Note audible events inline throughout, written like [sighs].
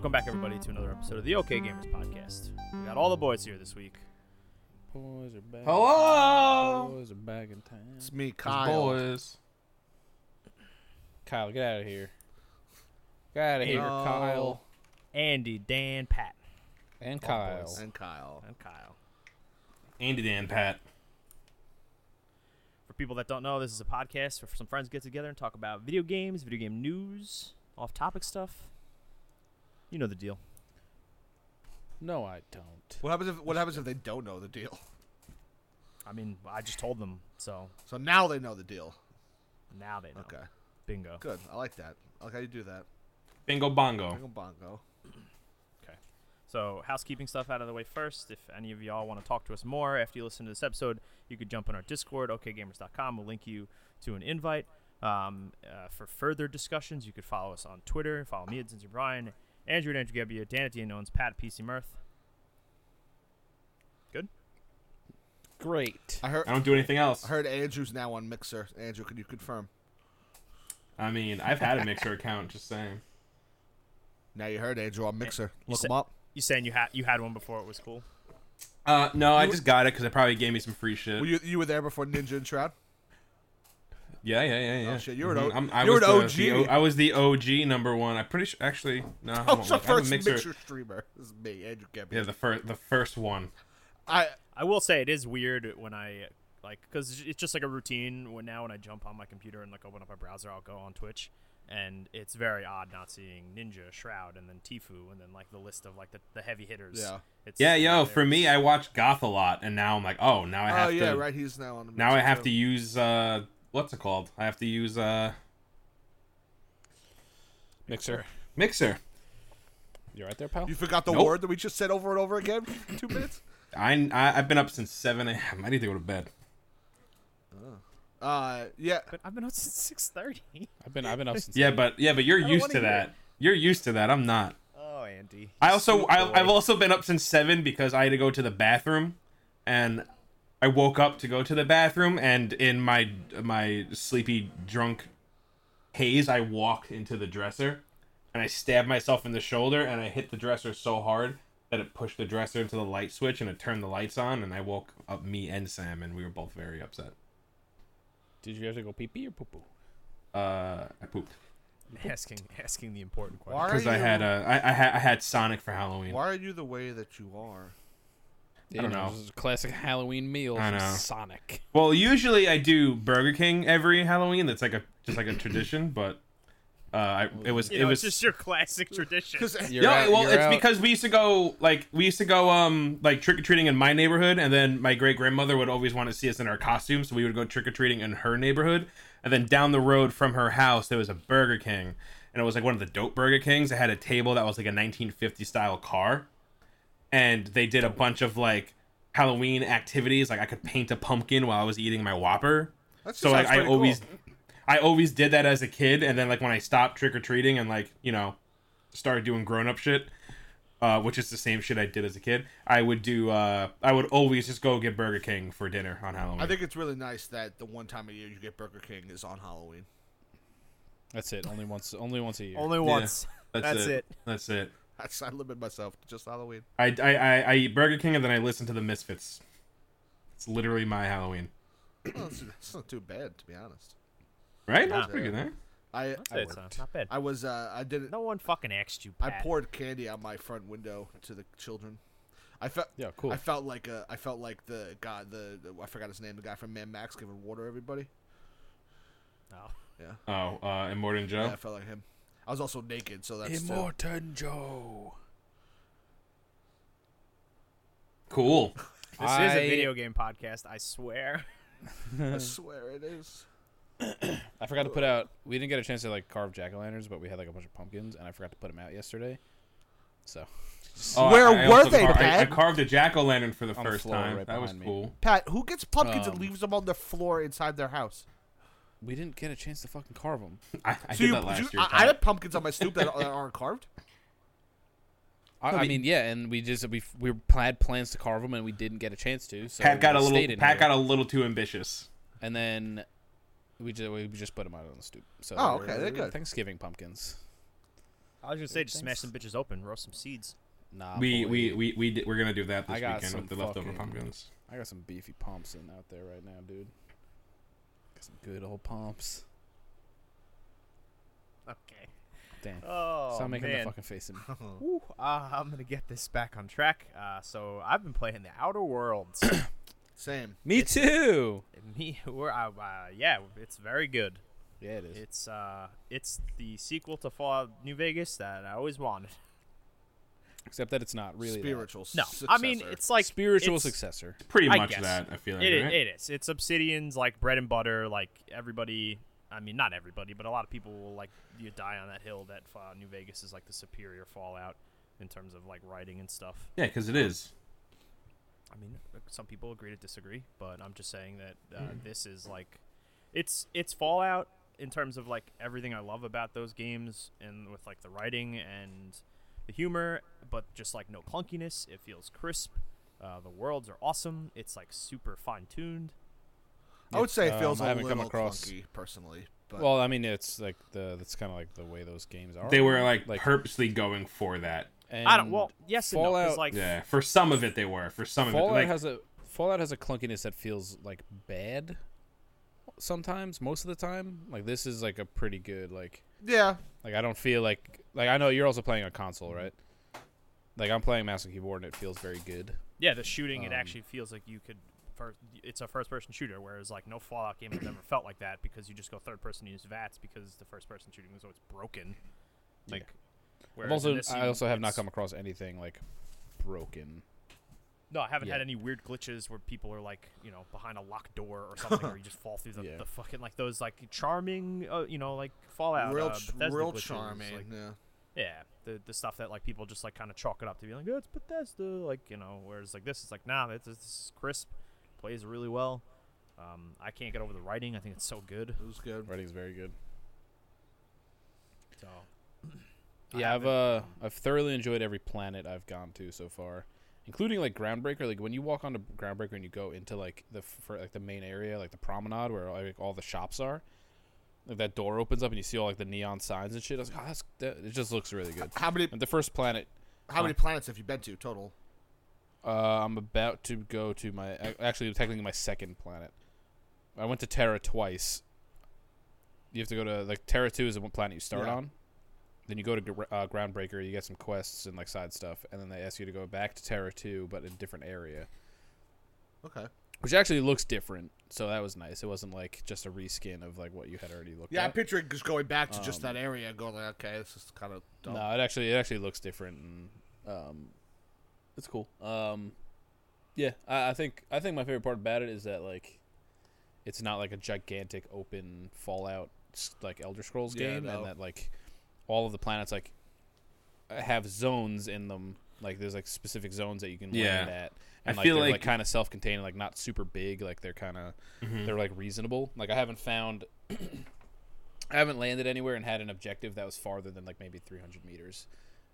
welcome back, everybody, to another episode of the OK Gamers podcast. We got all the boys here this week. Boys are back. Hello. Boys are back in town. It's me, It's Kyle. Boys. Kyle, get out of here. Get out of here, No. Kyle. Andy, Dan, Pat, And Kyle. And Kyle. and Kyle. Andy Dan Pat. For people that don't know, this is a podcast where some friends get together and talk about video games, video game news, off-topic stuff. You know the deal. No, I don't. What happens if What happens if they don't know the deal? I mean, I just told them, so So now they know the deal. now they know. Okay, Bingo. good. I like that. I like how you do that. Bingo Bongo. Bingo bongo. Okay. So, housekeeping stuff out of the way first. If any of y'all want to talk to us more after you listen to this episode, you could jump on our Discord, okgamers.com. We'll link you to an invite. Um, uh, for further discussions, you could follow us on Twitter. Follow me at Zinzi Brian, Andrew at Andrew Gebbia, Dan at Dan Owens, Pat at PC Mirth. Good. Great. I heard. I don't do anything else. I heard Andrew's now on Mixer. Andrew, can you confirm? I mean, I've had a Mixer account. Just saying. Now you heard Andrew on Mixer. You Look said- him up. You saying you had you had one before it was cool? Uh, no, I You- just got it because it probably gave me some free shit. Were you you were there before Ninja and Shroud? Yeah, yeah, yeah, yeah. Oh, shit, you were an Mhm. O- I'm- I you were was an the- OG. the O- I was the OG number one. I'm pretty sure. Actually, no. I I won't was the. I have a first Mixer. Mixer streamer. This is me, Andrew Gebbia. Yeah, the first, the first one. I I will say it is weird when I like because it's just like a routine. When now when I jump on my computer and like open up my browser, I'll go on Twitch, and it's very odd not seeing Ninja, Shroud, and then Tfue, and then like the list of like the, the heavy hitters. yeah. It's Yeah, yo. there. For me, I watch Goth a lot, and now I'm like, oh, now I have Oh yeah, to. right. He's now on. The Now I have too. to use uh, what's it called? I have to use uh, Mixer. Mixer. You're right there, pal? You forgot the Nope. word that we just said over and over again. for Two minutes. [laughs] I, I I've been up since seven a.m. I need to go to bed. Uh, yeah. But I've been up since six thirty. [laughs] I've been I've been up since Yeah, but yeah, but you're used wanna to hear that. You're used to that. I'm not. Oh, Andy. I also I, boy. I've also been up since seven because I had to go to the bathroom, and I woke up to go to the bathroom, and in my my sleepy drunk haze, I walked into the dresser, and I stabbed myself in the shoulder, and I hit the dresser so hard that it pushed the dresser into the light switch, and it turned the lights on, and I woke up me and Sam, and we were both very upset. Did you have to go pee pee or poo poo? Uh, I pooped asking asking the important question. Because I had uh, I, I had I had Sonic for Halloween. Why are you the way that you are? Yeah, don't you know. This is a classic Halloween meal I from know. Sonic. Well, usually I do Burger King every Halloween. That's like a just like a tradition, but uh, I, it was You it know, was it's just your classic tradition. [laughs] Because You're yeah. out- well, you're it's out. because we used to go like we used to go um like trick or treating in my neighborhood, and then my great grandmother would always want to see us in our costumes, so we would go trick or treating in her neighborhood, and then down the road from her house there was a Burger King, and it was like one of the dope Burger Kings. It had a table that was like a 1950 style car, and they did a bunch of like Halloween activities. Like I could paint a pumpkin while I was eating my Whopper. That So like I always, cool. I always did that as a kid, and then like when I stopped trick or treating and like you know, started doing grown up shit, uh, which is the same shit I did as a kid. I would do. Uh, I would always just go get Burger King for dinner on Halloween. I think it's really nice that the one time a year you get Burger King is on Halloween. That's it. Only once. Only once a year. Only once. that's, that's it. it. That's it. That's [laughs] I limit myself to just Halloween. I, I, I, I eat Burger King and then I listen to the Misfits. It's literally my Halloween, [clears throat] well, it's, it's not too bad to be honest. right? Nah. That's pretty good, eh? I I'd it's uh, not bad. I was uh I didn't No one fucking asked you. I poured candy out my front window to the children. I felt Yeah, cool. I felt like uh, I felt like the guy the, the I forgot his name the guy from Mad Max giving water to everybody. Oh. Yeah, Oh, uh, Immortan Joe. yeah, I felt like him. I was also naked, so that's too. Immortan Joe. Cool. [laughs] This is I- a video game podcast. I swear. I swear it is. [coughs] I forgot to put out. We didn't get a chance to like carve jack o' lanterns, but we had like a bunch of pumpkins, and I forgot to put them out yesterday. So [laughs] Oh, Where I- I were also they, car- I, I Pat? carved a jack o' lantern for the On the first floor time. right that was behind me. cool. Pat, who gets pumpkins and Um, leaves them on the floor inside their house? We didn't get a chance to fucking carve them. [laughs] I, I So did you, that last you- year. I, I Pat. had pumpkins on my stoop that, [laughs] that aren't carved. I, I mean, yeah, and we just we we had plans to carve them, and we didn't get a chance to. So Pat got a little. Pat here. got a little too ambitious. and then we just we just put them out on the stoop. So Oh, okay, they're they're good. Thanksgiving pumpkins. I was gonna say just smash some bitches open, roast some seeds. Nah, we, boy. we we we did, we're gonna do that I this got weekend some with the leftover fucking- pumpkins. I got some beefy pumps in out there right now, dude. Got some good old pumps. Okay. Damn. Oh Stop making man. the fucking face at me. [laughs] Whew, uh, I'm gonna get this back on track. Uh, so I've been playing the Outer Worlds. [coughs] Same. Me too. Me, we're, uh, uh, yeah, it's very good. Yeah, it is. It's uh, it's the sequel to Fallout New Vegas that I always wanted. [laughs] Except that it's not really that. Spiritual. No, successor. I mean it's like spiritual it's- successor. Pretty I much guess. that. I feel like It, right? it is. It's Obsidian's like bread and butter. Like everybody, I mean, not everybody, but a lot of people will like you die on that hill. That uh, New Vegas is like the superior Fallout in terms of like writing and stuff. yeah, because it is. I mean, some people agree to disagree, but I'm just saying that uh, Mm. this is like, it's it's Fallout in terms of like everything I love about those games and with like the writing and the humor, but just like no clunkiness. It feels crisp. Uh, the worlds are awesome. It's like super fine tuned. I would say it Um, feels I a haven't come across- clunky, personally. But Well, I mean, it's like the that's kind of like the way those games are. They were like, like purposely going for that. I don't. and Well, yes and no. 'cause, Fallout. like Yeah, for some of it they were. For some of Fallout it, like, has a Fallout has a clunkiness that feels like bad. Sometimes, most of the time, like this is like a pretty good like yeah, like I don't feel like like I know you're also playing a console, right? Like I'm playing mouse and keyboard and it feels very good. yeah, the shooting it um, actually feels like you could. First, it's a first-person shooter, whereas like no Fallout game has ever felt like that because you just go third-person and use VATS because the first-person shooting was always broken. Yeah. Like, I've also I also have not come across anything like broken. No, I haven't had any weird glitches where people are like, you know, behind a locked door or something, or you just [laughs] fall through the, Yeah. the fucking like those like charming, uh, you know, like Fallout, real, uh, real glitches, charming. like- yeah. yeah, the the stuff that like people just like kind of chalk it up to be like, oh, it's Bethesda, like you know, whereas like this is like, nah, this, this is crisp, plays really well. Um, I can't get over the writing. I think it's so good. It was good. Writing's very good. So [clears throat] Yeah, I've uh I've thoroughly enjoyed every planet I've gone to so far, including like Groundbreaker. Like when you walk onto Groundbreaker and you go into like the for, like the main area, like the promenade where like all the shops are. Like that door opens up and you see all like the neon signs and shit. I was like, oh, that's that, it just looks really good. How many And the first planet, how many planets have you been to total? uh, I'm about to go to my actually technically my second planet. I went to Terra twice. You have to go to like Terra Two is the one planet you start Yeah. on. Then you go to uh, Groundbreaker. You get some quests and like side stuff, and then they ask you to go back to Terra Two, but in a different area, Okay. which actually looks different. So that was nice. It wasn't like just a reskin of like what you had already looked at. Yeah, I'm at. picturing just going back to just Um, that area and going like, okay, this is kind of dumb. No, it actually it actually looks different, and um, it's cool. Um, yeah, I, I think I think my favorite part about it is that like, it's not like a gigantic open Fallout like Elder Scrolls Yeah, game, no. and that like all of the planets like have zones in them. Like there's like specific zones that you can Yeah. land at, I and like feel they're like, like- kind of self-contained, like not super big. Like they're kind of Mhm. they're like reasonable. Like I haven't found. [clears throat] I haven't landed anywhere and had an objective that was farther than like maybe 300 meters,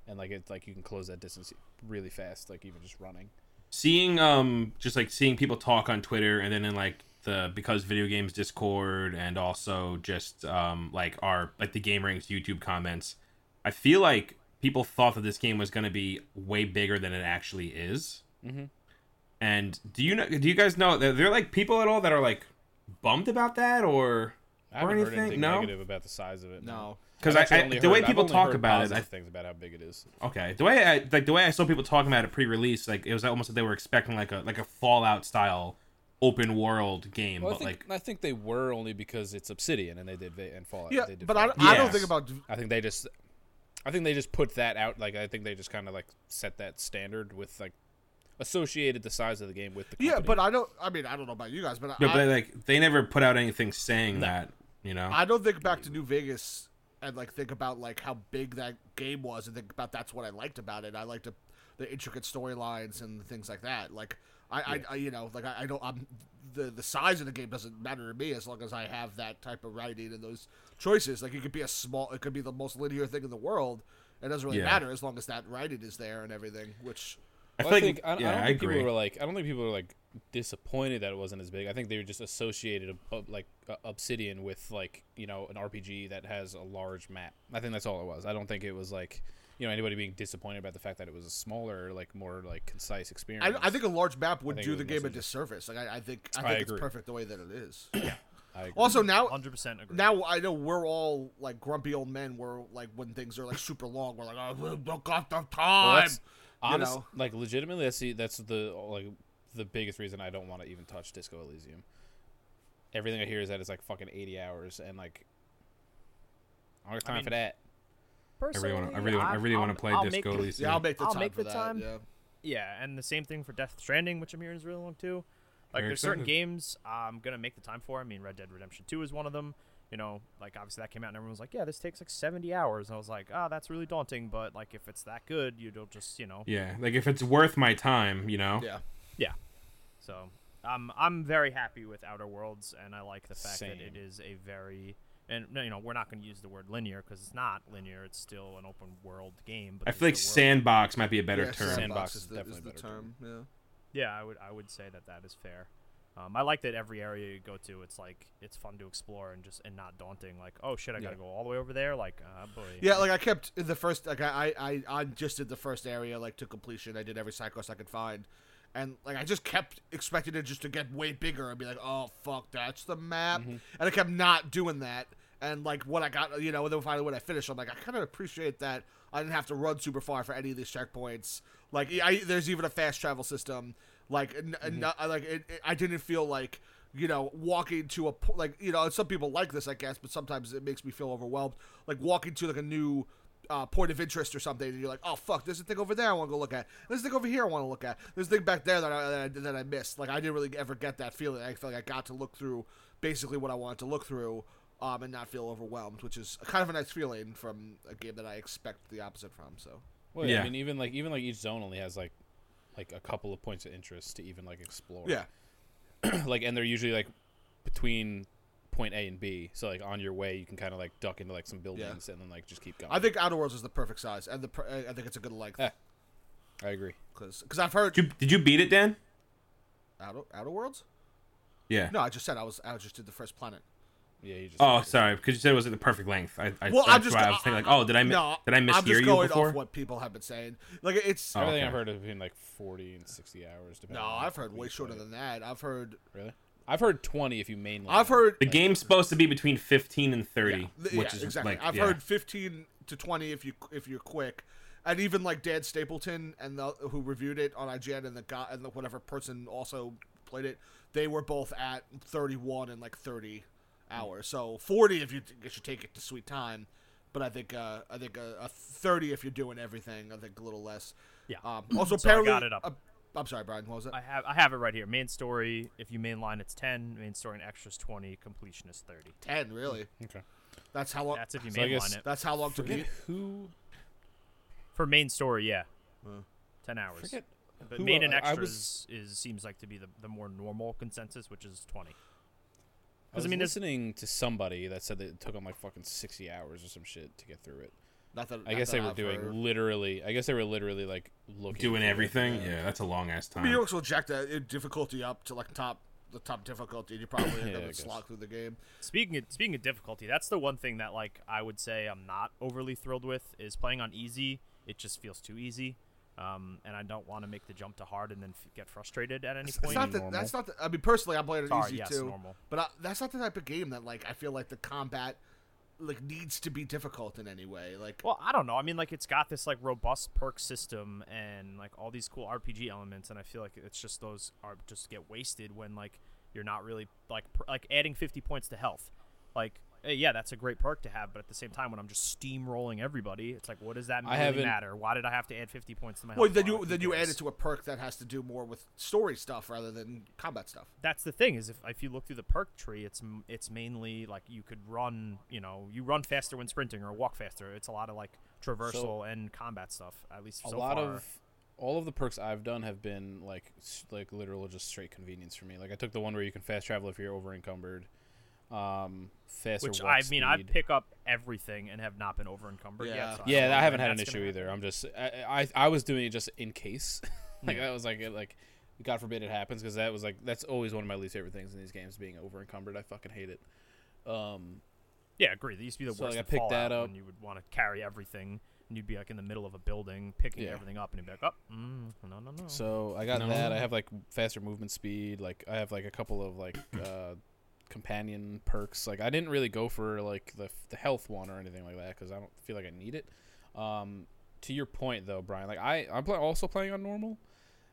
and like it's like you can close that distance really fast, like even just running. seeing um just like seeing people talk on Twitter and then in like the because video games Discord and also just um like our like the Game Ranks YouTube comments, I feel like people thought that this game was going to be way bigger than it actually is. Mhm. And do you know? Do you guys know that there are like people at all that are like bummed about that or? I Or haven't heard anything? anything No? negative about the size of it. No. Because I've I, actually I the way heard- I've people only talk heard about it, I, things about how big it is. Okay, the way I like the way I saw people talking about it pre-release, like it was almost like they were expecting like a like a Fallout style open world game, Well, I but think like I think they were only because it's Obsidian and they did and Fallout. Yeah, they did but I, Fallout. I don't Yes. think about. I think they just, I think they just put that out. Like I think they just kind of like set that standard with like associated the size of the game with the Yeah, but I don't. I mean, I don't know about you guys, but no, I, but like they never put out anything saying No. that, you know. I don't think back to New Vegas and like think about like how big that game was and think about that's what I liked about it. I liked the, the intricate storylines and things like that. Like I, Yeah. I, I you know, like I, I don't, I'm the the size of the game doesn't matter to me as long as I have that type of writing and those choices. Like it could be a small, it could be the most linear thing in the world. It doesn't really Yeah. matter as long as that writing is there and everything. Which I Well, I think I, yeah, I don't I think agree. people were like I don't think people were like disappointed that it wasn't as big. I think they were just associated like uh, Obsidian with like you know an RPG that has a large map. I think that's all it was. I don't think it was like you know anybody being disappointed about the fact that it was a smaller like more like concise experience. I, I think a large map would do the game a disservice. Like I, I think I I think it's agree. perfect the way that it is. [coughs] Yeah. I agree. also now 100% agree. now I know we're all like grumpy old men. We're like when things are like super long, we're like, oh, we don't got the Well, time. that's honest, know? like legitimately, that's the that's the like the biggest reason I don't want to even touch Disco Elysium. Everything I hear is that it's like fucking eighty hours, and like I don't have I time mean, for that. I really want. I Personally, really want. I really want to play I'll Disco make Elysium. yeah, I'll make the I'll time make for the that. time. Yeah. Yeah, and the same thing for Death Stranding, which I'm hearing is really long too. Like Very there's certain games I'm gonna make the time for. I mean, Red Dead Redemption 2 is one of them. You know, like obviously that came out and everyone was like, "Yeah, this takes like 70 hours." And I was like, "Ah, that's really daunting." But like if it's that good, you don't just you know. Yeah, like if it's worth my time, you know. Yeah. Yeah. So um, I'm very happy with Outer Worlds, and I like the fact that it is a very and you know we're not going to use the word linear because it's not linear. It's still an open world game. But I feel like world. sandbox might be a better yeah, term. Sandbox is is the, definitely is the a better term. Yeah. Yeah, I would I would say that that is fair. Um, I like that every area you go to, it's like it's fun to explore and just and not daunting. Like, oh shit, I gotta Yeah. go all the way over there. Like, uh, boy. Yeah, like I kept in the first. Like I, I, I just did the first area like to completion. I did every side quest I could find, and like I just kept expecting it just to get way bigger and be like, oh fuck, that's the map, Mm-hmm. and I kept not doing that. And like when I got, you know, and then finally when I finished, I'm like, I kind of appreciate that I didn't have to run super far for any of these checkpoints. Like, I, there's even a fast travel system. Like, n- Mm-hmm. n- like it, it- I didn't feel like you know walking to a like you know some people like this I guess, but sometimes it makes me feel overwhelmed. Like walking to like a new uh, point of interest or something, and you're like, oh fuck, there's a thing over there I want to go look at. There's a thing over here I want to look at. There's a thing back there that I, that I that I missed. Like I didn't really ever get that feeling. I feel like I got to look through basically what I wanted to look through. Um, and not feel overwhelmed, which is kind of a nice feeling from a game that I expect the opposite from. So Well, yeah. Yeah. I mean, even like even like each zone only has like like a couple of points of interest to even like explore. yeah, [clears throat] like, and they're usually like between point A and B. So like on your way, you can kind of like duck into like some buildings and then like just keep going. I think Outer Worlds is the perfect size, and the per- I think it's a good length Yeah. I agree. because because I've heard Did you, did you beat it, Dan? Outer Outer Worlds. Yeah. No, I just said I was I just did the first planet. Yeah, you just. Oh, sorry, because you said it was at the perfect length. I, I, Well, I'm just I was thinking like, oh, did I mi- no, did I I'm mishear you going before? off what people have been saying. Like it's Oh, Everything okay. I've heard is between like forty and sixty hours. Depending no, on I've heard way shorter than that. I've heard Really? I've heard twenty if you mainline. I've heard The game's supposed to be between 15 and 30, Yeah, which yeah, is exactly. like I've yeah. heard 15 to 20 if you if you're quick, and even like Dan Stapleton and the, who reviewed it on IGN and the guy and the whatever person also played it, they were both at 31 and like 30 hours. So 40 if you t- you should take it to sweet time, but I think uh, I think a, a 30 if you're doing everything. I think a little less. Yeah. Um, [clears throat] also, So I apparently, got it up. uh, I'm sorry, Brian. What was it? I have I have it right here. Main story, if you mainline, it's 10. Main story and extras 20. Completion is 30. 10. Really? Okay. That's how long. That's if you So mainline it. That's how long to Forget beat. who. For main story, yeah. Huh. 10 hours. Forget. but who, main and uh, I extras is seems like to be the, the more normal consensus, which is 20. I was I mean, listening to somebody that said that it took them like fucking sixty hours or some shit to get through it. Not that, I guess that they were I've doing heard. literally. I guess they were literally like looking doing through it, everything. Yeah, that's a long ass time. mean, you also jack the uh, difficulty up to like top the top difficulty, and you probably [clears throat] are Yeah, I gonna guess. slog through the game. Speaking of, speaking of difficulty, that's the one thing that like I would say I'm not overly thrilled with is playing on easy. It just feels too easy, um, and I don't want to make the jump to hard and then f- get frustrated at any It's point. not the, that's not. The, I mean, personally, I'm playing it Sorry, easy yes, too, normal. but I, that's not the type of game that like I feel like the combat like needs to be difficult in any way. Like, Well, I don't know. I mean, like it's got this like robust perk system and like all these cool RPG elements, and I feel like it's just those are just get wasted when like you're not really like like adding 50 points to health. Like, eh, yeah, that's a great perk to have, but at the same time, when I'm just steamrolling everybody, it's like, what does that I really matter? Why did I have to add 50 points to my health? well, then bar? you then you add it to a perk that has to do more with story stuff rather than combat stuff. that's the thing is if, if you look through the perk tree it's it's mainly like you could run you know you run faster when sprinting or walk faster it's a lot of like traversal and combat stuff at least a so lot far. of all of the perks I've done have been like like literal just straight convenience for me. Like I took the one where you can fast travel if you're over encumbered. Um, faster Which walk I mean, I pick up everything and have not been over encumbered Yeah. yet. So Yeah, don't I haven't had an issue either. I'm just I, I I was doing it just in case. [laughs] like Yeah. that was like it- like God forbid it happens because that was like that's always one of my least favorite things in these games being over encumbered. I fucking hate it. Um, Yeah, agree. That used to be the So, worst. like, I picked that up. when you would want to carry everything, and you'd be like in the middle of a building picking Yeah. everything up, and you'd be like, "Oh, mm, no, no, no." So I got No. that. I have like faster movement speed. Like I have like a couple of like uh, companion perks. Like I didn't really go for like the the health one or anything like that because I don't feel like I need it. Um, to your point though, Brian, like I I'm also playing on normal,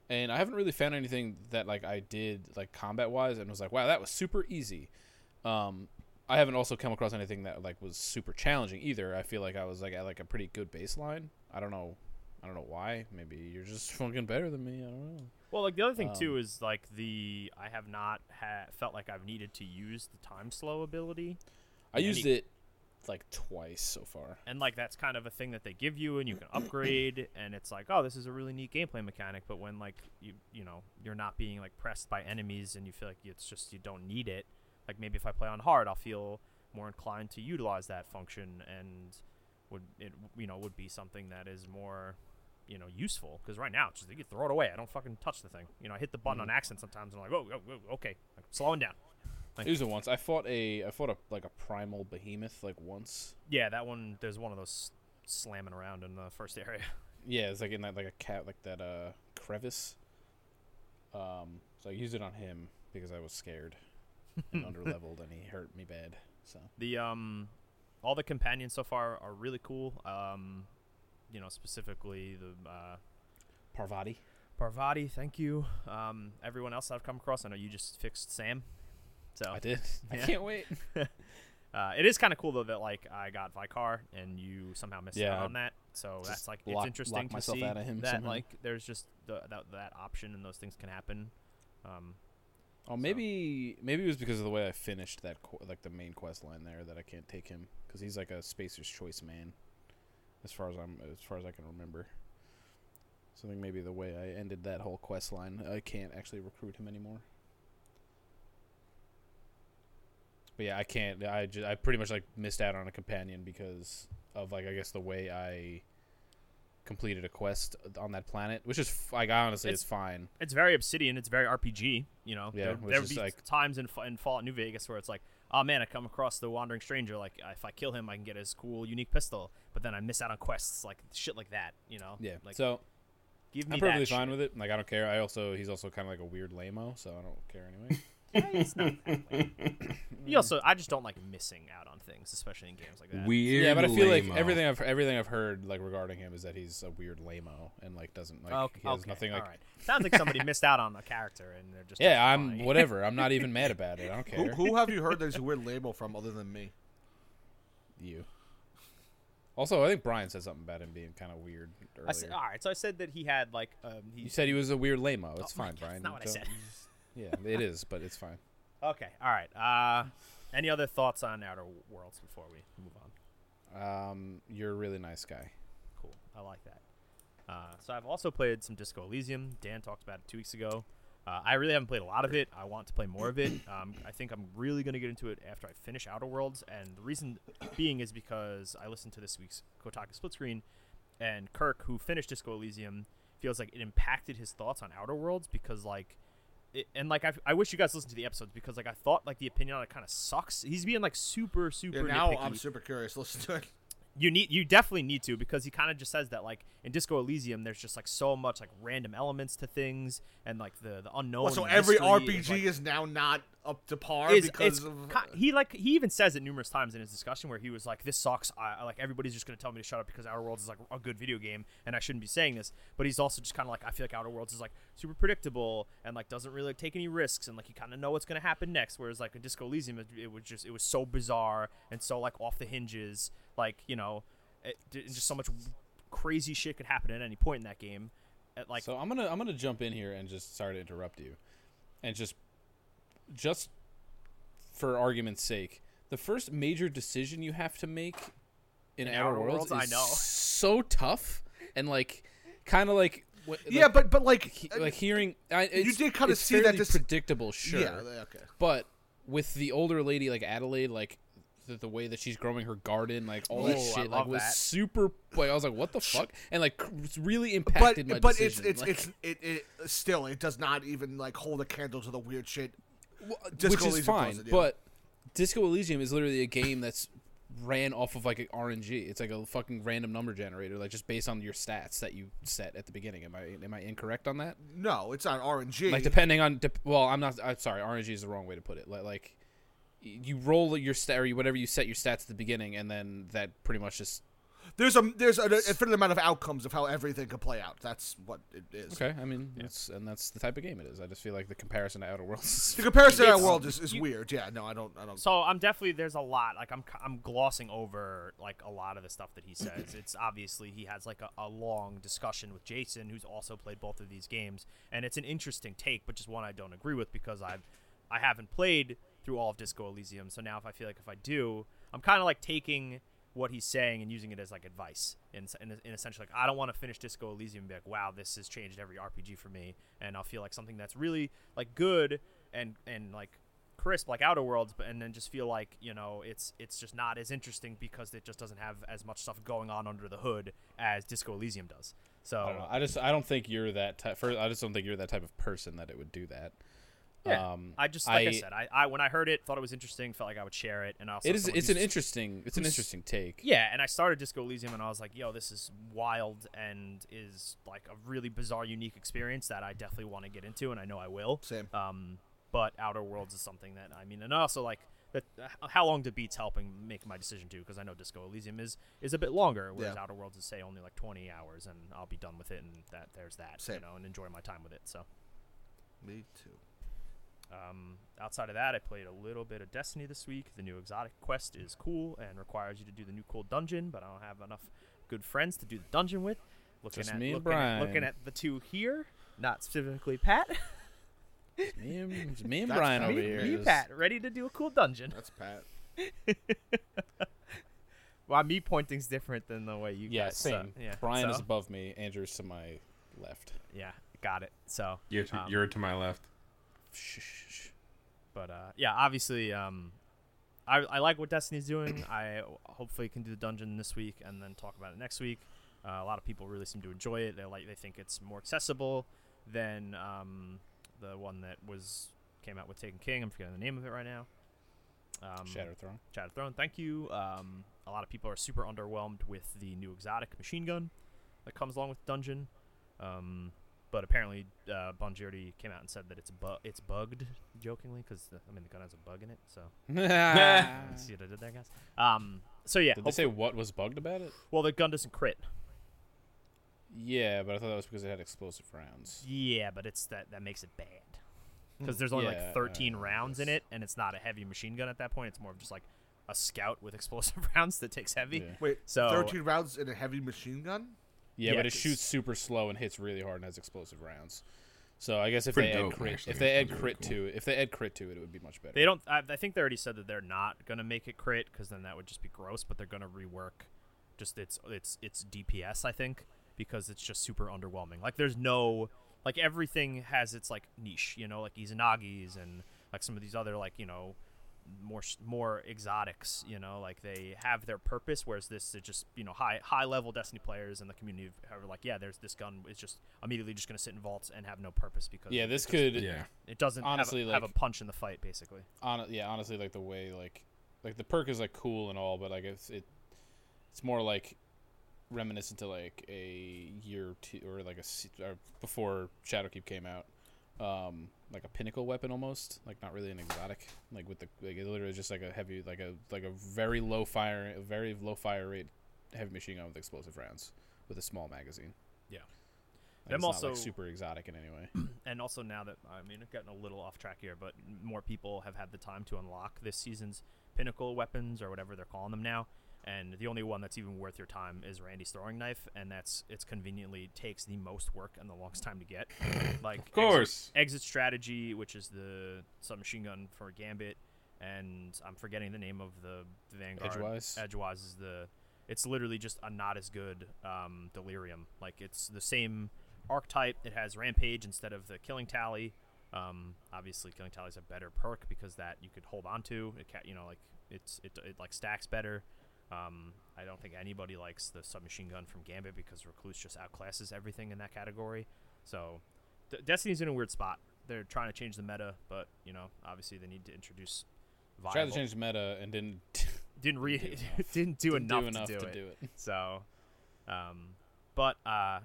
and I haven't really found anything that like I did like combat wise and was like wow that was super easy. Um, I haven't also come across anything that like was super challenging either. I feel like I was like at like a pretty good baseline. I don't know. I don't know why. Maybe you're just [laughs] fucking better than me. I don't know. Well, like the other thing Um, too is like the I have not ha- felt like I've needed to use the time slow ability, I used any- it like twice so far. and like that's kind of a thing that they give you, and you can upgrade, [clears throat] and it's like, oh, this is a really neat gameplay mechanic. But when like you you know you're not being like pressed by enemies, and you feel like it's just you don't need it. Like maybe if I play on hard, I'll feel more inclined to utilize that function, and would it you know would be something that is more you know useful because right now it's just you throw it away. I don't fucking touch the thing. You know, I hit the button Mhm. on accident sometimes, and I'm like, oh, oh, oh okay, like, slowing down. Like- I used it once. I fought a I fought a like a primal behemoth like once. Yeah, that one. There's one of those slamming around in the first area. [laughs] Yeah, it's like in that like a cat like that uh crevice. Um, so I used it on him because I was scared and [laughs] underleveled, and he hurt me bad. So The um, all the companions so far are really cool. Um, you know, specifically the uh, Parvati. Parvati. Thank you. Um, everyone else I've come across. I know you just fixed Sam. So I did. [laughs] I can't wait. [laughs] [laughs] uh, it is kind of cool though that like I got Vicar and you somehow missed Yeah, out on that. So that's like lock- it's interesting locked to myself see out of him that somehow. like there's just the, that that option and those things can happen. Um, Oh, maybe maybe it was because of the way I finished that qu- like the main quest line there that I can't take him because he's like a spacer's choice man, as far as I'm as far as I can remember. So I think maybe the way I ended that whole quest line, I can't actually recruit him anymore. But yeah, I can't. I just, I pretty much like missed out on a companion because of like I guess the way I completed a quest on that planet, which is f- like honestly It's- it's fine. it's very Obsidian. It's very RPG. You know, Yeah, there, there would be like- times in, in Fallout New Vegas where it's like, oh man, I come across the wandering stranger. Like if I kill him, I can get his cool, unique pistol. But then I miss out on quests, like shit like that. You know, Yeah. Like so give me I'm perfectly fine shit. with it. Like I don't care. I also he's also kind of like a weird lameo, so I don't care anyway. [laughs] Yeah, it's not that way. You [laughs] also, I just don't like missing out on things, especially in games like that. Weird. yeah, but I feel like lame-o. everything I've everything I've heard like regarding him is that he's a weird lameo and like doesn't like okay, he has okay, nothing like. all right. Sounds like somebody [laughs] missed out on a character and they're just Yeah, I'm justifying- whatever. I'm not even mad about it. I don't care. who have you heard there's a weird label from other than me? You. Also, I think Brian said something about him being kind of weird earlier. I said, all right, so I said that he had like um, he you said he was a weird lameo. It's Oh fine, God, Brian. that's not what I said. [laughs] Yeah, it is, but it's fine. Okay, all right. Uh, any other thoughts on Outer Worlds before we move on? Um, you're a really nice guy. Cool. I like that. Uh, so I've also played some Disco Elysium. Dan talked about it two weeks ago. Uh, I really haven't played a lot of it. I want to play more of it. [coughs] Um, I think I'm really going to get into it after I finish Outer Worlds, and the reason [coughs] being is because I listened to this week's Kotaku Split Screen, and Kirk, who finished Disco Elysium, feels like it impacted his thoughts on Outer Worlds because like. It, and like I, I wish you guys listened to the episodes because like I thought like the opinion on it kind of sucks. He's being like super super. Yeah, now nitpicky I'm super curious. Listen to it. You need you definitely need to because he kind of just says that like in Disco Elysium there's just like so much like random elements to things and like the the unknown. Well, so every mystery is, RPG like, is now not up to par is because of he like he even says it numerous times in his discussion where he was like this sucks I, I- like everybody's just gonna tell me to shut up because Outer Worlds is like a good video game and I shouldn't be saying this but he's also just kind of like I feel like Outer Worlds is like super predictable and like doesn't really like, take any risks and like you kind of know what's gonna happen next whereas like in Disco Elysium it, it was just it was so bizarre and so like off the hinges like you know it, d- just so much crazy shit could happen at any point in that game at like so I'm gonna I'm gonna jump in here and just sorry to interrupt you, and just just for argument's sake, the first major decision you have to make in, In Outer Outer Worlds, Worlds, I is know. so tough and like kind of like what, yeah, like, but but like he- like hearing, I, it's, you did kinda see that fairly this- predictable, sure. yeah, okay. But with the older lady like Adelaide, like the, the way that she's growing her garden, like all that Oh, I shit, like was that. super. Like I was like, what the fuck, and like it's really But impacted my but it's decision. it's like, it's it, it still it does not even like hold a candle to the weird shit. Well, uh, Disco which is Elysium fine, doesn't, yeah. but Disco Elysium is literally a game that's ran off of like an RNG. It's like a fucking random number generator, like just based on your stats that you set at the beginning. Am I am I incorrect on that? No, it's not RNG. Like depending on, dep- well, I'm not. I'm sorry, RNG is the wrong way to put it. Like, like you roll your stat or whatever you set your stats at the beginning, and then that pretty much just there's a there's an infinite amount of outcomes of how everything can play out. That's what it is. okay. I mean, that's and that's the type of game it is. I just feel like the comparison to Outer Worlds. Is The comparison to Outer Worlds is, is you- weird. Yeah, no, I don't. I don't. So I'm definitely there's a lot like I'm I'm glossing over like a lot of the stuff that he says. [coughs] it's obviously he has like a, a long discussion with Jason, who's also played both of these games, and it's an interesting take, but just one I don't agree with because I've I haven't played through all of Disco Elysium. So now if I feel like if I do, I'm kind of like taking what he's saying and using it as like advice in in, in essentially like I don't want to finish Disco Elysium and be like wow this has changed every RPG for me and I'll feel like something that's really like good and and like crisp like Outer Worlds, but and then just feel like you know it's it's just not as interesting because it just doesn't have as much stuff going on under the hood as Disco Elysium does. So I. I just I don't think you're that type. I just don't think you're that type of person that it would do that. Yeah, Um, I just like I, said, I, I when I heard it, thought it was interesting, felt like I would share it, and also it is. It's an interesting. It's an interesting take. Yeah, and I started Disco Elysium, and I was like, "Yo, this is wild and is like a really bizarre, unique experience that I definitely want to get into, and I know I will." Same. Um, but Outer Worlds is something that I mean, and also like that. How long do beats helping make my decision too? Because I know Disco Elysium is is a bit longer, whereas Yeah. Outer Worlds is say only like 20 hours, and I'll be done with it, and that there's that, Same. you know, and enjoy my time with it. So. Me too. Um, outside of that, I played a little bit of Destiny this week. The new exotic quest is cool and requires you to do the new cool dungeon, but I don't have enough good friends to do the dungeon with. Looking Just at me and looking, at, looking at the two here, not specifically Pat. [laughs] Me and, it's me and Brian fine. over me, here. me Pat, ready to do a cool dungeon. That's Pat. [laughs] Well, me pointing's different than the way you Yeah, guys. so, same. yeah, Brian is above me. Andrew's to my left. Yeah, got it. So, You're to, Um, you're to my left. Shh, shh, shh. but uh, yeah, obviously, um, I, I like what Destiny's doing. I hopefully can do the dungeon this week and then talk about it next week. Uh, a lot of people really seem to enjoy it. They like they think it's more accessible than um, the one that was came out with Taken King. I'm forgetting the name of it right now. Um, Shadow Throne. Shattered Throne. Thank you. Um, a lot of people are super underwhelmed with the new exotic machine gun that comes along with Dungeon. Um, but apparently, uh, Bungie already came out and said that it's bu- it's bugged, jokingly, because I mean the gun has a bug in it. So [laughs] [laughs] see what I did there, guys. Um, so yeah. Did they say what was bugged about it? well, the gun doesn't crit. Yeah, but I thought that was because it had explosive rounds. Yeah, but it's that that makes it bad. Because there's only Hmm. Yeah, like 13 uh, rounds in it, and it's not a heavy machine gun at that point. It's more of just like a scout with [laughs] explosive rounds that takes heavy. Yeah. Wait, So- 13 rounds in a heavy machine gun? Yeah, Yeah, but it shoots super slow and hits really hard and has explosive rounds. So I guess if Pretty they add crit, actually. if they add Sounds really crit cool. to it, if they add crit to it, it would be much better. They don't. I, I think they already said that they're not gonna make it crit because then that would just be gross. But they're gonna rework just its its its DPS. I think because it's just super underwhelming. Like there's no like everything has its like niche. You know, like Izanagi's and like some of these other like you know more more exotics. You know, like they have their purpose. Whereas this is just you know high high level Destiny players in the community are like yeah, there's this gun. It's just immediately just gonna sit in vaults and have no purpose because yeah, it this just- could Yeah. it doesn't honestly, have, a, have a punch in the fight basically. hon- yeah, honestly, like the way like like the perk is like cool and all, but like it's it it's more like reminiscent to like a year or two or like a or before Shadowkeep came out. Um, like a pinnacle weapon almost, like not really an exotic, like with the like it's literally just like a heavy, like a like a very low fire, a very low fire rate heavy machine gun with explosive rounds with a small magazine. Yeah. Like, not, also- like super exotic in any way. [clears throat] and also now that I mean, getting a little off track here, but more people have had the time to unlock this season's pinnacle weapons or whatever they're calling them now. And the only one that's even worth your time is Randy's throwing knife, and that's it's conveniently takes the most work and the longest time to get. [laughs] Like Of course. exit, exit strategy, which is the submachine gun for Gambit, and I'm forgetting the name of the, the Vanguard. Edgewise? Edgewise is the. It's literally just a not as good um, delirium. Like it's the same archetype. It has rampage instead of the killing tally. Um, obviously, killing tally is a better perk because that you could hold on to. It ca- you know like it's it, it like stacks better. Um, I don't think anybody likes the submachine gun from Gambit because Recluse just outclasses everything in that category. So D- Destiny's in a weird spot. They're trying to change the meta, but you know obviously they need to introduce. Tried Viable. to change the meta and didn't [laughs] didn't re- [laughs] do didn't do didn't enough, do enough to, do, to it. do it. [laughs] So, um, but uh,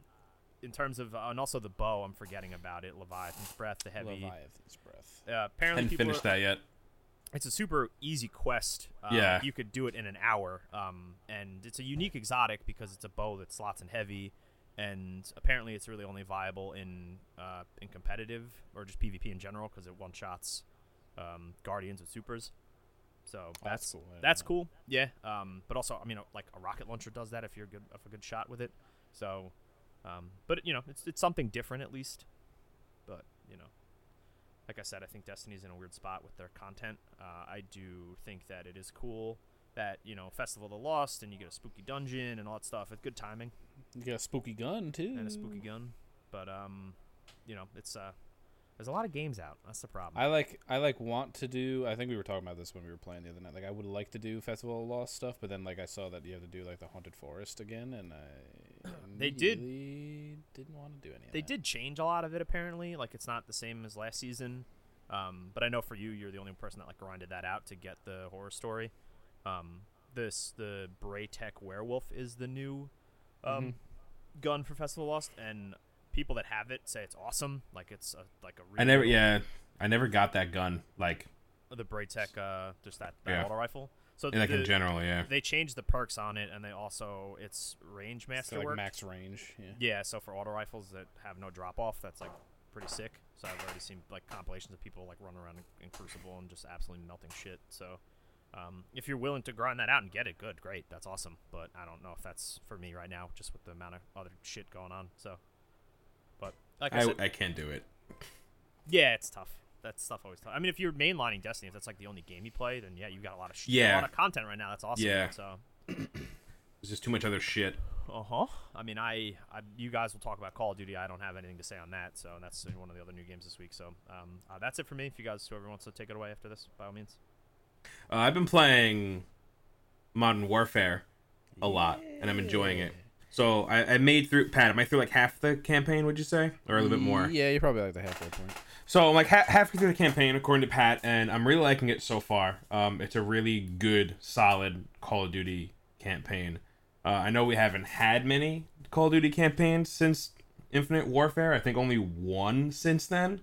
in terms of uh, and also the bow, I'm forgetting about it. Leviathan's breath, the heavy. Leviathan's breath. Uh, apparently, Hadn't people finished are- that yet. It's a super easy quest. Uh, Yeah. you could do it in an hour. Um, and it's a unique exotic because it's a bow that slots in heavy, and apparently it's really only viable in uh, in competitive or just PvP in general because it one shots um, guardians with supers. So that's that's cool. Didn't that's cool. Yeah. Um, but also, I mean, like a rocket launcher does that if you're good, if a good shot with it. So, um, but you know, it's it's something different at least. But you know, like I said, I think Destiny's in a weird spot with their content. Uh, I do think that it is cool that you know Festival of the Lost and you get a spooky dungeon and all that stuff. It's good timing You got a spooky gun too. and a spooky gun. But um, you know, it's uh, there's a lot of games out. That's the problem. I like I like want to do. I think we were talking about this when we were playing the other night. Like I would like to do Festival of the Lost stuff, but then like I saw that you have to do like the Haunted Forest again, and I They did- didn't want to do any. They that. did change a lot of it apparently like it's not the same as last season um, but i know for you you're the only person that like grinded that out to get the horror story um, this the Braytech werewolf is the new um, Mhm. gun for festival lost and people that have it say it's awesome like it's a, like a really I never, cool- yeah, I never got that gun. Like, the Braytech uh just that, that Yeah. auto rifle so like in general, yeah. they changed the perks on it and they also it's range So, master like max range. Yeah. Yeah, so for auto rifles that have no drop off, that's like pretty sick. So I've already seen like compilations of people like running around in, in Crucible and just absolutely melting shit. So um, if you're willing to grind that out and get it, good, great, that's awesome. But I don't know if that's for me right now, just with the amount of other shit going on. So, but like I, I, said, I can't do it. yeah, it's tough. That stuff always. I mean, if you're mainlining Destiny, if that's like the only game you play, then yeah, you got a lot of sh- Yeah. a lot of content right now. That's awesome. Yeah. So [clears throat] There's just too much other shit. Uh huh. I mean, I, I, you guys will talk about Call of Duty. I don't have anything to say on that, so that's one of the other new games this week. So, um, uh, that's it for me. If you guys, whoever wants to take it away after this, by all means. Uh, I've been playing Modern Warfare a lot, and I'm enjoying it. So I, I made through Pat. Am I through like half the campaign? Would you say, or a little bit more? Yeah, you're probably like the halfway point. So I'm like ha- halfway through the campaign, according to Pat, and I'm really liking it so far. Um, it's a really good, solid Call of Duty campaign. Uh, I know we haven't had many Call of Duty campaigns since Infinite Warfare. I think only one since then.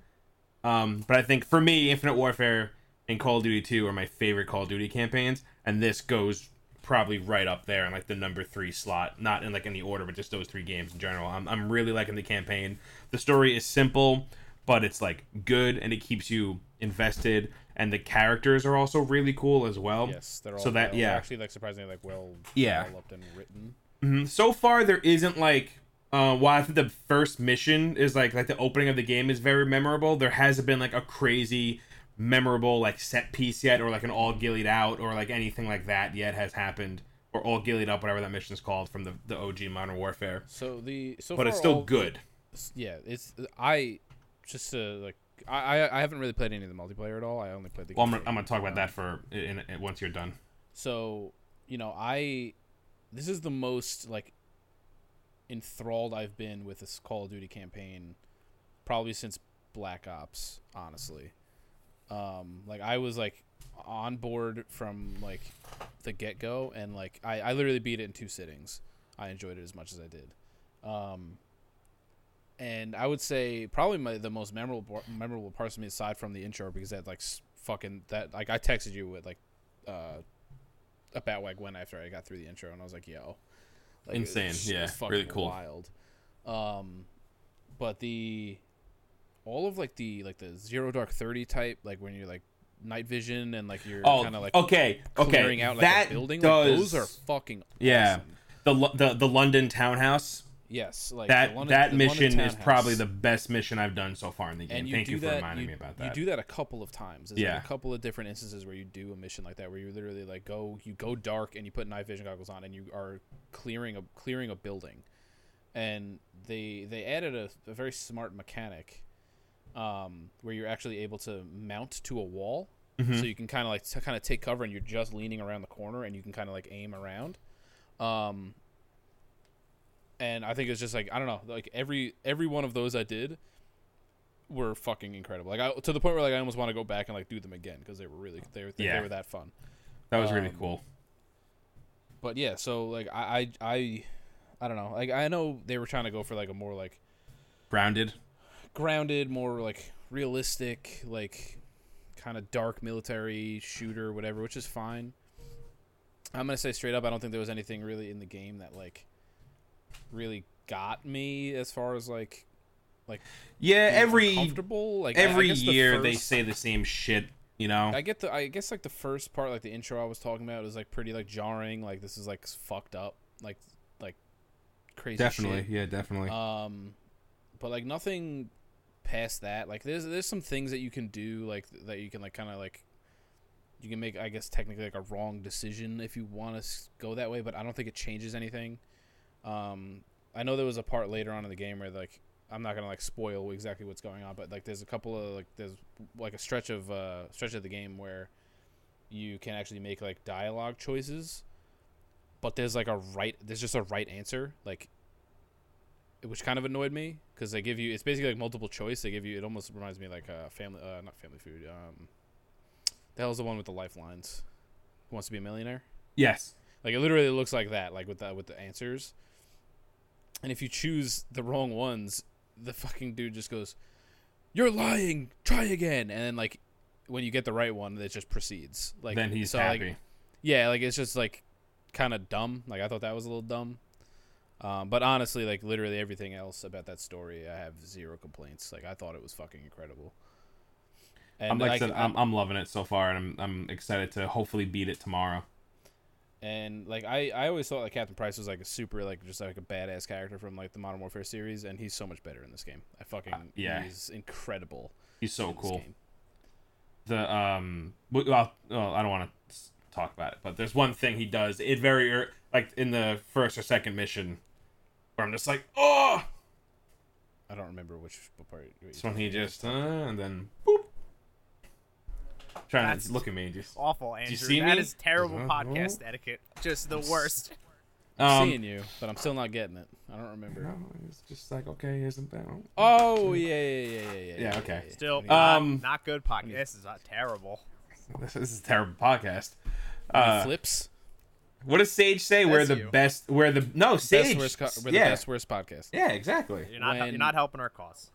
Um, but I think for me, Infinite Warfare and Call of Duty 2 are my favorite Call of Duty campaigns, and this goes probably right up there in like the number three slot. Not in like any order, but just those three games in general. I'm I'm really liking the campaign. The story is simple, but it's like good and it keeps you invested. And the characters are also really cool as well. Yes, they're all so that well- yeah. actually like surprisingly like well Yeah. developed and written. Mhm. So far, there isn't like. Uh, while I think the first mission is like like the opening of the game is very memorable, there hasn't been like a crazy memorable like set piece yet, or like an all gillied out, or like anything like that yet has happened, or all gillied up, whatever that mission's called from the the OG Modern Warfare. So the so but it's still all- good. Yeah, it's I just to like I I- I haven't really played any of the multiplayer at all. I only played the. Well, I'm gonna. I'm gonna talk about Um, that for in, in, once you're done. So, you know, I this is the most like enthralled I've been with this Call of Duty campaign probably since Black Ops, honestly. Um like I was like on board from like the get-go and like I I literally beat it in two sittings. I enjoyed it as much as I did. Um and I would say probably my the most memorable memorable parts of me aside from the intro because that like fucking that like I texted you with like uh a Batwag went after I got through the intro, and I was like, "Yo, like, Insane, it's- yeah, it's really fucking cool. wild." Um, but the all of like the like the zero dark thirty type, like when you're like night vision and like you're Oh, kind of like okay, okay. clearing out like that a building, does like those are fucking yeah. awesome. the the the London townhouse. Yes, like that London, that mission is probably the best mission I've done so far in the game. and you Thank you for that, reminding you, me about that. You do that a couple of times. There's Yeah. like a couple of different instances where you do a mission like that, where you literally like go, you go dark and you put night vision goggles on, and you are clearing a clearing a building. and they they added a, a very smart mechanic um, where you're actually able to mount to a wall, Mhm. so you can kind of like t- kind of take cover, and you're just leaning around the corner, and you can kind of like aim around. Um, and I think it's just like I don't know, like every every one of those I did were fucking incredible. Like I, to the point where like I almost want to go back and like do them again because they were really they were they Yeah. were that fun. That was really Um, cool. But yeah, so like I I I, I don't know. Like I know they were trying to go for like a more like Grounded. Grounded, more like realistic, like kind of dark military shooter, whatever, which is fine. I'm gonna say straight up, I don't think there was anything really in the game that like really got me as far as like like Yeah, every comfortable. Like I- I every the year they say the same shit. You know. I get the I guess like the first part, like the intro I was talking about, is like pretty like jarring. Like this is like fucked up, like like crazy. definitely. shit. Yeah, definitely. Um, but like nothing past that. Like there's there's some things that you can do like that you can like kind of like you can make I guess technically like a wrong decision if you want to go that way. But I don't think it changes anything. Um, I know there was a part later on in the game where like I'm not gonna like spoil exactly what's going on, but like there's a couple of like there's like a stretch of uh stretch of the game where you can actually make like dialogue choices, but there's like a right there's just a right answer like which kind of annoyed me because they give you it's basically like multiple choice. They give you it almost reminds me like uh, family uh, not family food. Um, the hell's the one with the lifelines? Who wants to be a millionaire? yes. Like it literally looks like that, like with the with the answers. And if you choose the wrong ones, the fucking dude just goes, "You're lying. Try again." And then like when you get the right one, it just proceeds. Like then he's so, like, happy. yeah, like it's just like kind of dumb. Like I thought that was a little dumb. Um, but honestly, like literally everything else about that story, I have zero complaints. Like I thought it was fucking incredible. And I'm like I said, I'm, I'm loving it so far, and I'm I'm excited to hopefully beat it tomorrow. and like I, I always thought like Captain Price was like a super like just like a badass character from like the Modern Warfare series, and he's so much better in this game. I fucking Uh, yeah. he's incredible. He's so in cool. The um, well, well I don't want to talk about it, but there's one thing he does. It very like in the first or second mission, where I'm just like, oh, I don't remember which part. it's when he just uh, and then boop. Trying That's- to look at me, just Awful, Andrew. you see That me? is terrible Uh-huh. podcast etiquette. Just the worst. I'm um, seeing you, but I'm still not getting it. I don't remember. no, it's just like okay, isn't that? Oh yeah, yeah, yeah, yeah, yeah. Yeah, okay. Still, Yeah. not, Um, not good podcast. This is uh, terrible. [laughs] This is a terrible podcast. Uh, flips. What does Sage say? We're the you. best. We're the no Sage. Best worst co- we're the yeah, best worst podcast. yeah, exactly. You're not. When- You're not helping our cause.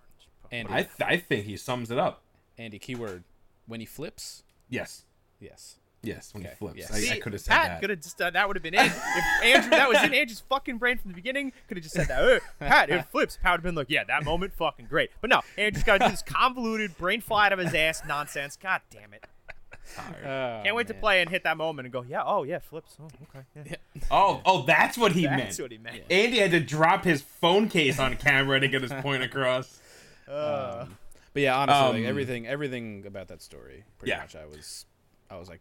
Andy, I th- I think he sums it up. Andy, keyword. When he flips, Yes, yes. yes. When Okay, he flips, yes. I, I could have said Pat that. could have just uh, that would have been it. If Andrew, that was in Andrew's fucking brain from the beginning. Could have just said that. "Uh, Pat, it flips. Pat would have been like, yeah, that moment, fucking great. But no, Andrew's got to do this convoluted, brain fly out of his ass nonsense. God damn it. Oh, Can't wait to play and hit that moment and go, yeah, oh yeah, flips. Oh, okay. Yeah. Oh, oh, that's what he That's meant. what he meant. Andy had to drop his phone case on camera to get his point across. [laughs] Uh, Um, but yeah, honestly, Um, like everything, everything about that story, pretty Yeah. much, I was, I was like,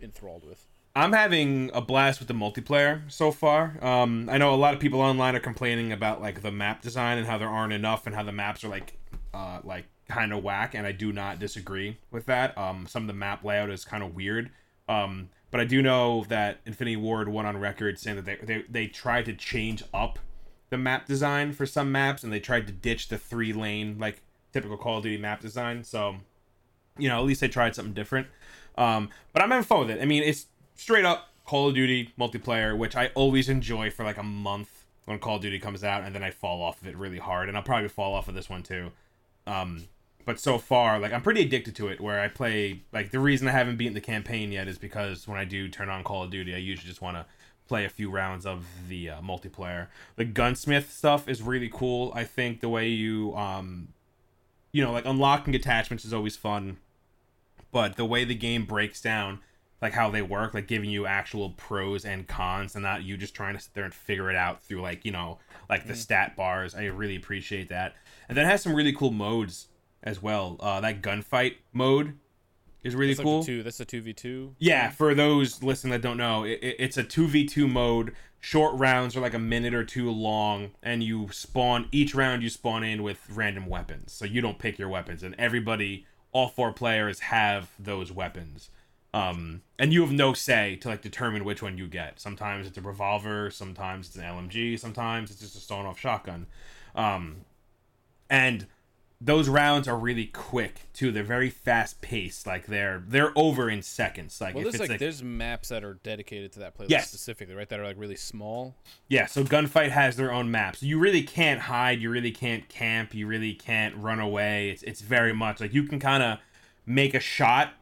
enthralled with. I'm having a blast with the multiplayer so far. Um, I know a lot of people online are complaining about like the map design and how there aren't enough and how the maps are like, uh, like kind of whack. And I do not disagree with that. Um, some of the map layout is kind of weird. Um, but I do know that Infinity Ward went on record saying that they they they tried to change up the map design for some maps and they tried to ditch the three lane like typical Call of Duty map design. So you know, at least they tried something different. Um, but I'm having fun with it. I mean, it's straight up Call of Duty multiplayer, which I always enjoy for like a month when Call of Duty comes out, and then I fall off of it really hard, and I'll probably fall off of this one too. Um, but so far, like I'm pretty addicted to it. Where I play, like the reason I haven't beaten the campaign yet is because when I do turn on Call of Duty, I usually just want to play a few rounds of the uh, multiplayer. The gunsmith stuff is really cool. I think the way you, um, you know, like unlocking attachments is always fun but the way the game breaks down like how they work like giving you actual pros and cons and not you just trying to sit there and figure it out through like you know like the stat bars i really appreciate that and then it has some really cool modes as well uh that gunfight mode is really That's cool. Like two, that's the two v two. Yeah, for those listening that don't know, it, it- it's a 2v2 mode. Short rounds are like a minute or two long, and you spawn each round you spawn in with random weapons. So you don't pick your weapons, and everybody, all four players, have those weapons. Um, and you have no say to like determine which one you get. Sometimes it's a revolver, sometimes it's an LMG, sometimes it's just a stone off shotgun. Um, and those rounds are really quick too. They're very fast paced. Like they're they're over in seconds. Like Well, if there's it's like, like there's maps that are dedicated to that playlist Yes. specifically, right? That are like really small. Yeah, so Gunfight has their own maps. You really can't hide, you really can't camp, you really can't run away. It's it's very much like you can kind of make a shot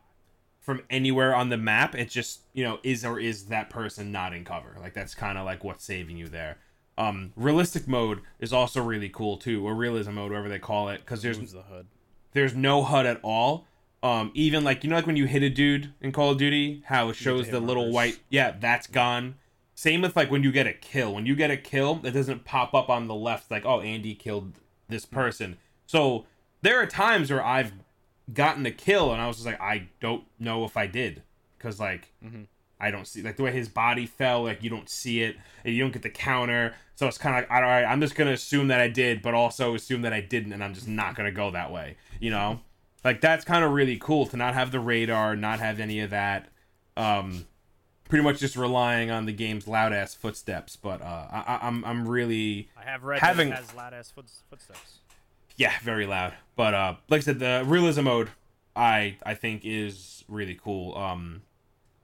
from anywhere on the map. It's just, you know, is or is that person not in cover? Like that's kind of like what's saving you there. Um realistic mode is also really cool too, or realism mode, whatever they call it, cuz there's the HUD. there's no HUD at all. Um, even like you know, like when you hit a dude in Call of Duty, how it shows the little white, yeah, that's gone. Same with like when you get a kill. When you get a kill, it doesn't pop up on the left like, oh, Andy killed this person. So there are times where I've gotten a kill and I was just like, I don't know if I did, because like I don't see like the way his body fell, like you don't see it, and you don't get the counter. So it's kind of like, all right, I'm just gonna assume that I did, but also assume that I didn't, and I'm just not gonna go that way. You know, like that's kind of really cool to not have the radar, not have any of that. Um, pretty much just relying on the game's loud ass footsteps. But uh, I, I'm I'm really I have read Having- that has loud ass foot, footsteps. yeah, very loud. But uh, like I said, the realism mode I I think is really cool. Um,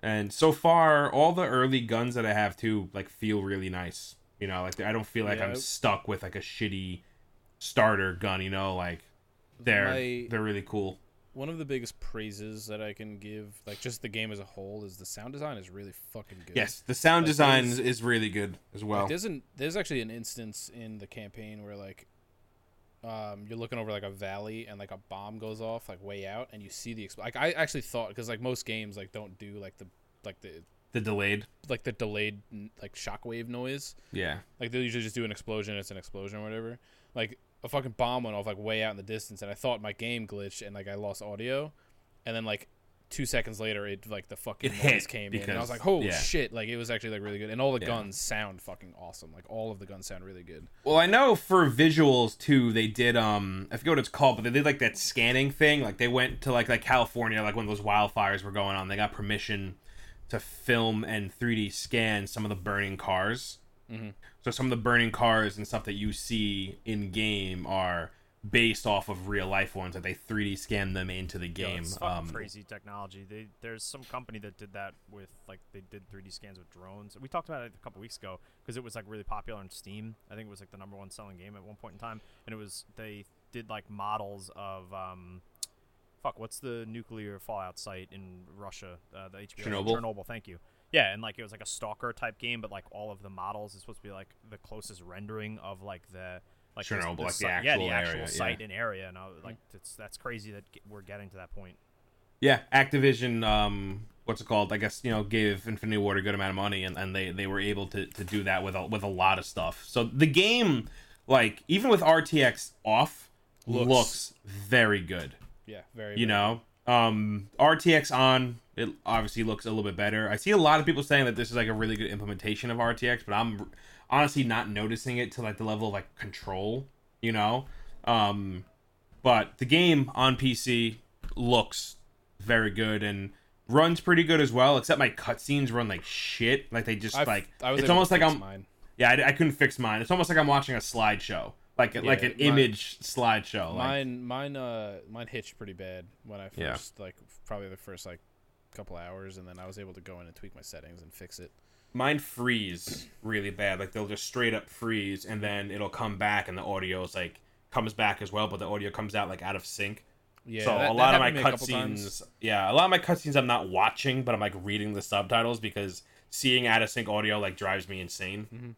and so far, all the early guns that I have too like feel really nice. You know, like I don't feel like Yeah, I'm stuck with like a shitty starter gun. You know, like they're My- they're really cool. One of the biggest praises that I can give, like just the game as a whole, is the sound design is really fucking good. Yes, the sound Like, design is really good as well. Like, there's an there's actually an instance in the campaign where like um, you're looking over like a valley and like a bomb goes off like way out and you see the expl- like I actually thought because like most games like don't do like the like the the delayed, like the delayed like shockwave noise. Yeah, like they usually just do an explosion it's an explosion or whatever. Like a fucking bomb went off like way out in the distance and I thought my game glitched and like I lost audio. And then like two seconds later it like the fucking It noise came in and I was like holy yeah. shit like it was actually like really good and all the Yeah. guns sound fucking awesome like all of the guns sound really good Well, I know for visuals too, they did um I forget what it's called, but they did like that scanning thing. Like they went to like like California, like when those wildfires were going on, they got permission to film and 3D scan some of the burning cars. Mm-hmm. So some of the burning cars and stuff that you see in game are based off of real life ones that they 3D scan them into the game. it's um, crazy technology. They, there's some company that did that with like they did 3D scans with drones. We talked about it a couple weeks ago because it was like really popular on Steam. I think it was like the number one selling game at one point in time, and it was they did like models of um, fuck, what's the nuclear fallout site in Russia? Uh, the HBO Chernobyl? Chernobyl. Thank you. Yeah, and like it was like a stalker type game, but like all of the models is supposed to be like the closest rendering of like the like the- Chernobyl, the, like the si- yeah, actual the actual area, yeah. site and area, and I was like, it's that's crazy that we're getting to that point. Yeah, Activision, um, what's it called? I guess you know gave Infinity Ward a good amount of money, and, and they, they were able to, to do that with a, with a lot of stuff. So the game, like even with RTX off, looks, Looks- very good. yeah very You very know, um, RTX on it obviously looks a little bit better. I see a lot of people saying that this is like a really good implementation of RTX, but I'm honestly not noticing it to like the level of like control. You know, um, but the game on PC looks very good and runs pretty good as well. Except my cutscenes run like shit. Like they just I've- like I was it's almost like I'm mine. yeah I, I couldn't fix mine. It's almost like I'm watching a slideshow, like like an mine- image slideshow. Like, Mine, mine, uh, mine hitched pretty bad when I Yeah. first, like, probably the first like couple hours, and then I was able to go in and tweak my settings and fix it. Mine freeze really bad. Like they'll just straight up freeze, and then it'll come back, and the audio is like comes back as well, but the audio comes out like out of sync. Yeah, so that- a lot of my happened to me a couple times. cutscenes, yeah, a lot of my cutscenes I'm not watching, but I'm like reading the subtitles because seeing out of sync audio like drives me insane. Mm-hmm.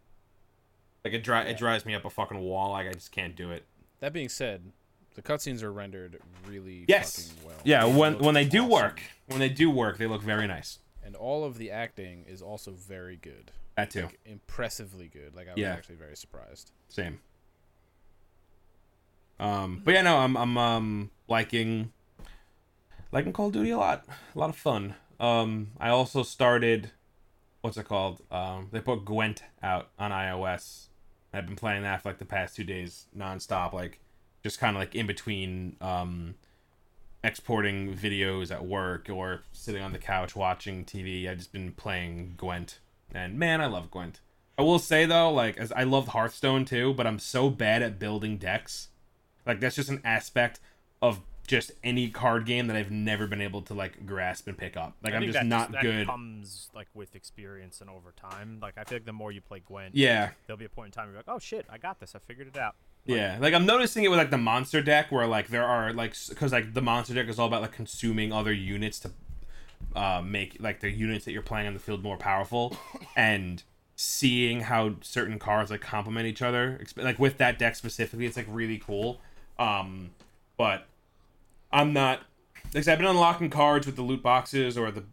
Like it dri- it drives me up a fucking wall. Like I just can't do it. That being said, the cutscenes are rendered really Yes. fucking well. Yeah, when when they do awesome. work, when they do work, they look very nice. And all of the acting is also very good, That too. like, impressively good. Like I was Yeah. actually very surprised. Same. Um, but yeah, no, I'm I'm um liking liking Call of Duty a lot. A lot of fun. Um, I also started, what's it called? Um, they put Gwent out on iOS. I've been playing that for like the past two days nonstop, like just kind of like in between um, exporting videos at work or sitting on the couch watching TV. I've just been playing Gwent, and man, I love Gwent. I will say though, like as I love Hearthstone too, but I'm so bad at building decks. Like that's just an aspect of just any card game that I've never been able to like grasp and pick up. Like I I'm just that not that good. Comes like with experience and over time. Like I feel like the more you play Gwent, Yeah, there'll be a point in time where you're like, oh shit, I got this, I figured it out. Yeah. Like I'm noticing it with like the monster deck, where like there are like because like the monster deck is all about like consuming other units to uh, make like the units that you're playing on the field more powerful, [laughs] and seeing how certain cards like complement each other. Like with that deck specifically, it's like really cool. Um, but I'm not. Like I've been unlocking cards with the loot boxes or the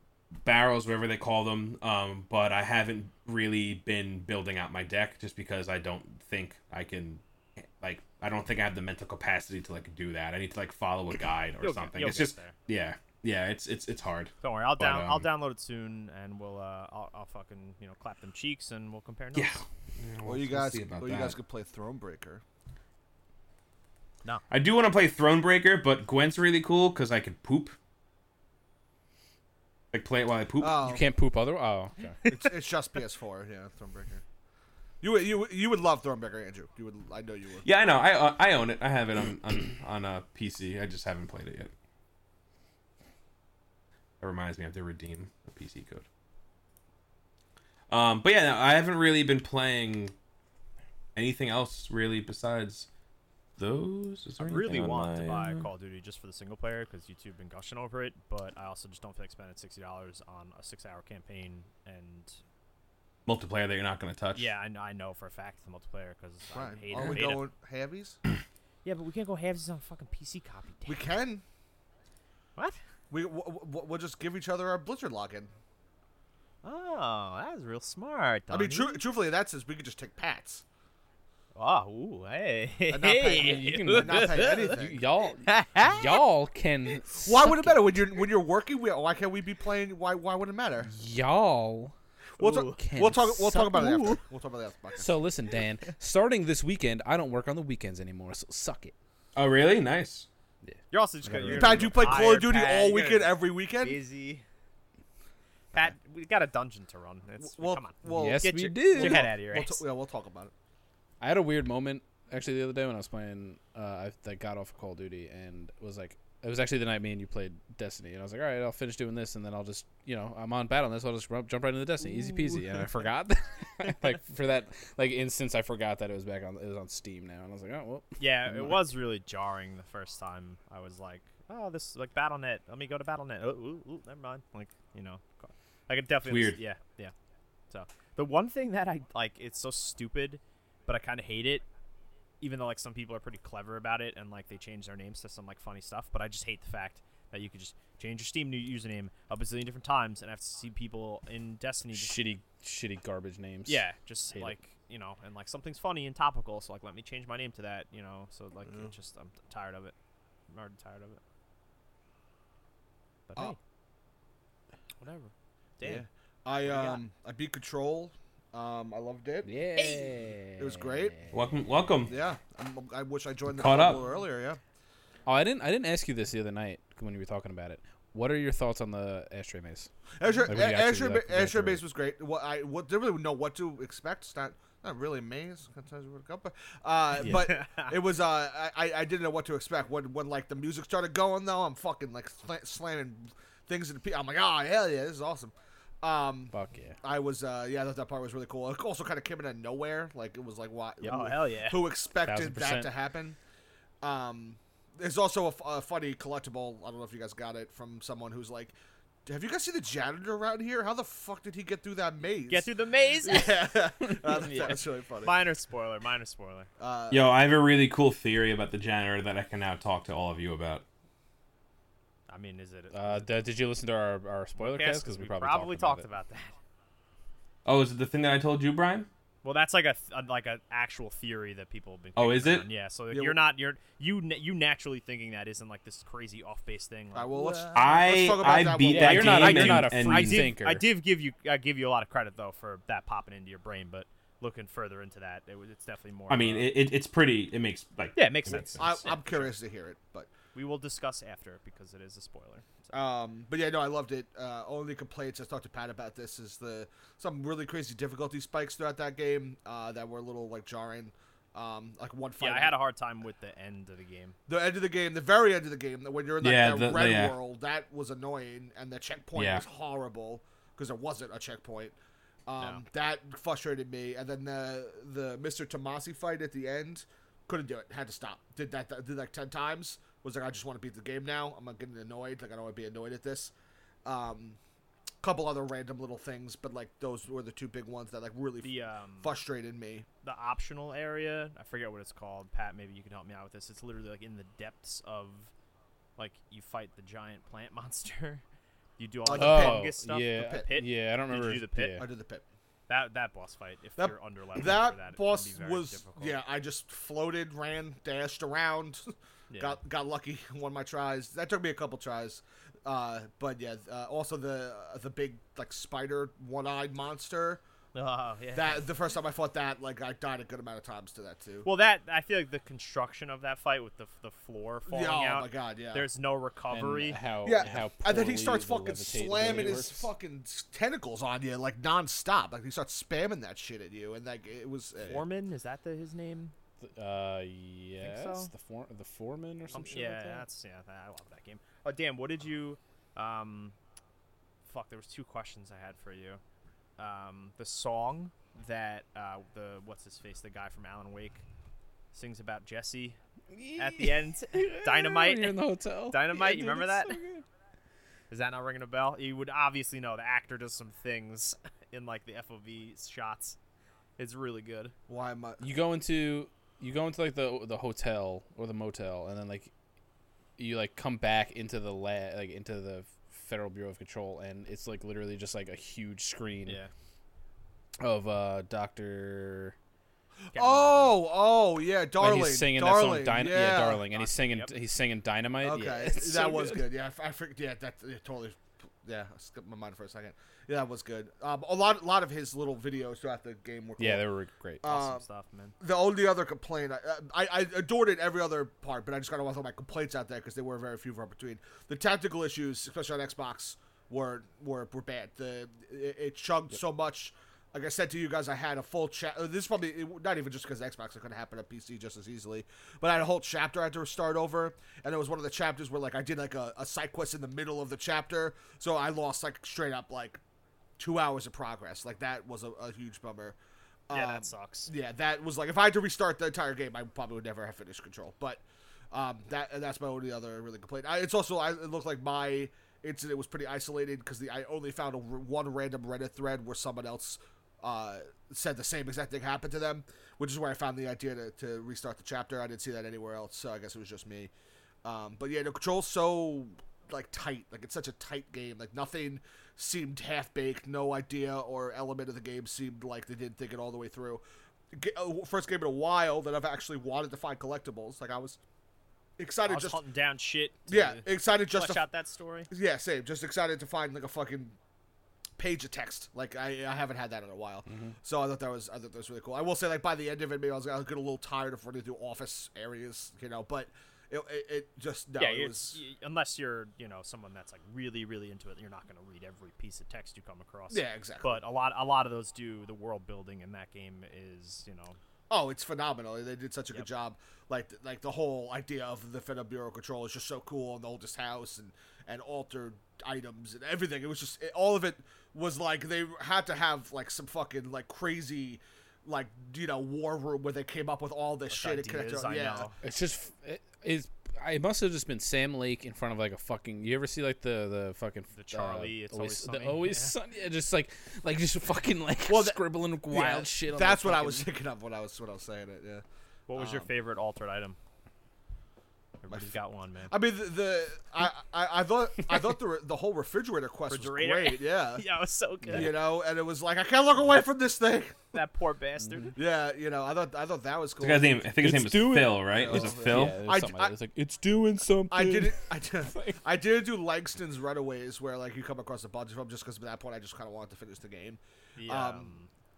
barrels, whatever they call them. Um, but I haven't really been building out my deck just because I don't think I can. Like I don't think I have the mental capacity to like do that. I need to like follow a guide or You'll something. you'll it's just there. yeah, yeah. It's it's it's hard. Don't worry, I'll But, down I'll um, download it soon, and we'll uh I'll, I'll fucking you know clap them cheeks, and we'll compare notes. Yeah. Well, you guys, well, you guys could play Thronebreaker. No, I do want to play Thronebreaker, but Gwent's really cool because I can poop. Like play it while I poop. Oh, You can't poop other. Oh, okay. it's, it's just PS4. Yeah, Thronebreaker. You would you would- you would love Thronebreaker, Andrew. You would. I know you would. Yeah, I know. I uh, I own it. I have it on on on a PC. I just haven't played it yet. That reminds me, I have to redeem a PC code. Um, but yeah, no, I haven't really been playing anything else really besides those. Is I there really anything on want to buy uh, Call of Duty just for the single player because YouTube been gushing over it, but I also just don't feel like spending sixty dollars on a six-hour campaign. And multiplayer that you're not going to touch. yeah, I, kn- I know for a fact the multiplayer because Right. I hate Are it. we hate it. going heavies? [coughs] Yeah, but we can't go halvesies on fucking PC copy. Damn. We can. What? We w- w- we'll just give each other our Blizzard login. Oh, that was real smart. I mean, Donnie. tru- truthfully, that is we could just take Pats. Oh, ooh, hey. And not pay- hey. [laughs] you can- and not pay anything. [laughs] Y'all, y'all can. Why suck would it matter when you're when you're working? We, why can't we be playing? Why why would it matter? Y'all. We'll, Ooh. talk. We'll talk. We'll talk about it after. Ooh. We'll talk about it after. So listen, Dan. Starting this weekend, I don't work on the weekends anymore. So suck it. Oh, really? Nice. You're also just gonna. You're Pat, you play Call of Duty Pat. all weekend, every weekend. Busy. Pat, we got a dungeon to run. It's, Well, come on. well, yes, get we your, do. Get your head out of your We'll t- yeah, we'll talk about it. I had a weird moment actually the other day when I was playing. Uh, I like, got off of Call of Duty and was like, it was actually the night me and you played Destiny, and I was like, all right, I'll finish doing this, and then I'll just, you know, I'm on battle, so I'll just jump right into Destiny, easy peasy. And I forgot, that, [laughs] like for that like instance, I forgot that it was back on, it was on Steam now, and I was like, oh well. Yeah, it was really jarring the first time. I was like, "Oh, this is like Battle.net. Let me go to Battle.net." Oh, ooh, ooh, never mind. Like, you know, I could definitely. Weird. Yeah, yeah. So the one thing that I like, it's so stupid, but I kind of hate it. Even though like some people are pretty clever about it and like they change their names to some like funny stuff, but I just hate the fact that you could just change your Steam new username a bazillion different times and have to see people in Destiny just Shitty, shitty garbage names. yeah, just Hate it. like you know, and like something's funny and topical, so like let me change my name to that, you know. So like, Yeah. it just I'm tired of it. I'm already tired of it. But Uh, hey, whatever. Damn. Yeah. I you um I beat Control. Um, I loved it. Yeah. It was great. Welcome, welcome. Yeah, I'm, I wish I joined the Caught up. a earlier. Yeah. Oh, I didn't. I didn't ask you this the other night when you were talking about it. What are your thoughts on the ashtray maze? Azure, Like, when you like, Ba- go Ashtray Maze was great. What I what didn't really know what to expect. It's not not really a maze. Can't tell you where to go, but uh, but it was uh I I didn't know what to expect when when like the music started going though. I'm fucking like sla- slamming things in the. pe- I'm like, oh hell yeah, this is awesome. Um, Fuck yeah. I was uh yeah that, that part was really cool. It also kind of came out of nowhere. Like it was like what Yeah, oh who, hell yeah. who expected Thousand that to happen. Um, there's also a funny collectible. I don't know if you guys got it from someone who's like, "Have you guys seen the janitor around here? How the fuck did he get through that maze?" Get through the maze. [laughs] Yeah, [laughs] uh, that- Yeah. that's really funny. minor spoiler. Minor spoiler. Uh, Yo, I have a really cool theory about the janitor that I can now talk to all of you about. I mean, is it? Uh, d- did you listen to our, our spoiler cast? Because we, we probably, probably talked talked about, about that. Oh, is it the thing that I told you, Brian? Well, that's like a, th- a like an actual theory that people have been. Oh, kicking is it? around. Yeah. So Yeah, you're well- not you're you na- you naturally thinking that isn't like this crazy off base thing. Like, All right, well, let's- "Well, I Let's talk about I that beat one. Yeah, that you're game not- and, you're not a free I did thinker. I did give you I give you a lot of credit though for that popping into your brain, but looking further into that, it was it's definitely more. I mean, uh, it, it, it's pretty. It makes like yeah, it makes it sense. I, Yeah, I'm for sure. curious to hear it, but We will discuss after because it is a spoiler. So. um, but yeah, no, I loved it. Uh, only complaints I talked to Pat about this is the some really crazy difficulty spikes throughout that game uh, that were a little like jarring. Um, like one fight. yeah, I had a hard time with the end of the game. the end of the game, the very end of the game, when you're in like, Yeah, that the- the- red yeah. world, that was annoying, and the checkpoint Yeah. was horrible because there wasn't a checkpoint. Um, No. That frustrated me, and then the the Mr. Tomasi fight at the end, couldn't do it. Had to stop. Did that did like ten times. Was like I just want to beat the game now. I'm not getting annoyed. Like I don't want to be annoyed at this. Um, couple other random little things, but like those were the two big ones that like really The um frustrated me. the optional area, I forget what it's called. Pat, maybe you can help me out with this. It's literally like in the depths of like you fight the giant plant [laughs] monster. You do all Like the the fungus stuff. yeah, The pit? yeah. I don't Did you remember. do the pit? yeah. I did the pit. That that boss fight, if That- you're under leveled That, that, boss was difficult. yeah. I just floated, ran, dashed around, [laughs] Yeah. got got lucky, [laughs] won my tries. That took me a couple tries, uh, but yeah. Uh, also the the big like spider one eyed monster. Oh, yeah. That the first time I fought that, like I died a good amount of times to that too. well, that I feel like the construction of that fight with the the floor falling yeah, oh out. my god, yeah. There's no And recovery. how yeah, how and then he starts the fucking slamming his fucking tentacles on you like nonstop. Like he starts spamming that shit at you, and like it was. Uh, Foreman is that the, his name? Uh, yes, so? the for, the foreman or some Um, shit yeah, like that. that's yeah. That, I love that game. Oh damn, what did you? Um, fuck, there was two questions I had for you. Um, the song that uh, the what's his face, the guy from Alan Wake, sings about Jesse at the end. [laughs] Dynamite. In the hotel. [laughs] Dynamite, Yeah, you dude, remember it's that? so. Is that not ringing a bell? You would obviously know the actor does some things [laughs] in like the FOV shots. It's really good. Why am I? You go into you go into like the the hotel or the motel, and then like you like come back into the la- like into the Federal Bureau of Control, and it's like literally just like a huge screen Yeah. of uh Doctor. Oh, oh yeah, When darling, he's singing darling, that song, Dyna- yeah. yeah. darling, and he's singing Yep. he's singing Dynamite. Okay, yeah, that so was good. Yeah, I, I forget. Yeah, that yeah, totally. Yeah, I skipped my mind for a second. Yeah, that was good. Um, a lot, a lot of his little videos throughout the game were. Cool. Yeah, they were great. Awesome Um, stuff, man. the only other complaint, I, I, I adored it every other part, but I just got to want to throw my complaints out there because there were very few far between. The tactical issues, especially on Xbox, were were, were bad. The it, it chugged so much. Like I said to you guys, I had a full chat. This is probably not even just because Xbox. It could happen on PC just as easily. But I had a whole chapter I had to start over, and it was one of the chapters where like I did like a, a side quest in the middle of the chapter, so I lost like straight up like two hours of progress. Like that was a, a huge bummer. Yeah, Um, that sucks. yeah, that was like if I had to restart the entire game, I probably would never have finished Control. But um, that that's my only other really complaint. I, it's also I, it looked like my incident was pretty isolated because the I only found a, one random Reddit thread where someone else uh, said the same exact thing happened to them, which is where I found the idea to, to restart the chapter. I didn't see that anywhere else, so I guess it was just me. Um, but yeah, the control's so like tight, like it's such a tight game. Like nothing seemed half baked. No idea or element of the game seemed like they didn't think it all the way through. Uh, First game in a while that I've actually wanted to find collectibles. Like I was I excited was just hunting down shit. To yeah, excited just to out that story. yeah, same. Just excited to find like a fucking page of text. Like I, I haven't had that in a while. So I thought that was I thought that was really cool. I will say like by the end of it, maybe I was, I was getting a little tired of running through office areas, you know. But it, it, it just no, yeah, it was y- unless you're you know someone that's like really really into it, you're not going to read every piece of text you come across. yeah exactly. But a lot a lot of those do. The world building in that game is you know Oh, it's phenomenal. They did such a Yep. good job. Like like the whole idea of the Federal Bureau of Control is just so cool and the oldest house and and altered items and everything. It was just it, all of it was like they had to have like some fucking like crazy like you know war room where they came up with all this shit and connected. ideas, I yeah. know. It's just it is. It must have just been Sam Lake in front of like a fucking. You ever see like the the fucking The Charlie, Uh, It's Always the Sunny, always yeah. sunny. Yeah, just like like just fucking like Well, that- scribbling wild Yeah, shit. On That's the what I fucking- was thinking of when I was when I was saying it. Yeah. what was your Um, favorite altered item? Everybody's got one, man. I mean, the, the I, I I thought I thought the re- the whole refrigerator quest Refrigerator? was great. [laughs] Yeah. yeah, it was so good. You know, and it was like I can't look away from this thing. [laughs] That poor bastard. Yeah, you know, I thought I thought that was cool. The guy's name, I think his It's name was doing- Phil, right? Was Oh, it. Phil? Yeah, there's I- something I- like that. It's like it's doing something. I didn't. I [laughs] did. I didn't do Langston's Runaways, where like you come across a bunch of them, just because at that point I just kind of wanted to finish the game. The Um, um,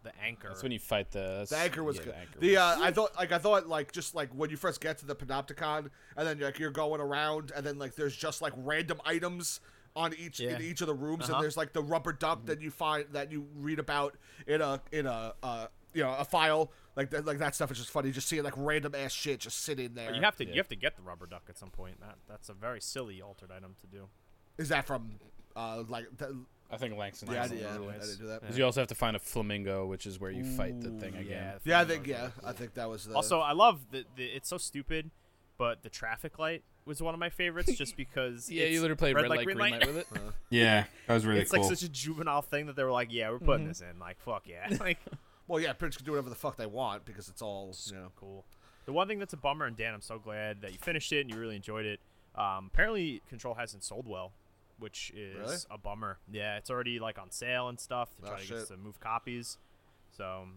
the anchor. That's when you fight the. The anchor was yeah, good. The, anchor The was- uh, I thought like I thought like just like when you first get to the Panopticon, and then like you're going around, and then like there's just like random items on each Yeah. in each of the rooms, Uh-huh. and there's like the rubber duck that you find that you read about in a in a uh, you know a file like that like that stuff is just funny. Just seeing like random ass shit just sitting there. But you have to Yeah. you have to get the rubber duck at some point. That that's a very silly altered item to do. Is that from uh like th- I think Langston. yeah, I, has did, yeah, I didn't do that. 'Cause you also have to find a flamingo, which is where you fight the thing again. Yeah, I think yeah. I think that was the Also, I love the, the it's so stupid, but the traffic light was one of my favorites just [laughs] because Yeah, you literally played red, light, green green light, with it. [laughs] Yeah, that was really it's cool. like such a juvenile thing that they were like, yeah, we're putting this in. Like, fuck yeah, [laughs] like well, yeah, Prince can do whatever the fuck they want because it's all you know. cool. The one thing that's a bummer, and Dan, I'm so glad that you finished it and you really enjoyed it. Um, apparently, Control hasn't sold well, which is Really? a bummer. Yeah, it's already like on sale and stuff to Oh, try to get shit. us to move copies. So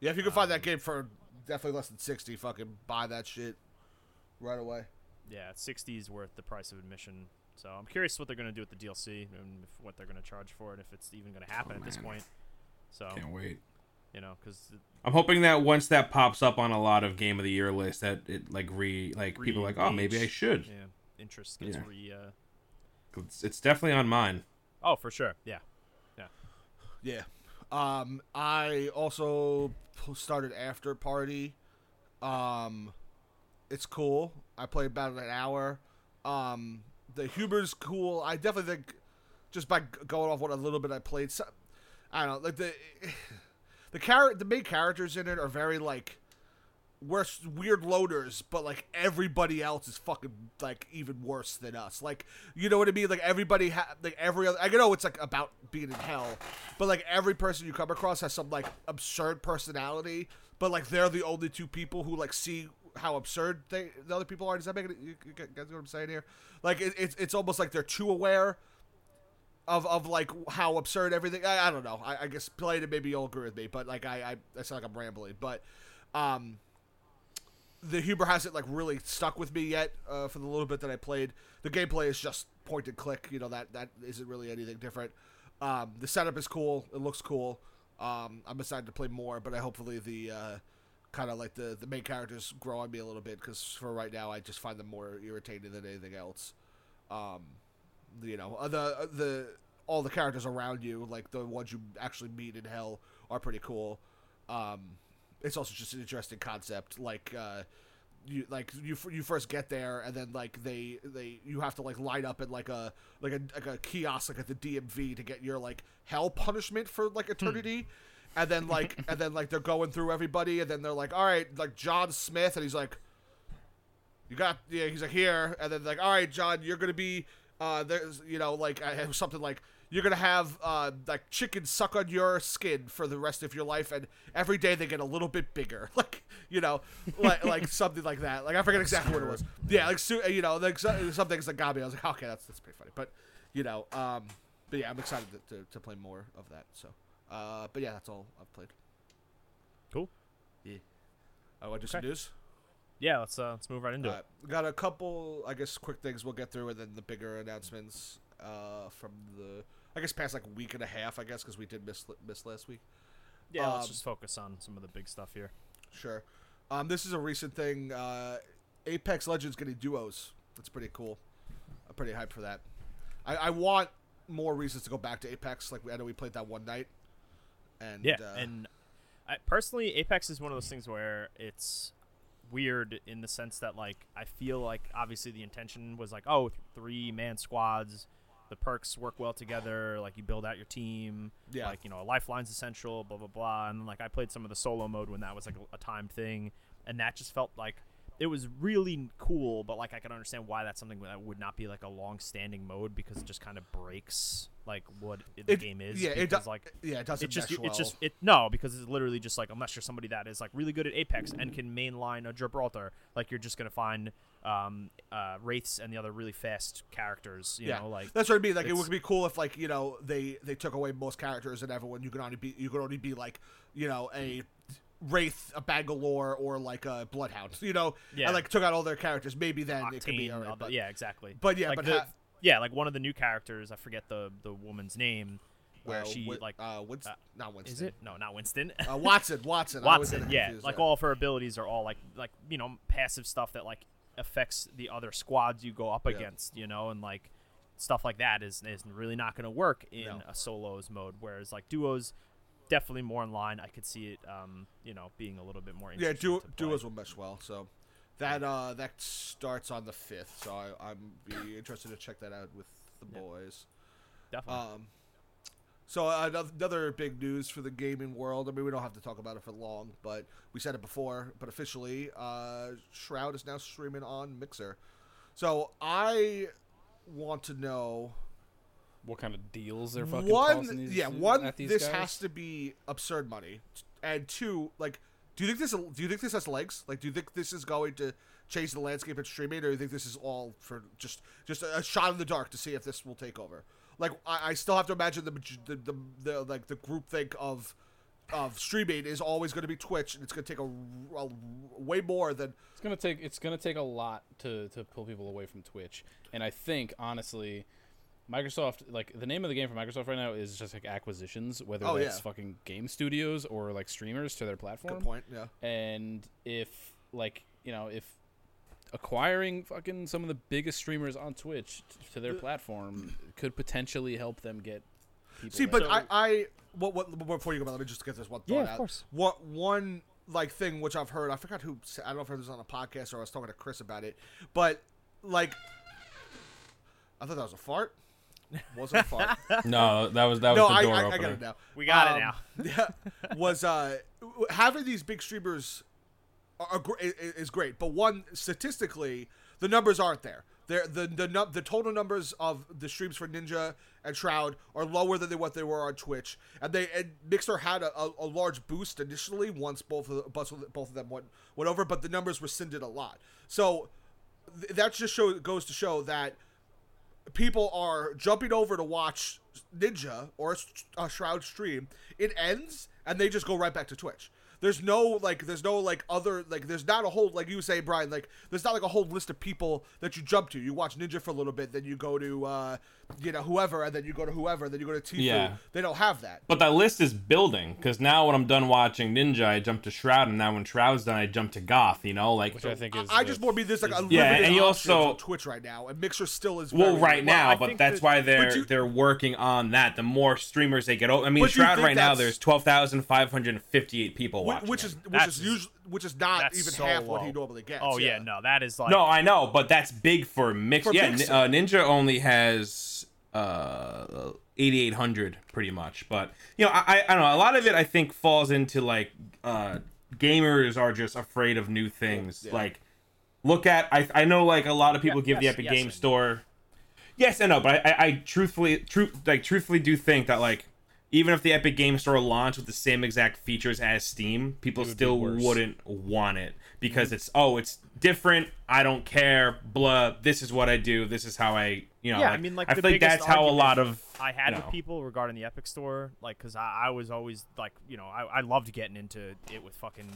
Yeah, if you can find that Um, game for definitely less than sixty, fucking buy that shit right away. yeah, 60 is worth the price of admission. So I'm curious what they're gonna do with the DLC and if, what they're gonna charge for it, if it's even gonna happen at this point. So Can't wait. you know, because I'm hoping that once that pops up on a lot of game of the year lists, that it like re like people are like, oh, maybe I should. yeah, interest gets Yeah. re. Uh, It's, it's definitely on mine. oh, for sure. Yeah. Yeah. Yeah. Um, I also started Afterparty. Um, it's cool. I played about an hour. Um, the humor's cool. I definitely think, just by going off what a little bit I played, so, I don't know, like the [sighs] the char- the main characters in it are very like we're weird loaders, but like everybody else is fucking like even worse than us. Like you know what I mean? Like everybody ha- like every other. I know it's like about being in hell, but like every person you come across has some like absurd personality. But like they're the only two people who like see how absurd they the other people are. Does that make it? You, you guys know what I'm saying here? Like it, it's it's almost like they're too aware of of like how absurd everything. I, I don't know. I, I guess playing it maybe you'll agree with me, but like I I, I sound like I'm rambling, but um the humor hasn't like really stuck with me yet uh, for the little bit that I played. The gameplay is just point and click. You know that that isn't really anything different. Um, the setup is cool. It looks cool. Um, I'm excited to play more, but I hopefully the uh, kind of like the the main characters grow on me a little bit because for right now I just find them more irritating than anything else. Um, you know uh, the the all the characters around you, like the ones you actually meet in hell, are pretty cool. Um, it's also just an interesting concept like uh you like you you first get there and then like they they you have to like line up at like a like a like a kiosk like at the DMV to get your like hell punishment for like eternity. And then like [laughs] and then like they're going through everybody and then they're like all right like John Smith and he's like you got yeah he's like here and then like all right John you're going to be uh there's you know like I have something like you're gonna have uh, like chickens suck on your skin for the rest of your life, and every day they get a little bit bigger, [laughs] like you know, like like [laughs] something like that. Like I forget exactly what it was. Yeah, like su- you know, like so- some things that got me. I was like, okay, that's that's pretty funny. But you know, um, but yeah, I'm excited to, to, to play more of that. So, uh, but yeah, that's all I've played. Cool. Yeah. I want to do some news. Yeah. Let's uh, let's move right into Uh, it. got a couple, I guess, quick things we'll get through, and then the bigger announcements uh, from the, I guess, past like week and a half, I guess, because we did miss miss last week. Yeah. let's um, just focus on some of the big stuff here. Sure. Um, this is a recent thing. Uh, Apex Legends getting duos. That's pretty cool. I'm pretty hyped for that. I, I want more reasons to go back to Apex. Like I know we played that one night, and Yeah, uh, and I, personally, Apex is one of those things where it's weird in the sense that like I feel like obviously the intention was like oh three man squads, the perks work well together, like you build out your team, Yeah. like you know a lifeline's essential, blah blah blah, and like I played some of the solo mode when that was like a, a timed thing, and that just felt like it was really cool, but like I can understand why that's something that would not be like a long-standing mode because it just kind of breaks like what the It- game is. yeah, it because, do- like yeah, it doesn't it just mesh it's just it no because it's literally just like unless you're somebody that is like really good at Apex and can mainline a Gibraltar, like you're just gonna find um uh wraiths and the other really fast characters. You yeah, know, like that's what I mean. Like it would be cool if like you know they they took away most characters and everyone you could only be you could only be like you know a wraith, a Bangalore, or like a bloodhound. You know, Yeah. and like took out all their characters. Maybe then it could be Octane, alright. But yeah, exactly. but yeah, like but the, ha- yeah, like one of the new characters, I forget the the woman's name, where uh, she Win- like uh, Winston, uh, not Winston. is it? No, not Winston. Uh, Wattson, Wattson, Wattson, yeah. confused, Like all of her abilities are all like like you know passive stuff that like affects the other squads you go up Yeah. against, you know, and like stuff like that is is really not going to work in No. a solos mode. Whereas like duos, definitely more in line. I could see it, um, you know, being a little bit more. Yeah, to duos will mesh well. So that uh that starts on the fifth. So I, I'm be interested to check that out with the Yeah. boys. definitely. Um, so another, another big news for the gaming world. I mean, we don't have to talk about it for long, but we said it before. But officially, uh, Shroud is now streaming on Mixer. So I want to know What kind of deals they're fucking one. these, yeah, one. This guys? has to be absurd money, and two, like, do you think this? Do you think this has legs? Like, do you think this is going to change the landscape of streaming, or do you think this is all for just just a shot in the dark to see if this will take over? Like, I, I still have to imagine the, the the the like the group think of of streaming is always going to be Twitch, and it's going to take a, a way more than It's gonna take it's gonna take a lot to to pull people away from Twitch, and I think honestly, Microsoft like the name of the game for Microsoft right now is just like acquisitions, whether Oh, that's yeah. fucking game studios or like streamers to their platform. good point. Yeah. And if like you know if acquiring fucking some of the biggest streamers on Twitch t- to their platform could potentially help them get people. See, but So- I, I what, what before you go, let me just get this one thought Yeah, of out. course. What one like thing which I've heard, I forgot who. I don't know if it was on a podcast or I was talking to Chris about it, but like, I thought that was a fart. Wasn't a fart. [laughs] No, that was that was no, the I, door I, I opener. get it now. We got it Um, now. [laughs] yeah, was uh having these big streamers are, is great, but one statistically the numbers aren't there. They're, the the the total numbers of the streams for Ninja and Shroud are lower than they, what they were on Twitch, and they and Mixer had a, a, a large boost initially once both of the, both of them went went over, but the numbers rescinded a lot. So th- that just show goes to show that people are jumping over to watch Ninja or a, a uh, Shroud stream. It ends and they just go right back to Twitch. There's no like, there's no like other like, there's not a whole like you say, Brian. Like, there's not like a whole list of people that you jump to. You watch Ninja for a little bit, then you go to uh, you know whoever, and then you go to whoever, then you go to Tfue. Yeah. They don't have that. But that list is building because now when I'm done watching Ninja, I jump to Shroud, and now when Shroud's done, I jump to Goth. You know, like which I think is I the- just more be there's like a is- limited Yeah, and you also- on Twitch right now, and Mixer still is well, very right now, I but that's that- why they're you- they're working on that. The more streamers they get, I mean, Shroud right now there's twelve thousand five hundred fifty-eight people Wh- watching. which is which That's- is usually which is not even so half what he normally gets. Oh yeah. no, that is like no, I know, but that's big for mix. For yeah, Mixer. Uh, Ninja only has uh 8800 pretty much but you know I, I I don't know a lot of it i think falls into like uh gamers are just afraid of new things Yeah. like look at i i know like a lot of people Yeah, give the epic yes, game store yes i know but i i, I truthfully true like truthfully do think that like even if the epic game store launched with the same exact features as steam people would still wouldn't want it because mm-hmm. it's oh it's different i don't care blah this is what i do this is how i you know yeah, I mean, like I feel like that's how a lot of I had you with people regarding the Epic Store, like, because I, I was always like, you know, I, I loved getting into it with fucking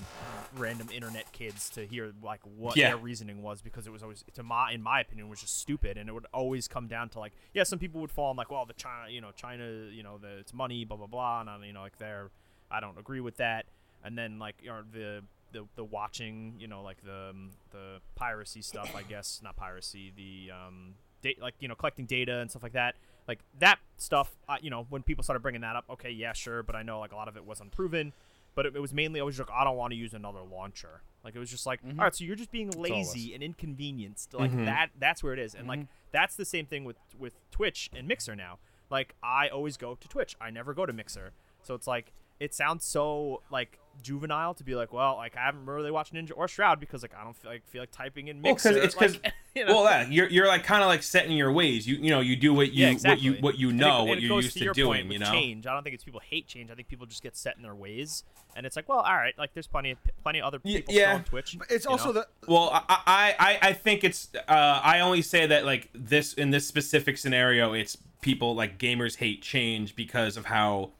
random internet kids to hear like what Yeah. their reasoning was because it was always, to my, in my opinion, was just stupid, and it would always come down to like, yeah, some people would fall in like, well, the China, you know, China, you know, the it's money, blah blah blah, and I, you know, like they're, I don't agree with that, and then like, you know, the the, the watching, you know, like the um, the piracy stuff, I guess, not piracy, the um, da- like you know, collecting data and stuff like that. Like that stuff, uh, you know, when people started bringing that up, okay, yeah, sure, but I know like a lot of it was unproven. But it, it was mainly always like, I don't want to use another launcher. Like it was just like, all right, so you're just being all it was. lazy and inconvenienced. Like Mhm. that. That's where it is, and like that's the same thing with with Twitch and Mixer now. Like I always go to Twitch. I never go to Mixer. So it's like it sounds so like juvenile to be like, well, like I haven't really watched Ninja or Shroud because like I don't feel like feel like typing in Well, Mixer. because it's because like, [laughs] you know? well, yeah, you're you're like kind of like set in your ways. You you know you do what you yeah, exactly. what you what you And it- know and what you're used to, to doing. You know. change. I don't think it's people hate change. I think people just get set in their ways, and it's like, well, all right, like there's plenty of plenty of other Y- people yeah. still on Twitch. But It's also know? the Well, I, I I I think it's uh, I only say that like this in this specific scenario, it's people like gamers hate change because of how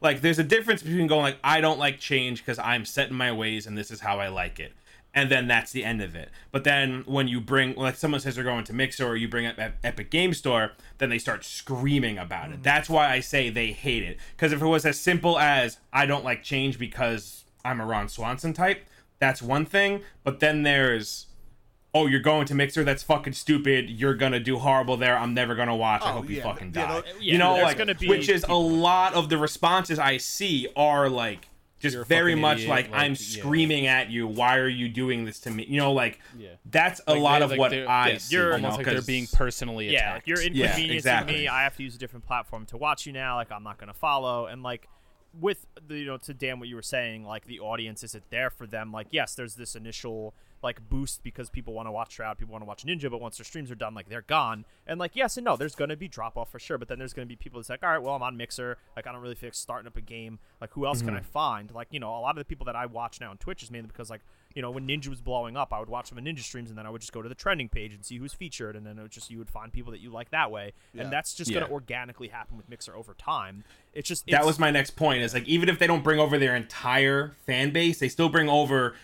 like there's a difference between going like I don't like change because I'm set in my ways and this is how I like it. And then that's the end of it. But then when you bring, like someone says they're going to Mixer or you bring up Epic Game Store, then they start screaming about it. Mm. That's why I say they hate it. Because if it was as simple as I don't like change because I'm a Ron Swanson type, that's one thing. But then there's oh, you're going to Mixer, that's fucking stupid. You're gonna do horrible there. I'm never gonna watch. I Oh, hope you fucking die. yeah, you know, like gonna be which is a lot of the responses I see are like just very much idiot, like, like, I'm yeah. screaming at you. Why are you doing this to me? You know, like Yeah. that's a Like, lot of like, what they're- I yeah, see. you're almost know, like they're being personally yeah, attacked. you're Yeah, inconveniencing exactly. me. I have to use a different platform to watch you now. Like I'm not gonna follow. And like with the you know to Dan what you were saying, like the audience isn't there for them. Like yes, there's this initial like boost because people want to watch Shroud, people want to watch Ninja, but once their streams are done, like they're gone. And like yes and no, there's gonna be drop off for sure. But then there's gonna be people that's like, all right, well I'm on Mixer. Like I don't really feel like starting up a game. Like who else can mm-hmm. I find? Like you know a lot of the people that I watch now on Twitch is mainly because like you know, when Ninja was blowing up, I would watch some Ninja streams, and then I would just go to the trending page and see who's featured, and then it would just you would find people that you like that way, Yeah. and that's just Yeah. gonna organically happen with Mixer over time. It's just that was my next point. Is like even if they don't bring over their entire fan base, they still bring over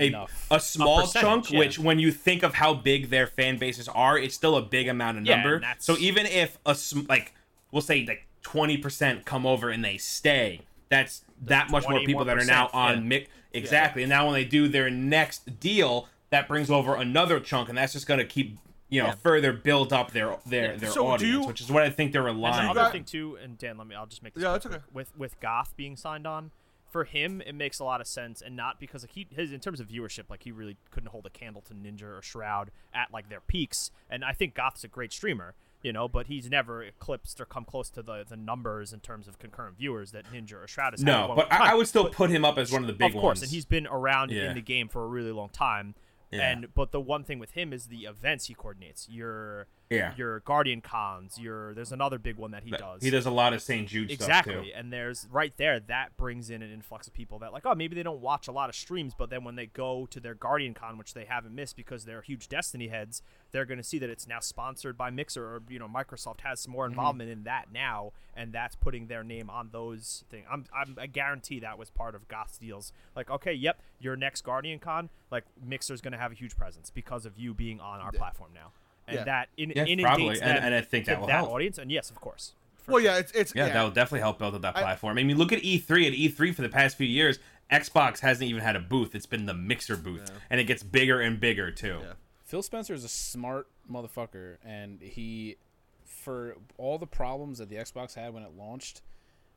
a, Enough. a small percentage, chunk. yeah. Which, when you think of how big their fan bases are, it's still a big amount of Yeah, number. and that's- so even if a sm- like we'll say like twenty percent come over and they stay, that's that much more people that are now on yeah. Mick. Exactly. And now when they do their next deal, that brings over another chunk, and that's just gonna keep. You know, Yeah. further build up their their their So audience, you- which is what I think they're And relying. the on. other Got- thing too, and Dan, let me. I'll just make this Yeah, quick. that's okay. With with Goth being signed on, for him it makes a lot of sense, and not because like he his in terms of viewership, like he really couldn't hold a candle to Ninja or Shroud at like their peaks. And I think Goth's a great streamer, you know, but he's never eclipsed or come close to the the numbers in terms of concurrent viewers that Ninja or Shroud has. No, but. I, I would still put him up as one of the big ones. of course, ones. and he's been around Yeah. in the game for a really long time. Yeah. And but the one thing with him is the events he coordinates. Your Yeah. your GuardianCons. Your there's another big one that he But does. He does a lot of St. Jude exactly, stuff too. and there's right there that brings in an influx of people that like oh maybe they don't watch a lot of streams, but then when they go to their GuardianCon, which they haven't missed because they're huge Destiny heads, they're going to see that it's now sponsored by Mixer or you know Microsoft has some more Mm-hmm. involvement in that now, and that's putting their name on those things. I'm, I'm I guarantee that was part of Goth's deals. Like okay, yep, your next GuardianCon, like Mixer's going to have a huge presence because of you being on our platform now. And Yeah. that in, Yeah, inundates probably, and- them and I think to that will that help. audience, and yes, of course. Well, sure. yeah, it's it's Yeah, yeah. that will definitely help build up that platform. I mean, look at E3. At E3 for the past few years, Xbox hasn't even had a booth. It's been the Mixer booth, and it gets bigger and bigger too. Yeah. Phil Spencer is a smart motherfucker, and he, for all the problems that the Xbox had when it launched,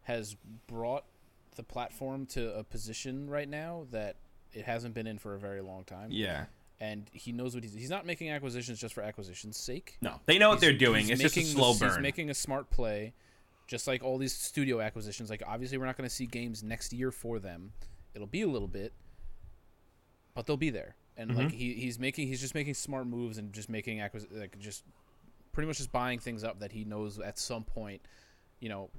has brought the platform to a position right now that it hasn't been in for a very long time. Yeah. And he knows what he's. He's not making acquisitions just for acquisition's sake. No, they know what He's- they're doing. It's just a slow this- burn. He's making a smart play, just like all these studio acquisitions. Like obviously, we're not going to see games next year for them. It'll be a little bit, but they'll be there. And Mm-hmm. like he, he's making, he's just making smart moves and just making acquis- like just pretty much just buying things up that he knows at some point, you know,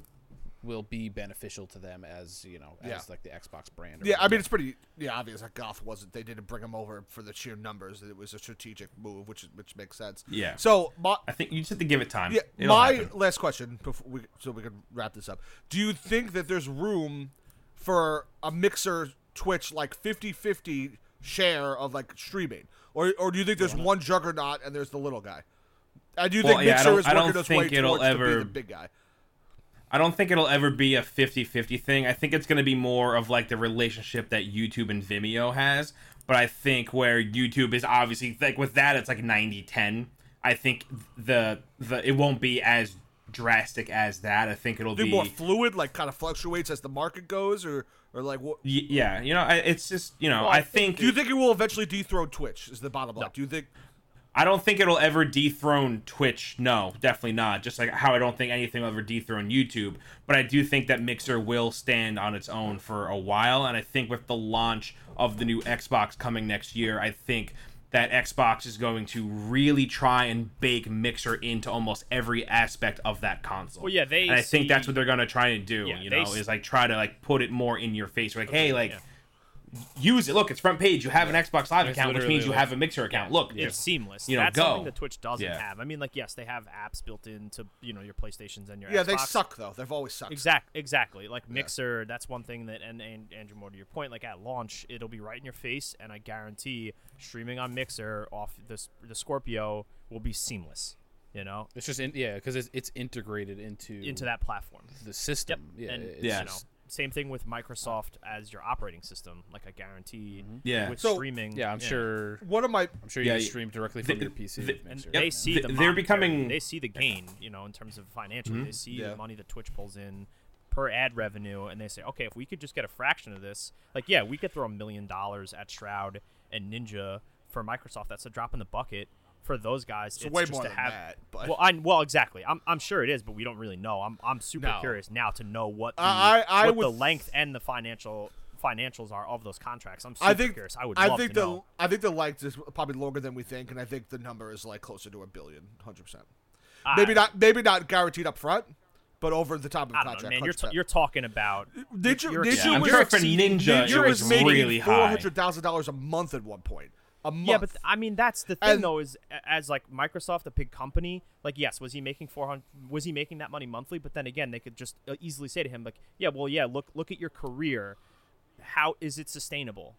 will be beneficial to them as you know as Yeah. like the Xbox brand. or Yeah, I mean it's pretty yeah obvious that Goth wasn't. They didn't bring him over for the sheer numbers. It was a strategic move, which which makes sense. Yeah. So my I think you just have to give it time. yeah It'll my happen. last question before we so we can wrap this up. Do you think that there's room for a mixer Twitch like 50-50 share of like streaming, or or do you think there's one juggernaut and there's the little guy? I do Well, think yeah, Mixer don't- is working its way think it'll towards to be the big guy. I don't think it'll ever be a 50-50 thing. I think it's going to be more of like the relationship that YouTube and Vimeo has. But I think where YouTube is obviously like with that it's like 90-10. I think the the it won't be as drastic as that. I think it'll Do be more fluid, like kind of fluctuates as the market goes, or or like what? Y- yeah, you know, I, it's just you know, Well, I I think think Do you think it will eventually dethrone Twitch? Is the bottom line? Do you think? I don't think it'll ever dethrone Twitch. No, definitely not. Just like how I don't think anything will ever dethrone YouTube. But I do think that Mixer will stand on its own for a while. And I think with the launch of the new Xbox coming next year, I think that Xbox is going to really try and bake Mixer into almost every aspect of that console. Well, yeah, they And I think that's what they're gonna try and do. Yeah, you know, is like try to like put it more in your face. Like, hey, like yeah. Use it. Look, it's front page. You have an Xbox Live It's account, which literally means you like- have a Mixer account. Look, it's it's seamless. you know, That's go. something that Twitch doesn't Yeah. have. I mean, like, yes, they have apps built into you know your PlayStations and your Xbox. Yeah, they suck though. They've always sucked. Exact, exactly. Like Mixer, that's one thing that, and, and Andrew, more to your point, like at launch, it'll be right in your face, and I guarantee streaming on Mixer off this the Scorpio will be seamless. You know, It's just in, yeah, because it's, it's integrated into into that platform. the system. Yeah, and it's, you know, same thing with Microsoft as your operating system. Like I guarantee, Yeah. with So- streaming. yeah. I'm sure. One of my I'm sure you Yeah, stream directly the- from your PC. the- and Mixer. they Yep. see Th- the they're becoming- they see the gain you know in terms of financially Mhm. they see Yeah. the money that twitch pulls in per ad revenue and they say okay if we could just get a fraction of this like yeah we could throw a million dollars at shroud and ninja for microsoft that's a drop in the bucket for those guys It's it's, way just more to than have that, but- well I well exactly I'm, I'm sure it is but we don't really know I'm, I'm super No. curious now to know what the, I- I what would the length and the financial financials are of those contracts i'm super I think curious i would I love think to the know I think the length is probably longer than we think, and I think the number is like closer to a billion, hundred percent. I- Maybe not maybe not guaranteed up front, but over the top of the I don't know, contract. man. You're, 100%. t- you're talking about Ninja, you're- Ninja Yeah, I'm was sure for Ninja, Ninja it was was making really four high. hundred thousand dollars a month at one point. A month. Yeah, but th- I mean that's the thing And- though is as like Microsoft, a big company, like yes, was he making 400 was he making that money monthly, but then again, they could just uh, easily say to him like, yeah, well, yeah, look look at your career. How is it sustainable?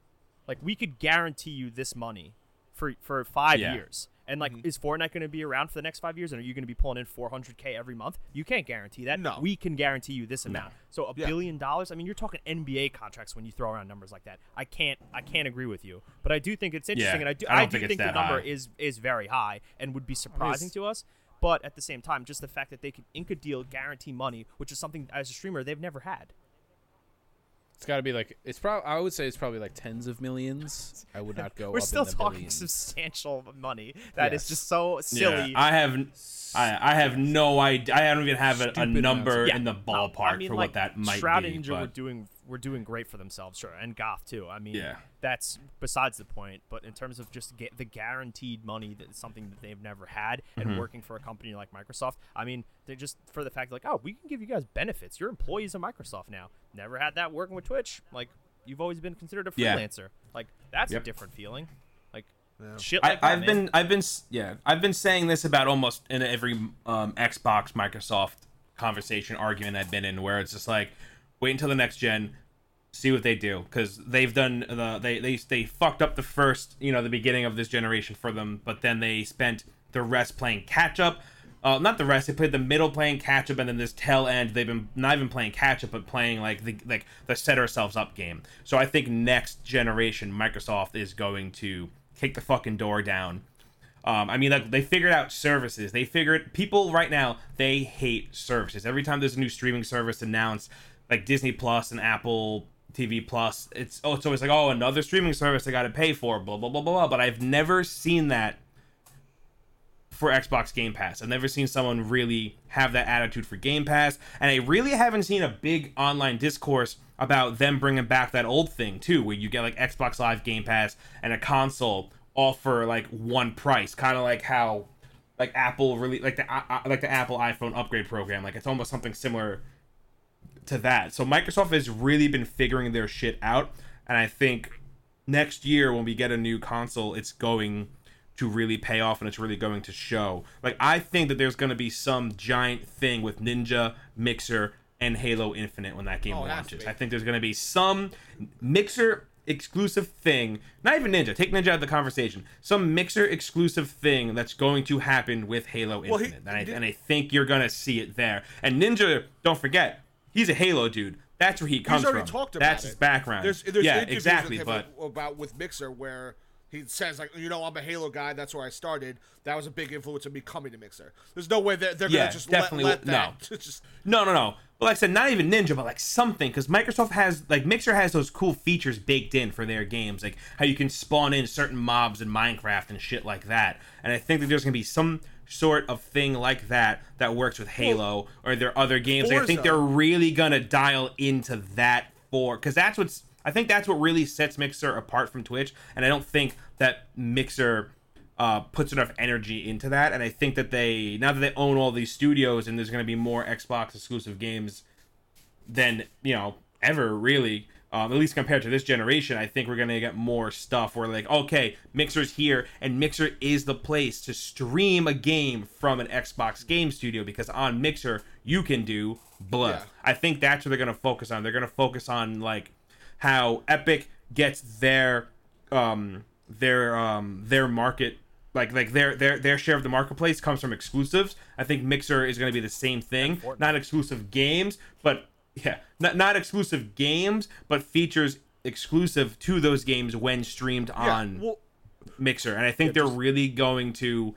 Like we could guarantee you this money for for 5 Yeah. years. And like Mm-hmm. is Fortnite going to be around for the next 5 years and are you going to be pulling in 400k every month? You can't guarantee that. No. We can guarantee you this amount. So a Yeah. billion dollars, I mean you're talking NBA contracts when you throw around numbers like that. I can't I can't agree with you. But I do think it's interesting and I do I I, do think think, the number high. is is very high and would be surprising to us. But at the same time, just the fact that they could ink a deal, guarantee money, which is something as a streamer they've never had. It's got to be like it's probably. I would say it's probably like tens of millions. I would not go. We're up still in the talking billions. substantial money. That is Yes. just so silly. Yeah, I have, I, I have no idea. I don't even have a, a number. Yeah, in the ballpark I mean, for like, what that might Shroud be. and Ninja but- were doing were doing great for themselves, sure, and Goth too. I mean, Yeah. that's besides the point. But in terms of just get the guaranteed money, that's something that they've never had, and Mm-hmm. working for a company like Microsoft. I mean, they're just for the fact like, oh, we can give you guys benefits. You're employees of Microsoft now. Never had that working with Twitch. Like you've always been considered a Yeah. freelancer. Like that's Yep. a different feeling. Like shit. Like I, that, I've man. been, I've been, yeah, I've been saying this about almost in every um, Xbox Microsoft conversation argument I've been in, where it's just like, wait until the next gen, see what they do, because they've done the they they they fucked up the first, you know, the beginning of this generation for them, but then they spent the rest playing catch up. Uh, not the rest. They played the middle playing catch up, and then this tail end they've been not even playing catch up, but playing like the like the set ourselves up game. So I think next generation Microsoft is going to kick the fucking door down. Um, I mean, like they figured out services. They figured people right now they hate services. Every time there's a new streaming service announced, like Disney Plus and Apple TV Plus, it's oh, it's always like oh another streaming service I got to pay for, blah blah blah blah blah. But I've never seen that for Xbox Game Pass. I've never seen someone really have that attitude for Game Pass, and I really haven't seen a big online discourse about them bringing back that old thing too, where you get like Xbox Live Game Pass and a console all for like one price, kind of like how like Apple really like the uh, uh, like the Apple iPhone upgrade program. Like it's almost something similar to that. So Microsoft has really been figuring their shit out, and I think next year when we get a new console, it's going to really pay off and it's really going to show. Like I think that there's going to be some giant thing with Ninja, Mixer, and Halo Infinite when that game Oh, it has to launches. I think there's going to be some Mixer exclusive thing. Not even Ninja. Take Ninja out of the conversation. Some Mixer exclusive thing that's going to happen with Halo Well, he- Infinite, and, I, and I think you're going to see it there. And Ninja, don't forget, he's a Halo dude. That's where he comes He's already from. talked about That's it. his background. There's, there's yeah, exactly. with But about with Mixer where he says like, you know, I'm a Halo guy. That's where I started. That was a big influence of me coming to Mixer. There's no way that they're Yeah, gonna just definitely let, let no. that [laughs] just No, no, no. But like I said, not even Ninja, but like something, because Microsoft has like Mixer has those cool features baked in for their games, like how you can spawn in certain mobs in Minecraft and shit like that. And I think that there's gonna be some sort of thing like that that works with Halo or their other games. I think they're really gonna dial into that for because that's what's I think that's what really sets Mixer apart from Twitch. And I don't think that Mixer uh, puts enough energy into that. And I think that they now that they own all these studios and there's going to be more Xbox exclusive games than you know ever really. Um, at least compared to this generation, I think we're gonna get more stuff where like, okay, Mixer's here, and Mixer is the place to stream a game from an Xbox game studio because on Mixer you can do blah. Yeah. I think that's what they're gonna focus on. They're gonna focus on like how Epic gets their um their um their market like like their their their share of the marketplace comes from exclusives. I think Mixer is going to be the same thing, not exclusive games, but yeah, not not exclusive games, but features exclusive to those games when streamed yeah. on well, Mixer. And I think they're really going to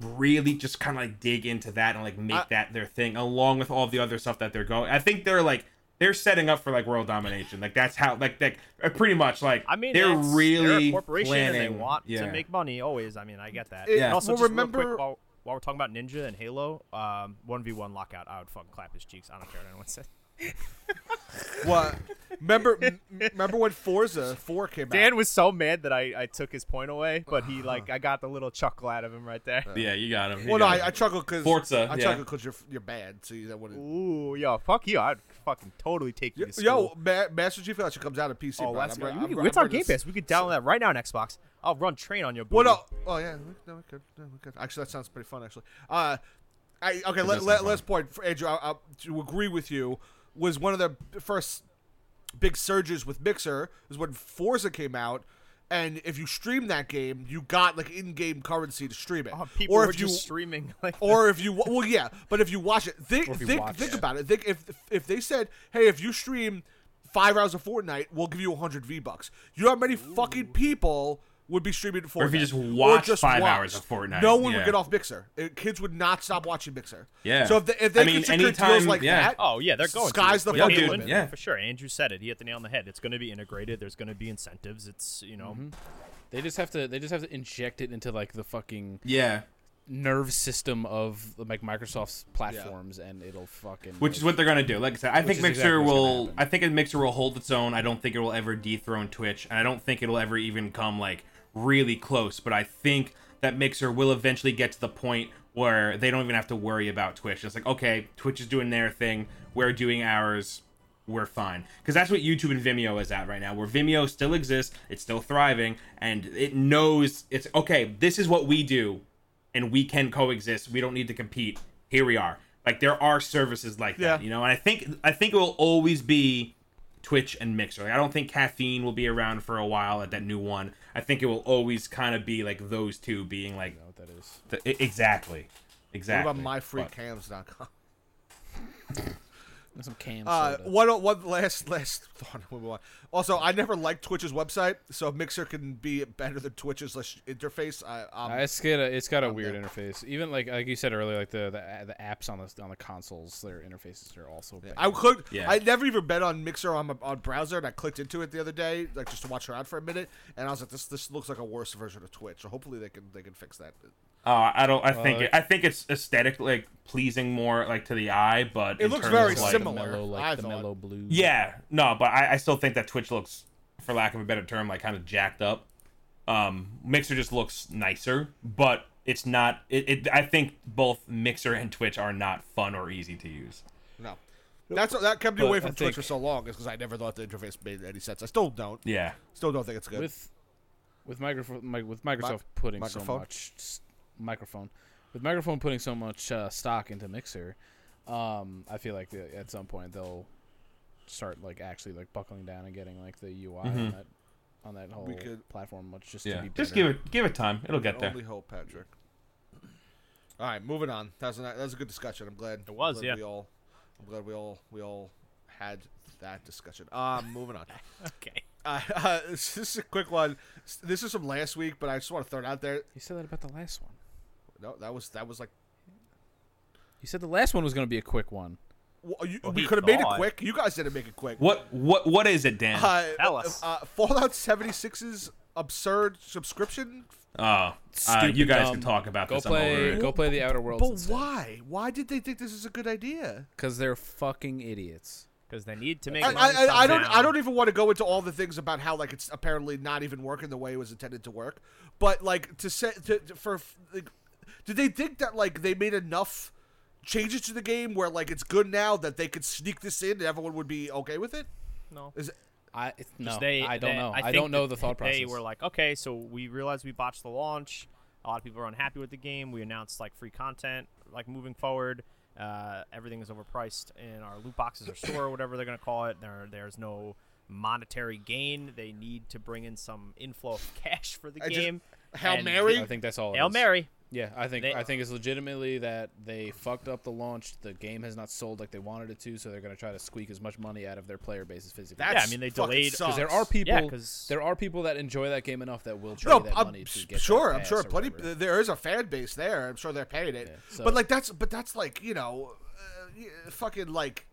really just kind of like dig into that and like make I- that their thing along with all the other stuff that they're going. I think they're like they're setting up for like world domination. Like that's how like like uh, pretty much like I mean, they're really they're a corporation planning. and they want yeah. to make money always. I mean, I get that. It- And also, well, just remember- real quick, while, while we're talking about Ninja and Halo, um, one v one lockout, I would fucking clap his cheeks. I don't care what anyone says. What? Remember, m- remember when Forza Four came out? Dan was so mad that I, I took his point away, but he like I got the little chuckle out of him right there. Yeah, you got him. You Well, no, got I, him. I chuckle because Forza, I yeah. chuckle because you're you're bad, so you that wouldn't. Ooh, yo, fuck you! I'd fucking totally take you to Yo, school. Ma- Master Chief Collection comes out on PC. oh, bro. that's I'm We I'm It's I'm on Game Pass. We could download that right now on Xbox. I'll run train on your. Well, booty. no. Oh yeah, we- no, we could. No, we could. Actually, that sounds pretty fun. Actually, uh, I okay. does Let, sound let, fun. last point, for Andrew. I, I, to agree with you, was one of the first big surges with Mixer is when Forza came out, and if you stream that game, you got like in-game currency to stream it. Oh, people or were if you just streaming [laughs] like. or if you well yeah but if you watch it think Or if you think, watch think it. about it think if if they said hey if you stream five hours of fortnite we'll give you 100 v bucks you know how many fucking people would be streaming Fortnite. Or if you just watch five watch. hours of Fortnite, no one would get off Mixer. Uh, Kids would not stop watching Mixer. Yeah. So if they, if they I mean, can secure deals like yeah. that, Oh yeah, they're going. Sky's to. the fucking dude, limit. Yeah. for sure. Andrew said it. He hit the nail on the head. It's going to be integrated. There's going to be incentives. It's you know. Mm-hmm. They just have to. They just have to inject it into like the fucking Yeah. nerve system of like Microsoft's platforms, and it'll fucking. Which is what they're gonna do. Like I said, I think Mixer exactly will. I think Mixer will hold its own. I don't think it will ever dethrone Twitch, and I don't think it'll ever even come like really close. But I think that Mixer will eventually get to the point where they don't even have to worry about Twitch. It's like okay, Twitch is doing their thing. We're doing ours. We're fine because that's what YouTube and Vimeo is at right now. Where Vimeo still exists, it's still thriving, and it knows it's okay. This is what we do and we can coexist. We don't need to compete. Here we are. Like there are services like that, you know. And I think I think it will always be Twitch and Mixer. Like, I don't think Caffeine will be around for a while at that new one. I think it will always kind of be like those two being like I know what that is. the, i- exactly, what about But- myfreecams.com? And some cam Uh, what one one last last [laughs] thought. We'll move on. Also, I never liked Twitch's website, so Mixer can be better than Twitch's interface. I, um, it's got a it's got a I'm weird there. interface. Even like like you said earlier, like the the, the apps on the on the consoles, their interfaces are also. bad. I could. Yeah. I never even bet on Mixer on my on browser, and I clicked into it the other day, like just to watch around for a minute, and I was like, this this looks like a worse version of Twitch. So hopefully they can they can fix that. Uh, I don't. I think. Uh, it, I think it's aesthetic, like pleasing more, like to the eye. But It in looks terms very of, like, the similar, mellow, like I the thought. mellow blue. Yeah, no, but I, I still think that Twitch looks, for lack of a better term, like kind of jacked up. Um, Mixer just looks nicer, but it's not. It, it I think both Mixer and Twitch are not fun or easy to use. No, that's that kept me But away I from Twitch think- for so long, is because I never thought the interface made any sense. I still don't. Yeah, Still don't think it's good. with with microphone with Microsoft putting so much s- microphone with microphone putting so much uh, stock into Mixer, um, I feel like the, at some point they'll start like actually like buckling down and getting like the UI on Mhm. that on that whole could- platform much just yeah. to be Just give it give it time. It'll get there. Only hope, Patrick. All right, moving on. That was a, that was a good discussion. I'm glad. It was, I'm glad yeah. We all, I'm glad we all we all had that discussion. Um, moving on. [laughs] Okay. Uh, uh, [laughs] this is a quick one. This is from last week, but I just want to throw it out there. You said that about the last one. No, that was that was like You said the last one was going to be a quick one. Well, you, Well, we could have made it quick. You guys didn't make it quick. What what what is it, Dan? Uh, Tell us. Uh, Fallout 76's absurd subscription. oh, uh, you guys dumb. can talk about Go this. I'm play. it. Go play the Outer Worlds. But instead. why? Why did they think this is a good idea? Because they're fucking idiots. because they need to make I, money I, I, I don't. I don't even want to go into all the things about how like it's apparently not even working the way it was intended to work. But like to say to, to- for like, did they think that like they made enough changes to the game where like it's good now that they could sneak this in and everyone would be okay with it? No. Is it, I it's- no. They, I don't they- know. I, think don't know the thought process. They were like, okay, so we realized we botched the launch. A lot of people are unhappy with the game. We announced like free content, like moving forward. Uh, everything is overpriced in our loot boxes or store, or whatever they're gonna call it. There, there's no monetary gain. They need to bring in some inflow of [laughs] cash for the I just- game. Hail And Mary? I think that's all. it Hail is. Mary. Yeah, I think They- I think it's legitimately that they fucked up the launch. The game has not sold like they wanted it to, so they're gonna try to squeak as much money out of their player base as physically. That's I mean, they delayed- 'cause because there are people. Yeah, 'cause- there are people that enjoy that game enough that will trade No, that I'm money to get. sure. that I'm sure plenty. whatever. There is a fan base there. I'm sure they're paying it. Yeah, so- but like that's but that's like you know, uh, fucking like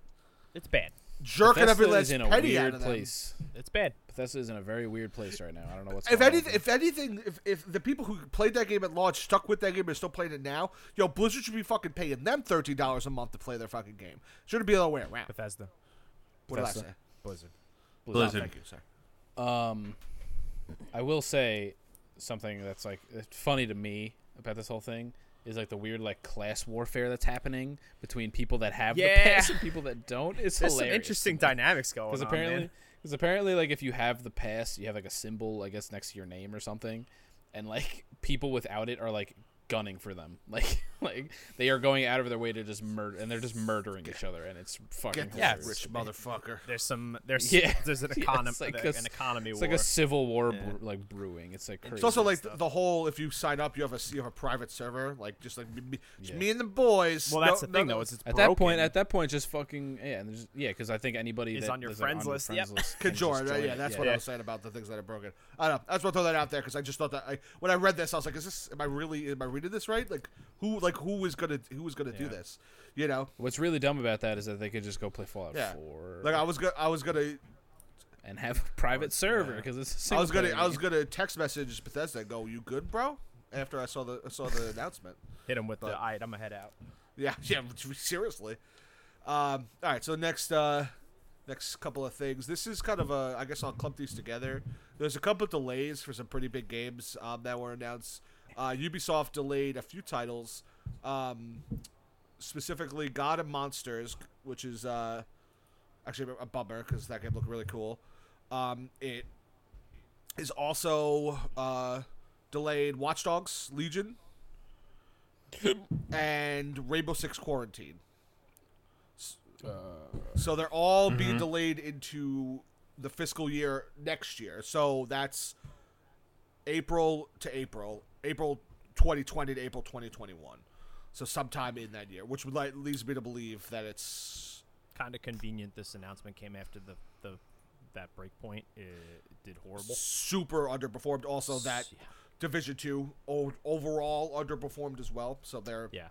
It's bad. Jerking Bethesda every is last in a penny out weird of them. place. It's bad. Bethesda is in a very weird place right now. I don't know what's If going anything, on. if anything, if, if the people who played that game at launch stuck with that game and are still playing it now, yo, Blizzard should be fucking paying them thirteen dollars a month to play their fucking game. Shouldn't be the other way around. Bethesda, What did I Bethesda. say? Blizzard. Oh, Blizzard. thank you, sir. Um, I will say something that's like funny to me about this whole thing is like the weird like class warfare that's happening between people that have Yeah. the pass and people that don't. It's [laughs] There's some interesting dynamics going on. because apparently, because apparently, like if you have the pass, you have like a symbol, I guess, next to your name or something, and like people without it are like gunning for them, [laughs] like [laughs] like they are going out of their way to just murder, and they're just murdering each other, and it's fucking Get this Yeah, rich motherfucker. there's some there's Yeah. [laughs] there's an [laughs] Yeah, economy it's like an economy It's war. like a civil war Yeah. bre- like brewing. It's like crazy. It's also like stuff. the whole if you sign up, you have a you have a private server, like just like me, me, just Yeah. me and the boys. well, that's No- the thing no- though. Is it's At that point, at that point, just fucking yeah, and there's, yeah, because I think anybody Is that on your is, like, friends list, yep. can just Could join, join right? Yeah, that's yeah. what I was saying about the things that are broken. I don't know. I just want to throw that out there because I just thought that I, when I read this, I was like, "Is this? Am I really? Am I reading this right? Like, who? Like, who is gonna? Who is gonna do this? You know? What's really dumb about that is that they could just go play Fallout Yeah. 4 Like, I was gonna, I was gonna, and have a private server because it's. a I was gonna, single-player I was gonna text message Bethesda and go, "You good, bro?" After I saw the, I saw the [laughs] announcement. hit him with but- the all right, I'm gonna head out. Yeah, [laughs] yeah, seriously. Um, all right, so next, uh, next couple of things. This is kind of a, I guess I'll clump these together. There's a couple of delays for some pretty big games um, that were announced. Uh, Ubisoft delayed a few titles, um, specifically God of Monsters, which is uh, actually a bummer because that game looked really cool. Um, it is also uh, delayed Watch Dogs Legion [laughs] and Rainbow Six Quarantine. S- So they're all being delayed into the fiscal year next year. So that's April to April, April 2020 to April 2021. So sometime in that year, which would like, leads me to believe that it's Kind of convenient. This announcement came after the the that breakpoint it did horrible. super underperformed. Also, that Yeah. Division Two overall underperformed as well. So they're Yeah.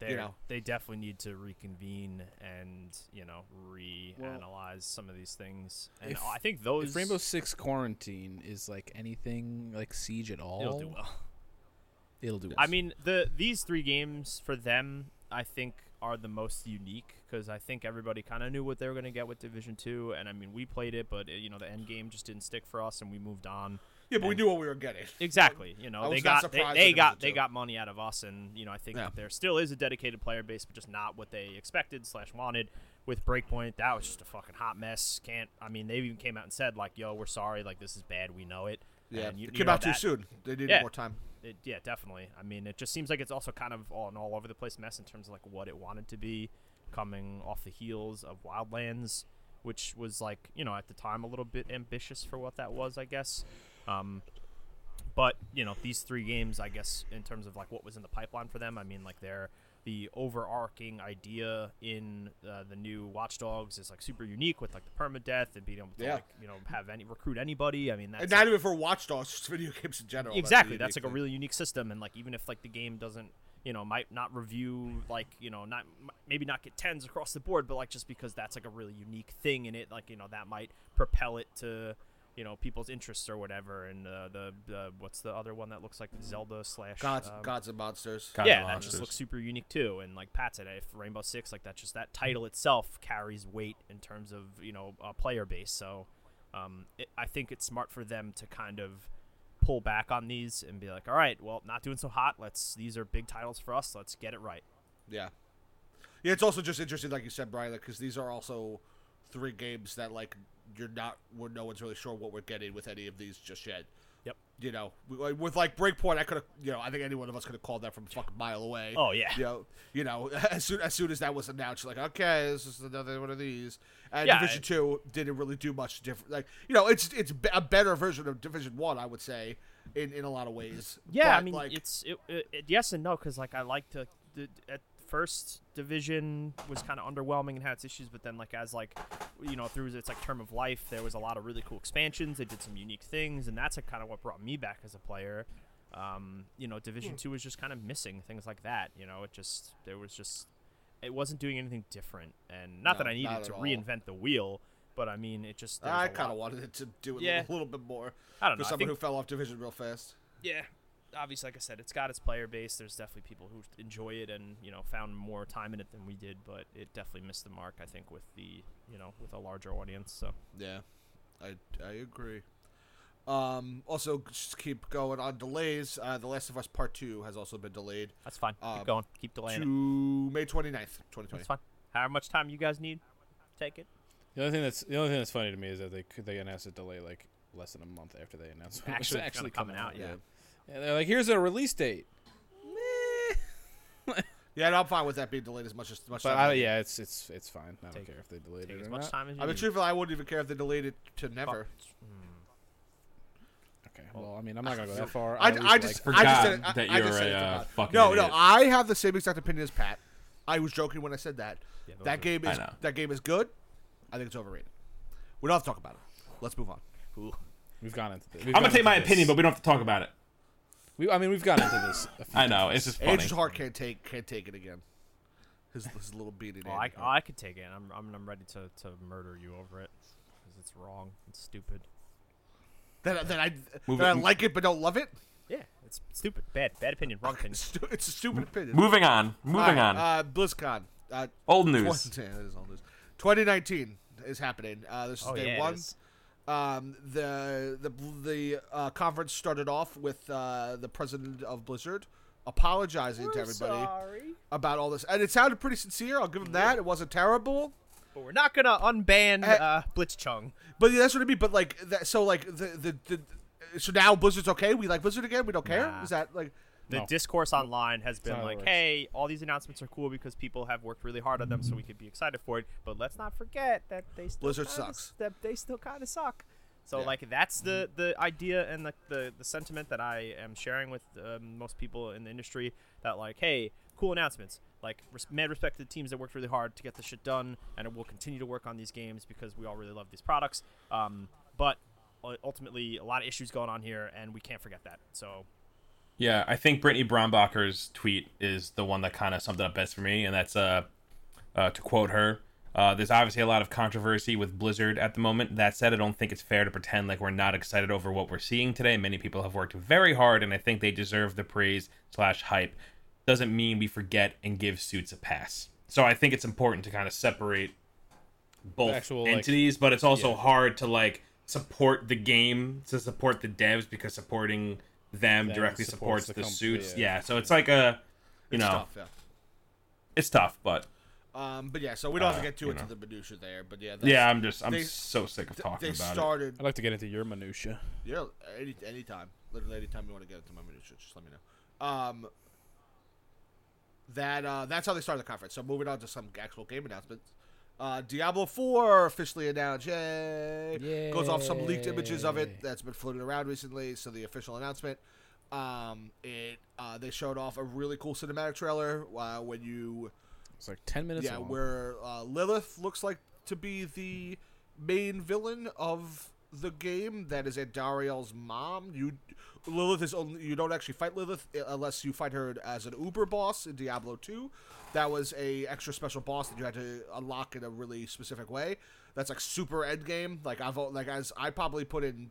They know. they definitely need to reconvene and you know reanalyze some of these things. And If- I think those If Rainbow Six Quarantine is like anything like Siege at all, it'll do well. It'll do. I mean, the these three games for them, I think, are the most unique because I think everybody kind of knew what they were going to get with Division Two, and I mean, we played it, but you know, the end game just didn't stick for us, and we moved on. yeah, but we knew what we were getting. [laughs] Exactly. You know, they got they, they got they got money out of us, and you know, I think Yeah. that there still is a dedicated player base, but just not what they expected slash wanted. With Breakpoint, that was just a fucking hot mess. Can't. I mean, they even came out and said like, "Yo, we're sorry. Like, this is bad. We know it." Yeah, And you, it you came know out too soon. They needed Yeah. more time. It, yeah, definitely. I mean, it just seems like it's also kind of an all over the place mess in terms of like what it wanted to be, coming off the heels of Wildlands, which was like you know at the time a little bit ambitious for what that was, I guess. Um, but you know these three games, I guess in terms of like what was in the pipeline for them, I mean like they're the overarching idea in uh, the new Watch Dogs is like super unique with like the permadeath and being able to Yeah. like you know have any recruit anybody. I mean that's and like- not even for Watch Dogs, [laughs] just video games in general. exactly That's, that's like a really unique system and like even if like the game doesn't you know might not review like you know not maybe not get 10s across the board but like just because that's like a really unique thing in it like you know that might propel it to you know people's interests or whatever and uh, the the what's the other one that looks like zelda slash gods, um, gods and monsters. God yeah of that Monsters. just looks super unique too and like pat said if rainbow six like that just that title itself carries weight in terms of you know a player base so um, it, i think it's smart for them to kind of pull back on these and be like all right well not doing so hot let's these are big titles for us let's get it right Yeah. Yeah, it's also just interesting, like you said, Brian, because these are also three games that like you're not, where no one's really sure what we're getting with any of these just yet. Yep. You know, with like Breakpoint, I could have, you know, I think any one of us could have called that from a fucking mile away. oh yeah You know, you know, [laughs] as soon as soon as that was announced, you're like, okay, this is another one of these. And Yeah, Division it- Two didn't really do much different. Like, you know, it's it's a better version of Division One, I would say, in in a lot of ways. yeah i mean like, it's it, it, yes and no because like i like to the, at first division was kind of underwhelming and had its issues but then like as like you know through its like term of life there was a lot of really cool expansions they did some unique things and that's like, kind of what brought me back as a player um, you know division 2 was just kind of missing things like that you know it just there was just it wasn't doing anything different and not No, that i needed to all. reinvent the wheel but i mean it just I kind of wanted it to do it Yeah. a little bit more. i don't know for someone who fell off Division real fast. yeah obviously like i said it's got its player base. There's definitely people who enjoy it and you know found more time in it than we did but it definitely missed the mark i think with the you know with a larger audience so. Yeah, I I agree. Um, also, just keep going on delays. Uh, the Last of Us Part Two has also been delayed. That's fine. Um, keep going. Keep delaying to it May 29th, 2020. that's fine. How much time you guys need? Take it. The only thing that's the only thing that's funny to me is that they they announced a delay like less than a month after they announced when it Actually, [laughs] it's actually gonna come coming out, yeah. Yeah, they're like, here's a release date. [laughs] Yeah, no, I'm fine with that being delayed as much as much. But time I, yeah, it's it's it's fine. I don't Take- care if they delayed take it as or much not. time as you I mean, need. truthfully, I wouldn't even care if they delayed it to never. Okay, well, I mean, I'm not gonna go that [laughs] far. I, at least I just, like- forgot I just said it, I, that I you're just said a, it to uh, Pat. fucking No, idiot. no, I have the same exact opinion as Pat. I was joking when I said that. Yeah, those that are- game I is know. that game is good. I think it's overrated. We don't have to talk about it. Let's move on. Ooh. we've gone into. This. I'm gonna take my opinion, but we don't have to talk about it. We, I mean, we've gone into this. A few I know times. it's just funny. Andrew's heart can't take can't take it again. His, his little beating. Oh, I, I could take it. I'm, I'm, I'm ready to, to murder you over it because it's wrong. It's stupid. that, that I Move that I like it but don't love it. Yeah, it's stupid. Bad, bad opinion. Wrong opinion. It's a stupid opinion. Moving on. Moving All on. right, Uh, BlizzCon. Uh, Old tw- news. [laughs] yeah, it is old news. 2019 is happening. Uh, this is Oh day yeah, one. is. Um, the the the uh, conference started off with uh, the president of Blizzard apologizing to everybody sorry, about all this, and it sounded pretty sincere. I'll give him that. It wasn't terrible, but we're not gonna unban Eh. uh, Blitzchung. but yeah, that's what I mean. But like, that, so like the, the the so now Blizzard's okay. We like Blizzard again. We don't care. Nah. Is that like? The No. discourse online has been not how it like, "Hey, all these announcements are cool because people have worked really hard on them, so we could be excited for it." But let's not forget that they still Blizzard kinda, sucks. That they still kind of suck. So Yeah. like that's the the idea and the, the the sentiment that I am sharing with um, most people in the industry that like, hey, cool announcements. Like res- mad respect to the teams that worked really hard to get this shit done, and we'll continue to work on these games because we all really love these products. Um, but uh, ultimately, a lot of issues going on here, and we can't forget that. So Yeah, I think Brittany Brombacher's tweet is the one that kind of summed it up best for me, and that's uh, uh to quote her. Uh, there's obviously a lot of controversy with Blizzard at the moment. That said, I don't think it's fair to pretend like we're not excited over what we're seeing today. Many people have worked very hard, and I think they deserve the praise slash hype. Doesn't mean we forget and give suits a pass. So I think it's important to kind of separate both actual, like- entities, but it's also yeah. hard to like support the game to support the devs because supporting them Them directly supports supports, the the, comp- suits. yeah. Yeah. so it's like a, you it's know, tough, yeah. it's tough, but Um, but yeah, so we don't have Uh, to get too into know. the minutia there. But yeah, that's, yeah, I'm just I'm they- so sick of th- talking they about started. I'd like to get into your minutia. Yeah, any anytime, literally anytime you want to get into my minutia, just let me know. Um, that uh, that's how they started the conference. So moving on to some actual game announcements. Uh, Diablo 4 officially announced. Yay! Goes off some leaked images of it that's been floating around recently. So the official announcement. Um, it uh, they showed off a really cool cinematic trailer uh, when you It's like ten minutes. yeah, long. where uh, Lilith looks like to be the main villain of the game. That is Andariel's mom. You Lilith is only you don't actually fight Lilith uh, unless you fight her as an Uber boss in Diablo 2. That was a extra special boss that you had to unlock in a really specific way. That's like super end game. Like I've like as I probably put in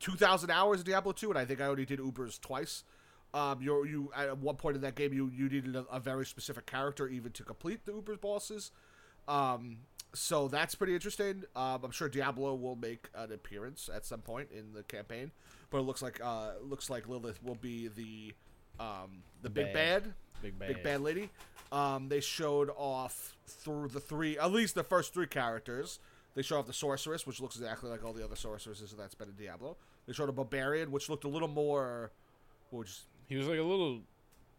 two thousand hours in Diablo 2, and I think I only did Ubers twice. Um, you you at one point in that game you you needed a, a very specific character even to complete the Ubers bosses. Um, so that's pretty interesting. Um, I'm sure Diablo will make an appearance at some point in the campaign, but it looks like uh looks like Lilith will be the um the, The big bad. bad big bad. big bad lady. Um, they showed off through the three, at least the first three characters. They showed off the sorceress, which looks exactly like all the other sorceresses that's been in Diablo. They showed a barbarian, which looked a little more, which He was like a little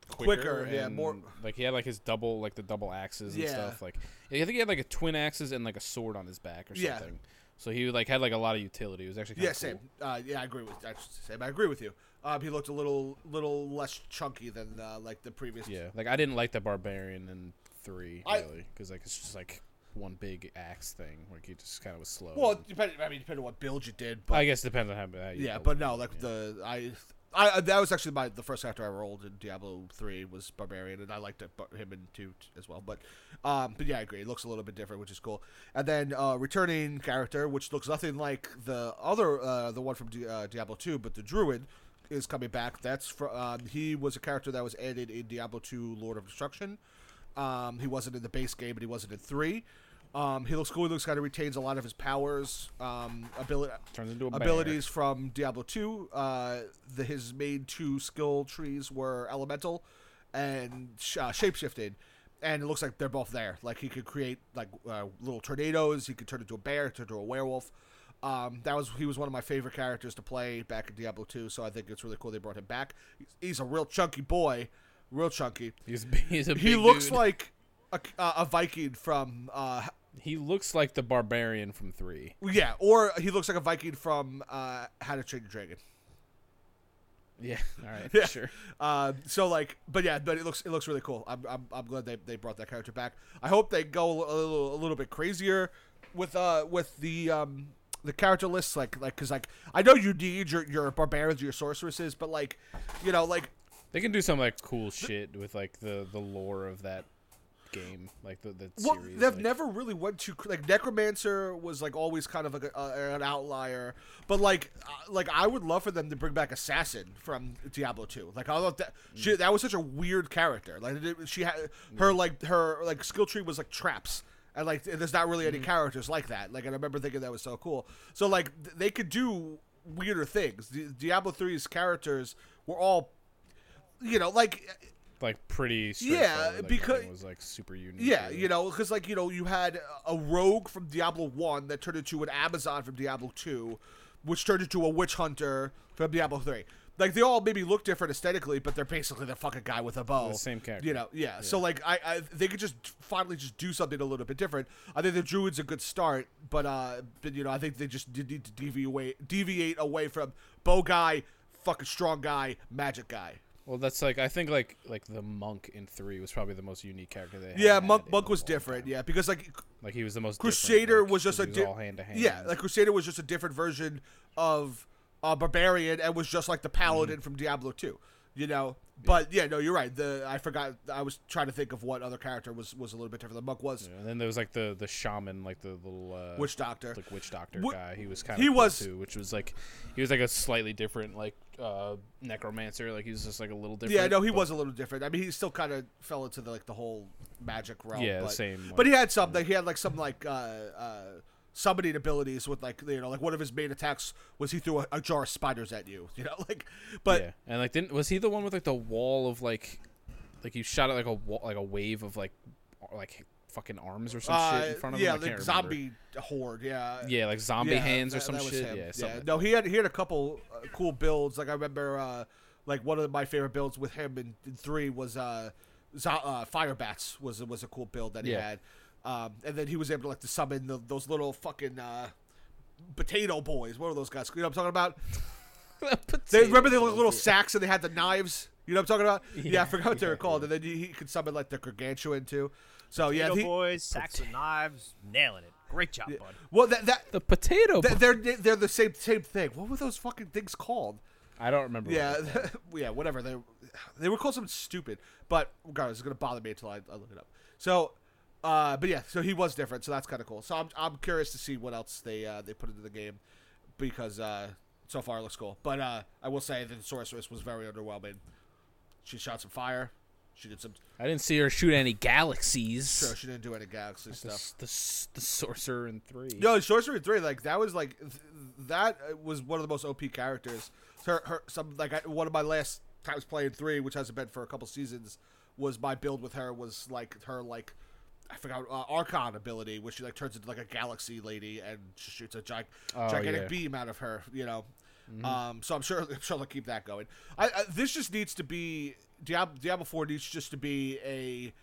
Quicker, yeah, and, more- like he had like his double like the double axes and Yeah. stuff. Like I think he had like a twin axes and like a sword on his back or Yeah. something. So he like had like a lot of utility. It was actually yeah, cool. same. Uh, yeah, I agree with. I say, I agree with you. Um, he looked a little, little less chunky than uh, like the previous. Yeah, like I didn't like the barbarian in three really because like it's just like one big axe thing. Like he just kind of was slow. Well, depending. I mean, depending on what build you did, but I guess it depends on how. how you yeah, but no, like Yeah. the I, I that was actually my the first character I rolled in Diablo three was barbarian, and I liked it, but him in two as well. But, um, but yeah, I agree. It looks a little bit different, which is cool. And then uh, returning character, which looks nothing like the other uh, the one from Di- uh, Diablo two, but the druid is coming back. That's for um, he was a character that was added in Diablo two Lord of Destruction. Um, he wasn't in the base game, but he wasn't in three. Um, he looks cool. He looks kind of retains a lot of his powers, um, turns into a bear. abilities from Diablo 2. Uh, the, his main two skill trees were elemental and sh- uh, shapeshifting, and it looks like they're both there. Like he could create like uh, little tornadoes. He could turn into a bear, turn into a werewolf. Um, that was he was one of my favorite characters to play back in Diablo 2. So I think it's really cool they brought him back. He's, he's a real chunky boy, real chunky. He's he's a He looks dude. like a, a Viking from uh, he looks like the barbarian from three. yeah, or he looks like a Viking from uh, How to Train Your Dragon. Yeah. [laughs] All right. Yeah. Sure. Uh, so like, but yeah, but it looks it looks really cool. I'm I'm, I'm glad they, they brought that character back. I hope they go a little a little bit crazier with uh with the um the character lists like like because like I know you need your your barbarians your sorceresses, but like you know like They can do some like cool shit with like the the lore of that game, like the the well series. they've like- never really went to like necromancer was like always kind of like a, uh, an outlier, but like uh, like I would love for them to bring back assassin from Diablo 2. Like I thought that she, that was such a weird character. Like it, she had her like her like skill tree was like traps. And like, there's not really any mm-hmm. characters like that. Like, and I remember thinking that was so cool. So like, th- they could do weirder things. Di- Diablo 3's characters were all, you know, like uh, like pretty Yeah, like, because- nothing was like super unique. Yeah, you know, because like you know, you had a rogue from Diablo One that turned into an Amazon from Diablo Two, which turned into a witch hunter from Diablo Three. Like they all maybe look different aesthetically, but they're basically the fucking guy with a bow. The same character. You know, yeah. So like, I, I they could just finally just do something a little bit different. I think the druid's a good start, but uh, but you know, I think they just need to deviate away, deviate away from bow guy, fucking strong guy, magic guy. Well, that's like I think like like the monk in three was probably the most unique character they. Yeah, monk monk was different. time. Yeah, because like Like he was the most. Crusader like, was just a di- all hand to hand. Yeah, like Crusader was just a different version of uh, Barbarian and was just like the Paladin Mm-hmm. from Diablo 2. You know, but yeah, no, you're right. The I forgot. I was trying to think of what other character was was a little bit different. The monk was Yeah, and then there was like the the shaman, like the little uh, witch doctor. like witch doctor Wh- guy. He was kind of he cool was- too, which was like he was like a slightly different like uh necromancer. Like he was just like a little different. Yeah, no, he but- was a little different. I mean, he still kind of fell into the, like the whole magic realm. Yeah, but, same, But he had something. Like, he had like some like uh, uh, summoning abilities with like you know like one of his main attacks was he threw a, a jar of spiders at you. [laughs] You know, like but yeah, and like didn't was he the one with like the wall of like like you shot at like a wall, like a wave of like like fucking arms or some uh, shit in front of yeah, him? I like can't remember. zombie horde. Yeah, Yeah, like zombie Yeah, hands or that- some shit. Yeah, like no, he had he had a couple uh, cool builds. Like I remember, uh, like one of my favorite builds with him in, in three was uh, zo- uh, fire bats was was a cool build that he Yeah. had. Um, and then he was able to like to summon the, those little fucking uh, potato boys. What are those guys? You know what I'm talking about? [laughs] They remember the little sacks and they had the knives. You know what I'm talking about? [laughs] Yeah, I forgot what they were called. And then he, he could summon like the gargantuan too. So yeah, Potato he, boys, sacks and knives, nailing it. Great job, bud. well that that the potato. Th- they're they're the same same thing. What were those fucking things called? I don't remember. Yeah, it was. [laughs] yeah, whatever. They they were called something stupid, but regardless, it's gonna bother me until I, I look it up. So, uh, but yeah, so he was different, so that's kind of cool. So I'm I'm curious to see what else they uh, they put into the game because uh, so far it looks cool. But uh, I will say that the sorceress was very underwhelming. She shot some fire. She did some. I didn't see her shoot any galaxies. Sure, she didn't do any galaxy The, stuff. s- the, the sorcerer in three. No, sorcerer in Three, like that was like th- that was one of the most OP characters. Her, her, some like I, one of my last times playing three, which hasn't been for a couple seasons, was my build with her was like her like I forgot uh, Archon ability, which she like turns into like a galaxy lady and shoots a gi- Oh, gigantic yeah. beam out of her. You know, um, so I'm sure [laughs] I'm sure they'll keep that going. I, I this just needs to be Diablo, Diablo Four needs just to be a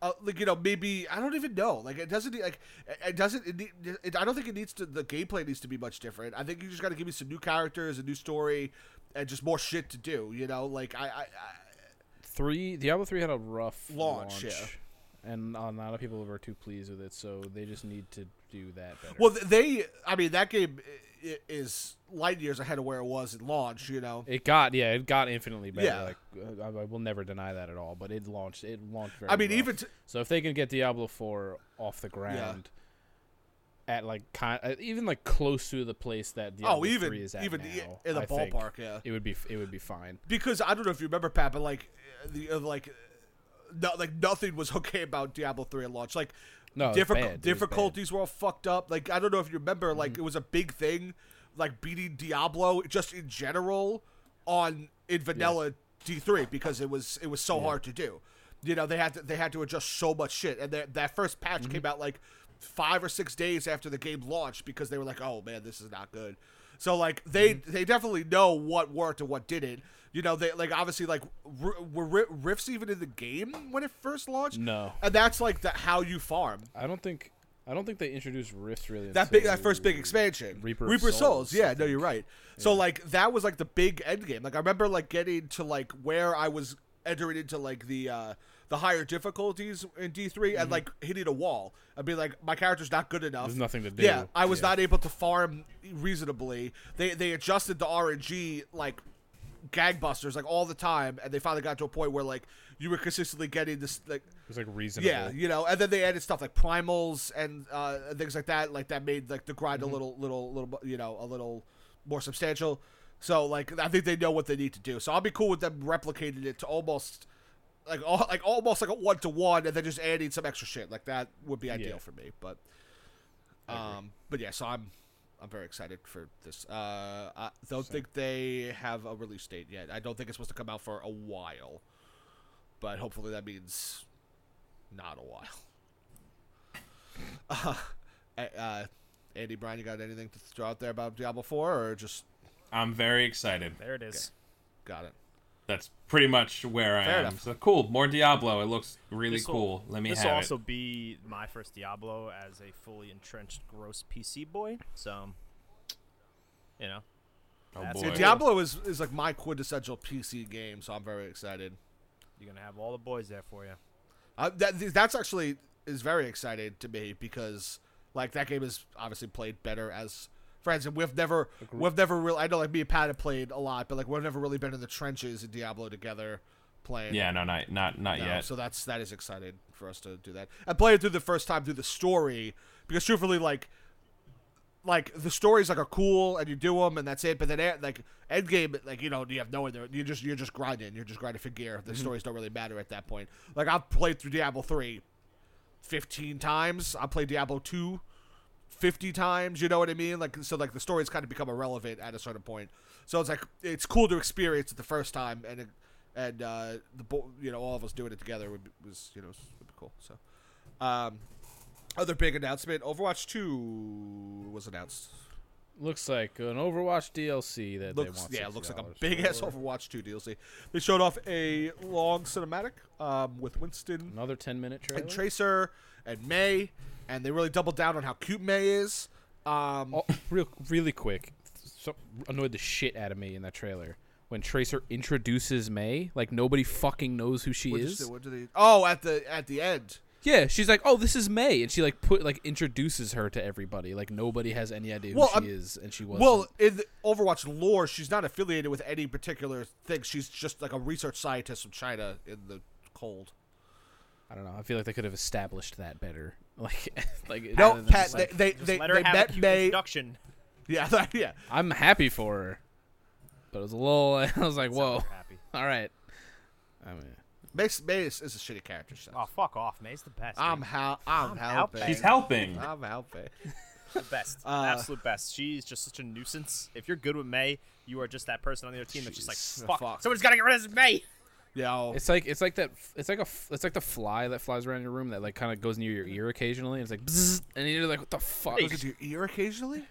uh, like you know maybe I don't even know like it doesn't need- like it- doesn't it, need- it, I don't think it needs to the gameplay needs to be much different I think you just got to give me some new characters a new story and just more shit to do you know like I, I, I Three. Diablo three had a rough Launch, launch, yeah. And a lot of people were too pleased with it. So they just need to do that better. well they I mean that game is light years ahead of where it was at launch you know It got yeah, it got infinitely better. Yeah. Like I, I will never deny that at all. But it launched it launched very. I mean rough. even t- so if they can get Diablo four off the ground. At like kind, uh, even like close to the place that Diablo oh even 3 is at even now, in the I ballpark yeah it would be it would be fine. because I don't know if you remember Pat, but like uh, the uh, like no, like nothing was [laughs] okay about Diablo three at launch. Like No, it difficult bad. It was difficulties were all fucked up. Like I don't know if you remember, like Mm-hmm. it was a big thing, like beating Diablo just in general on in vanilla D three because it was it was so hard to do. You know they had to they had to adjust so much shit, and that that first patch Mm-hmm. came out like five or six days after the game launched because they were like, oh man, this is not good. So like they Mm-hmm. they definitely know what worked and what didn't. You know they like obviously like r- were ri- rifts even in the game when it first launched. No. and that's like the how you farm. I don't think I don't think they introduced rifts really. That big, that first big expansion, Reaper Reaper, Souls. Souls, Yeah, no, you're right. So like that was like the big end game. Like I remember like getting to like where I was entering into like the uh the higher difficulties in D 3 and like hitting a wall. I'd be like, my character's not good enough. Mm-hmm. There's nothing to do. Yeah, I was Yeah. not able to farm reasonably. They they adjusted the RNG like gangbusters like all the time, and they finally got to a point where like you were consistently getting this like It was like reasonable. yeah, you know, and then they added stuff like primals and uh, and things like that, like that made like the grind a little, little, little, you know, a little more substantial. So like, I think they know what they need to do. So I'll be cool with them replicating it to almost like all, like almost like a one to one, and then just adding some extra shit. Like that would be ideal Yeah. for me. But um, but yeah, so I'm I'm very excited for this. Uh, I don't think they have a release date yet. I don't think it's supposed to come out for a while, but hopefully that means not a while. [laughs] Uh, uh, Andy Bryan, you got anything to throw out there about Diablo Four, or just I'm very excited. There it is. got it? That's pretty much where I Fair am. enough. So cool, more Diablo. It looks really This'll- cool. Let me This have will it. also be my first Diablo as a fully entrenched gross PC boy. So, you know, oh boy. Yeah, Diablo is is like my quintessential PC game, so I'm very excited. you're gonna have all the boys there for you. Uh, that that's actually is very exciting to me because like that game is obviously played better as friends, and we've never we've never really. I know like me and Pat have played a lot, but like we've never really been in the trenches in Diablo together playing. Yeah, no, not not not No, yet. So that's that is excited for us to do that and play it through the first time through the story because truthfully, like, like the stories like are cool and you do them and that's it. But then eh, like end game, like you know, you have no other. You just you're just grinding. You're just grinding for gear. Mm-hmm. The stories don't really matter at that point. Like I've played through Diablo three 15 times. I played Diablo 2 50 times, you know what I mean? Like so like the stories kind of become irrelevant at a certain point. So it's like it's cool to experience it the first time and and uh the you know all of us doing it together would be, was you know would be cool. So um other big announcement, Overwatch 2 was announced. Looks like an Overwatch DLC that they Looks want. yeah, it looks like a $60 big ass. Overwatch 2 DLC. They showed off a long cinematic um with Winston Another ten minute trailer. and Tracer and Mei, and they really doubled down on how cute Mei is. Um, Oh, [laughs] real, really quick. so annoyed the shit out of me in that trailer when Tracer introduces Mei. Like nobody fucking knows who she is. did you- what did he- Oh, at the at the end. Yeah, she's like, "Oh, this is Mei," and she like put like introduces her to everybody. Like nobody has any idea who Well, she I'm- is, and she was. Well, in Overwatch lore, she's not affiliated with any particular thing. She's just like a research scientist from China in the cold. I don't know. I feel like they could have established that better. [laughs] Like, [laughs] like No, rather than Pat, like- they they Just they, let her they have met cute Mei. introduction. [laughs] Yeah, that- yeah. I'm happy for her, but it was a little. I was like, "Whoa, happy. all right." I mean, Mei, Mei is, is a shitty character. So. Oh fuck off, Mei's the best. I'm dude. how I'm, I'm helping. helping. He's helping. I'm helping. [laughs] the best, Uh, absolute best. She's just such a nuisance. If you're good with Mei, you are just that person on the other team that's just like, fuck, Fuck. someone's gotta get rid of Mei. Yeah. it's like it's like that. It's like a. f- It's like the fly that flies around your room that like kind of goes near your ear occasionally. And it's like, bzzz, and you're like, "What the fuck?" goes into your ear occasionally.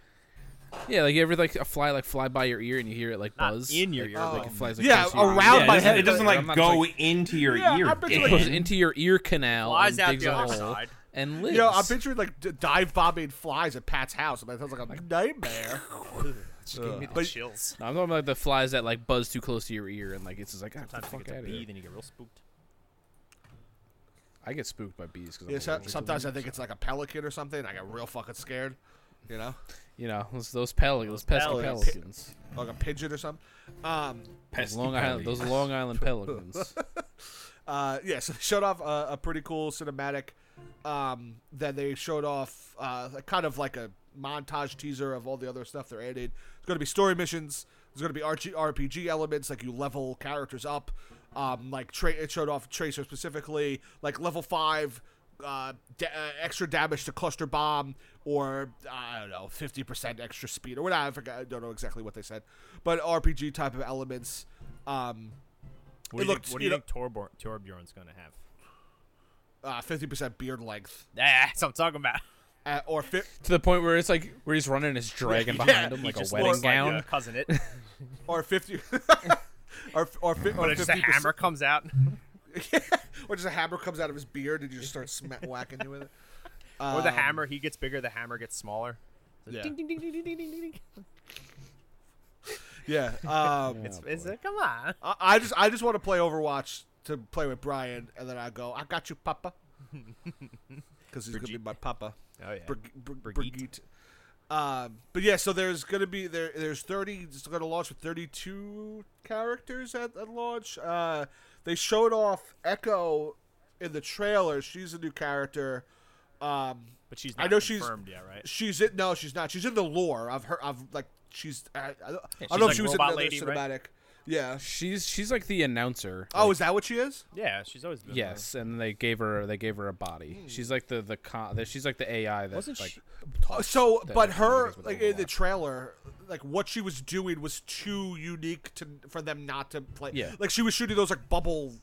Yeah, like you ever like a fly like fly by your ear and you hear it like Not buzz in your Like, ear, like it flies like, Yeah, close to your ear. around yeah, my it doesn't, head, it doesn't like not go like- into your Yeah, ear. I'm It goes into your ear canal Flies and out digs the a other hole side. and lives. You know, I'm picturing like d- dive bombing flies at Pat's house. I that sounds like a nightmare. [laughs] Just give me the But- chills. No, I'm talking about the flies that like buzz too close to your ear and like it's just like, ah, get the Sometimes you fuck get out to bee, here. then you get real spooked. I get spooked by bees because Yeah, so, sometimes I think it's like a pelican or something. I get real fucking scared. You know, you know those those pelicans, those pesky pelicans. pelicans, like a pigeon or something. Um, those Pesky Long Island, those Long Island [laughs] pelicans. uh, yeah, so they showed off a, a pretty cool cinematic. Um, then they showed off uh, a kind of like a montage teaser of all the other stuff they're adding. It's going to be story missions. There's going to be RG, RPG elements, like you level characters up. Um, like tra- it showed off Tracer specifically, like level five, uh, da- uh, extra damage to cluster bomb, or I don't know, fifty percent extra speed, or whatever. I forgot. I don't know exactly what they said, but RPG type of elements. Um, What do you looked- think, what do you you think Torbjorn, Torbjorn's gonna have? uh, fifty percent beard length, Ah, That's what I'm talking about. uh, or fi- to the point where it's like where he's running his dragon [laughs] Yeah, behind him like a wedding looks like gown. Cousin Itt, [laughs] or fifty, [laughs] or or, fi- or but just a hammer comes out. or just a hammer comes out of his beard and you just start sma- whacking you with it. Or the Um, hammer, he gets bigger, the hammer gets smaller. So Yeah. ding, ding, ding. Yeah, [laughs] um, It's, it's a, come on. I, I just I just want to play Overwatch to play with Brian, and then I go, I got you, Papa, [laughs] because he's gonna be my Papa. Oh yeah. Brig- Brig- Brigitte. Brigitte. Um, but yeah, so there's gonna be there. There's 30. It's gonna launch with 32 characters at, at launch. Uh, they showed off Echo in the trailer. She's a new character. Um, But she's I not know she's- confirmed yet, right? she's in. No, she's not. She's in the lore. I've heard. I've like. She's. I, I, I don't she's know like if she was in Robot another Lady, right? cinematic. Yeah. She's she's like the announcer. Oh, like, is that what she is? Yeah, she's always been. yes, and they gave her they gave her a body. She's like the the con, the, she's like the AI that Wasn't like she- So, that, but her like in the trailer, like what she was doing was too unique to for them not to play. Yeah. Like she was shooting those like bubble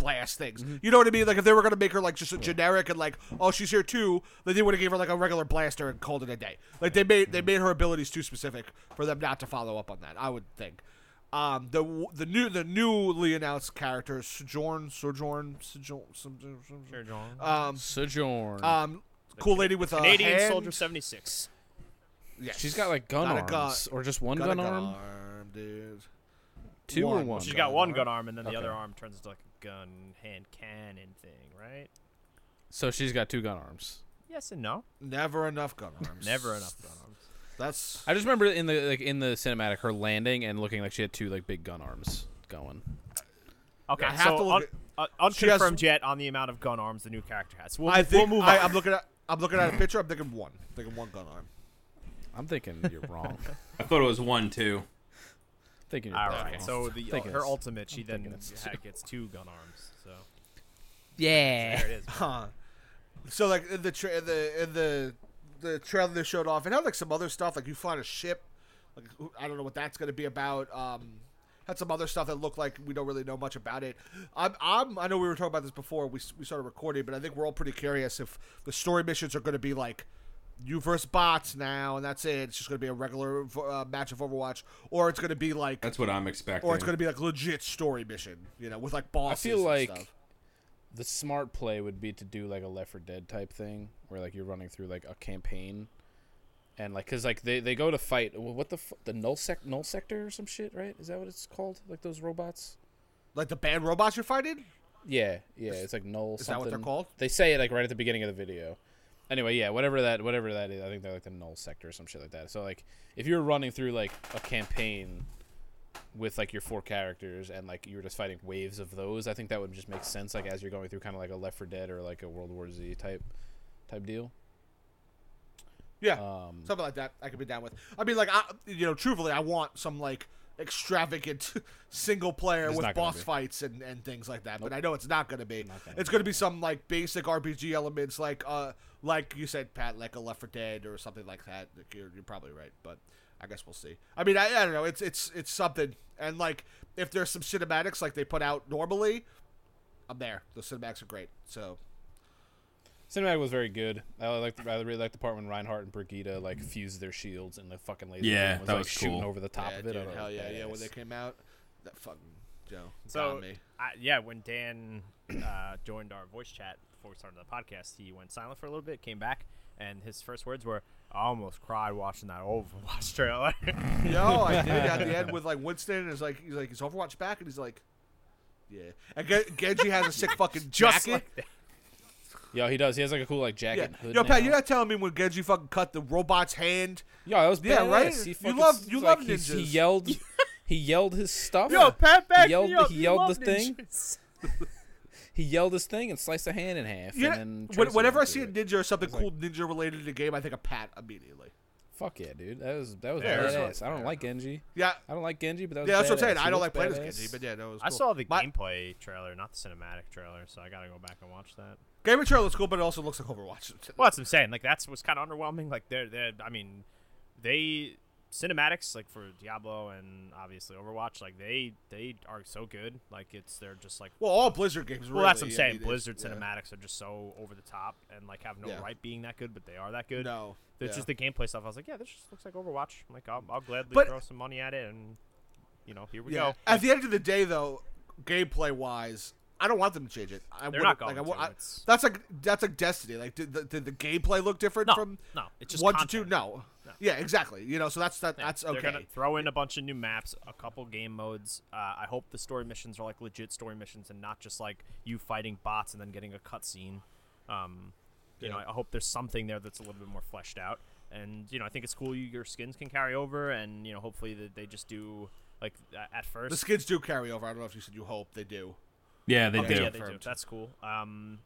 blast things. Mm-hmm. You know what I mean? Like if they were gonna make her like just a generic and like oh she's here too, then they would have gave her like a regular blaster and called it a day. Like they made they made her abilities too specific for them not to follow up on that. I would think. Um, the the new the newly announced character Sojourn Sojourn Sojourn, Sojourn, um Sojourn. um cool lady with a Canadian hand. Soldier 76. Yes. she's got like gun Got a arms gun- or just one Got a gun, arm, dude. two One. or one. She's gun got one arm? gun arm, and then the other arm turns into like a gun hand cannon thing, right? So she's got two gun arms. Yes and no. Never enough gun [laughs] arms. Never enough gun arms. That's I just remember in the like in the cinematic her landing and looking like she had two like big gun arms going. Okay, I have so to look un- at- uh, She has- unconfirmed yet on the amount of gun arms the new character has. We'll, I think we'll move I, I'm looking at I'm looking at a picture. I'm thinking one. I'm thinking one gun arm. I'm thinking you're wrong. [laughs] I thought it was one too. Thinking you're All both right, wrong. so the uh, Thinking her ultimate, she I'm then thinking it's ha- two. gets two gun arms. So yeah. there it is. Huh. So like in the tra- the in the the trailer they showed off, it had like some other stuff. Like you find a ship. Like I don't know what that's going to be about. Um, had some other stuff that looked like we don't really know much about it. I'm, I'm I know we were talking about this before we we started recording, but I think we're all pretty curious if the story missions are going to be like you versus bots now, and that's it. It's just going to be a regular uh, match of Overwatch, or it's going to be like, That's what I'm expecting. or it's going to be like legit story mission, you know, with like bosses. I feel and like- stuff. The smart play would be to do like a Left 4 Dead type thing, where like you're running through like a campaign, and like because like they, they go to fight what the f- the null sec null sector or some shit right is that what it's called like those robots Like the bad robots you're fighting? yeah yeah it's like null Is that what they're called? they say it like right at the beginning of the video anyway yeah whatever that whatever that is i think they're like the null sector or some shit like that so like if you're running through like a campaign with like your four characters and like you were just fighting waves of those i think that would just make sense like as you're going through kind of like a Left 4 Dead or like a world war z type type deal Yeah. um Something like that, I could be down with. I mean, like, I, you know, truthfully, I want some like extravagant [laughs] single player It's with boss fights and, and things like that. But I know it's not going to be. Gonna It's going to be some like basic RPG elements, like uh, like you said, Pat, like a Left 4 Dead or something like that. Like, You're, you're probably right, but I guess we'll see. I mean, I, I don't know. It's it's it's something, and like if there's some cinematics like they put out normally, I'm there. The cinematics are great. So Cinematic was very good. I like I really like the part when Reinhardt and Brigitte like fused their shields and the fucking laser Yeah, was that like was shooting cool. over the top yeah, of it. I dude, thought it hell was yeah, yeah. When they came out, that fucking Joe So me. I, yeah, when Dan uh, joined our voice chat before we started the podcast, he went silent for a little bit, came back, and his first words were, "I almost cried watching that Overwatch [laughs] trailer." Yo, I did at the end [laughs] with like Winston. And it's like he's like, "Is Overwatch back?" And he's like, "Yeah." And Gen- Genji has a sick fucking [laughs] Just jacket. like that. Yo, he does. He has like a cool like yeah. jacket. Hood Yo, Pat, now. you're not telling me when Genji fucking cut the robot's hand? Yo, that was Yeah, right? He You love- you like, love he's- He yelled. [laughs] he yelled his stuff. Yo, Pat, back He yelled- me up. he yelled love the thing. [laughs] He yelled his thing and sliced a hand in half. Yeah. and then When, whenever I went see a ninja or something It's like- cool ninja related to the game, I think of Pat immediately. Fuck yeah, dude. That was that was Fair. badass. I don't like Genji. Yeah. I don't like Genji, but that was Yeah, that's what I'm saying. I don't looked like playing as. Genji, but yeah, no, it was I saw the My- gameplay trailer, not the cinematic trailer, so I gotta go back and watch that. Game of trailer looks cool, but it also looks like Overwatch. Well, that's what I'm saying. Like that's what's kind of underwhelming. Like they're, they're I mean, they cinematics like for Diablo and obviously Overwatch. Like they they are so good. Like it's they're just like. Well, all Blizzard games. Well, that's what I'm I saying. mean, Blizzard yeah. cinematics are just so over the top and like have no Yeah. right being that good, but they are that good. No. It's yeah. just the gameplay stuff. I was like, yeah, this just looks like Overwatch. I'm like, I'll, I'll gladly But- throw some money at it, and you know, here we Yeah. go. At the end of the day, though, gameplay wise, I don't want them to change it. I They're wouldn't- going like, I, to. I- It's- that's like that's like Destiny. Like, did the, did the gameplay look different No, from no, it's just one to two? No. No. Yeah, exactly. You know, so that's that. That's They're gonna okay. throw in a bunch of new maps, a couple game modes. Uh, I hope the story missions are like legit story missions and not just like you fighting bots and then getting a cutscene. Um, you know, Yeah. I hope there's something there that's a little bit more fleshed out. And you know, I think it's cool you, your skins can carry over, and you know, hopefully that they just do like a- at first. The skins do carry over. I don't know if you said you hope they do. Yeah, they Okay, do. Yeah, they do. That's cool. Um,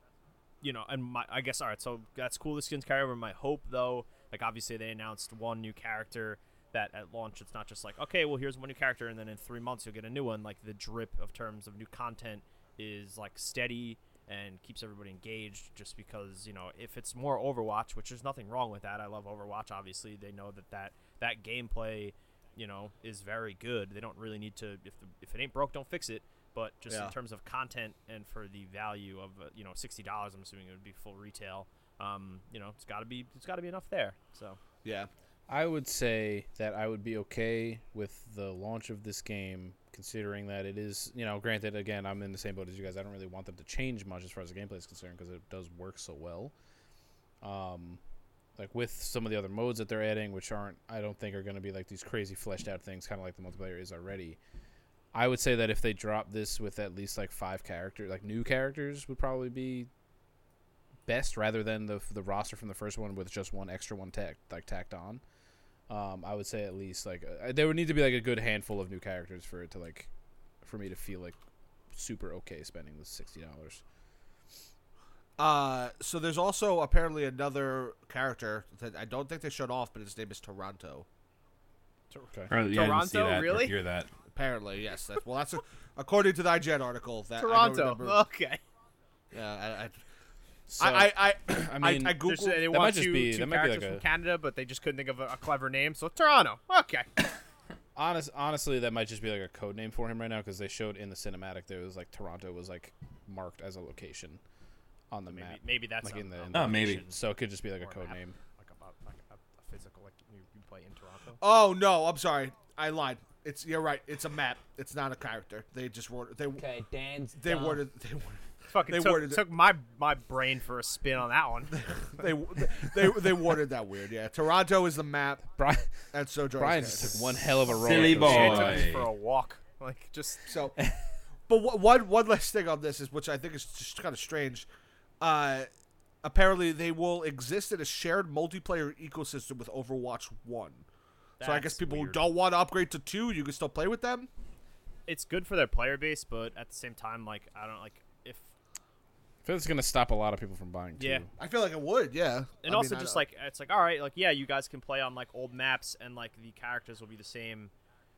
you know, and my I guess all right. So that's cool. The skins carry over. My hope though, like obviously they announced one new character that at launch it's not just like okay, well here's one new character, and then in three months you'll get a new one. Like the drip of terms of new content is like steady and keeps everybody engaged. Just because you know if it's more Overwatch, which there's nothing wrong with that. I love Overwatch. Obviously they know that that that gameplay. You know, is very good. They don't really need to. If the, if it ain't broke, don't fix it but just Yeah. in terms of content and for the value of uh, you know sixty dollars, I'm assuming it would be full retail. Um, you know, it's got to be it's got to be enough there. So Yeah. I would say that I would be okay with the launch of this game, considering that it is, you know, granted, again, I'm in the same boat as you guys. I don't really want them to change much as far as the gameplay is concerned because it does work so well. Um, like with some of the other modes that they're adding, which aren't, I don't think are going to be like these crazy fleshed out things, kind of like the multiplayer is already. I would say that if they drop this with at least like five characters, like new characters, would probably be best rather than the the roster from the first one with just one extra one tacked like tacked on. Um, I would say at least like uh, there would need to be like a good handful of new characters for it to like for me to feel like super okay spending the sixty dollars. Uh, so there's also apparently another character that I don't think they showed off, but his name is Toronto. Okay. Or, yeah, I didn't see Toronto, that really? hear that. Apparently, yes. That's, well, that's a, according to the IGN article. That I don't Toronto, okay. Yeah, So, I, I, I, [clears throat] I, I I, mean, I, Just, googled. they might want just two, be- two that might be characters like from Canada, but they just couldn't think of a, a clever name. So Toronto, okay. [coughs] honest, honestly, that might just be like a code name for him right now because they showed in the cinematic there was like Toronto was like marked as a location on the maybe map. maybe that's Like a, in the- in the- Oh, maybe. So it could just be like a code map, name. like a, like a, a physical, like you, you play in Toronto. oh no, I'm sorry. I lied. It's you're right. It's a map. It's not a character. They just wrote. They Okay, Dan's they dumb. worded. They worded. Fucking They took, worded took my my brain for a spin on that one. [laughs] they they they they worded that weird. Yeah, Toronto is the map, Brian, and so Brian just took one hell of a roll. Silly boy. Took us for a walk. Like just So, but one one last thing on this is which I think is just kind of strange. Uh, apparently, they will exist in a shared multiplayer ecosystem with Overwatch One. So I guess people weird. who don't want to upgrade to two, you can still play with them. it's good for their player base, but at the same time, like I don't like if I feel it's gonna stop a lot of people from buying. Too. Yeah. I feel like it would. Yeah, and I also mean, just like it's like all right, like yeah, you guys can play on like old maps and like the characters will be the same.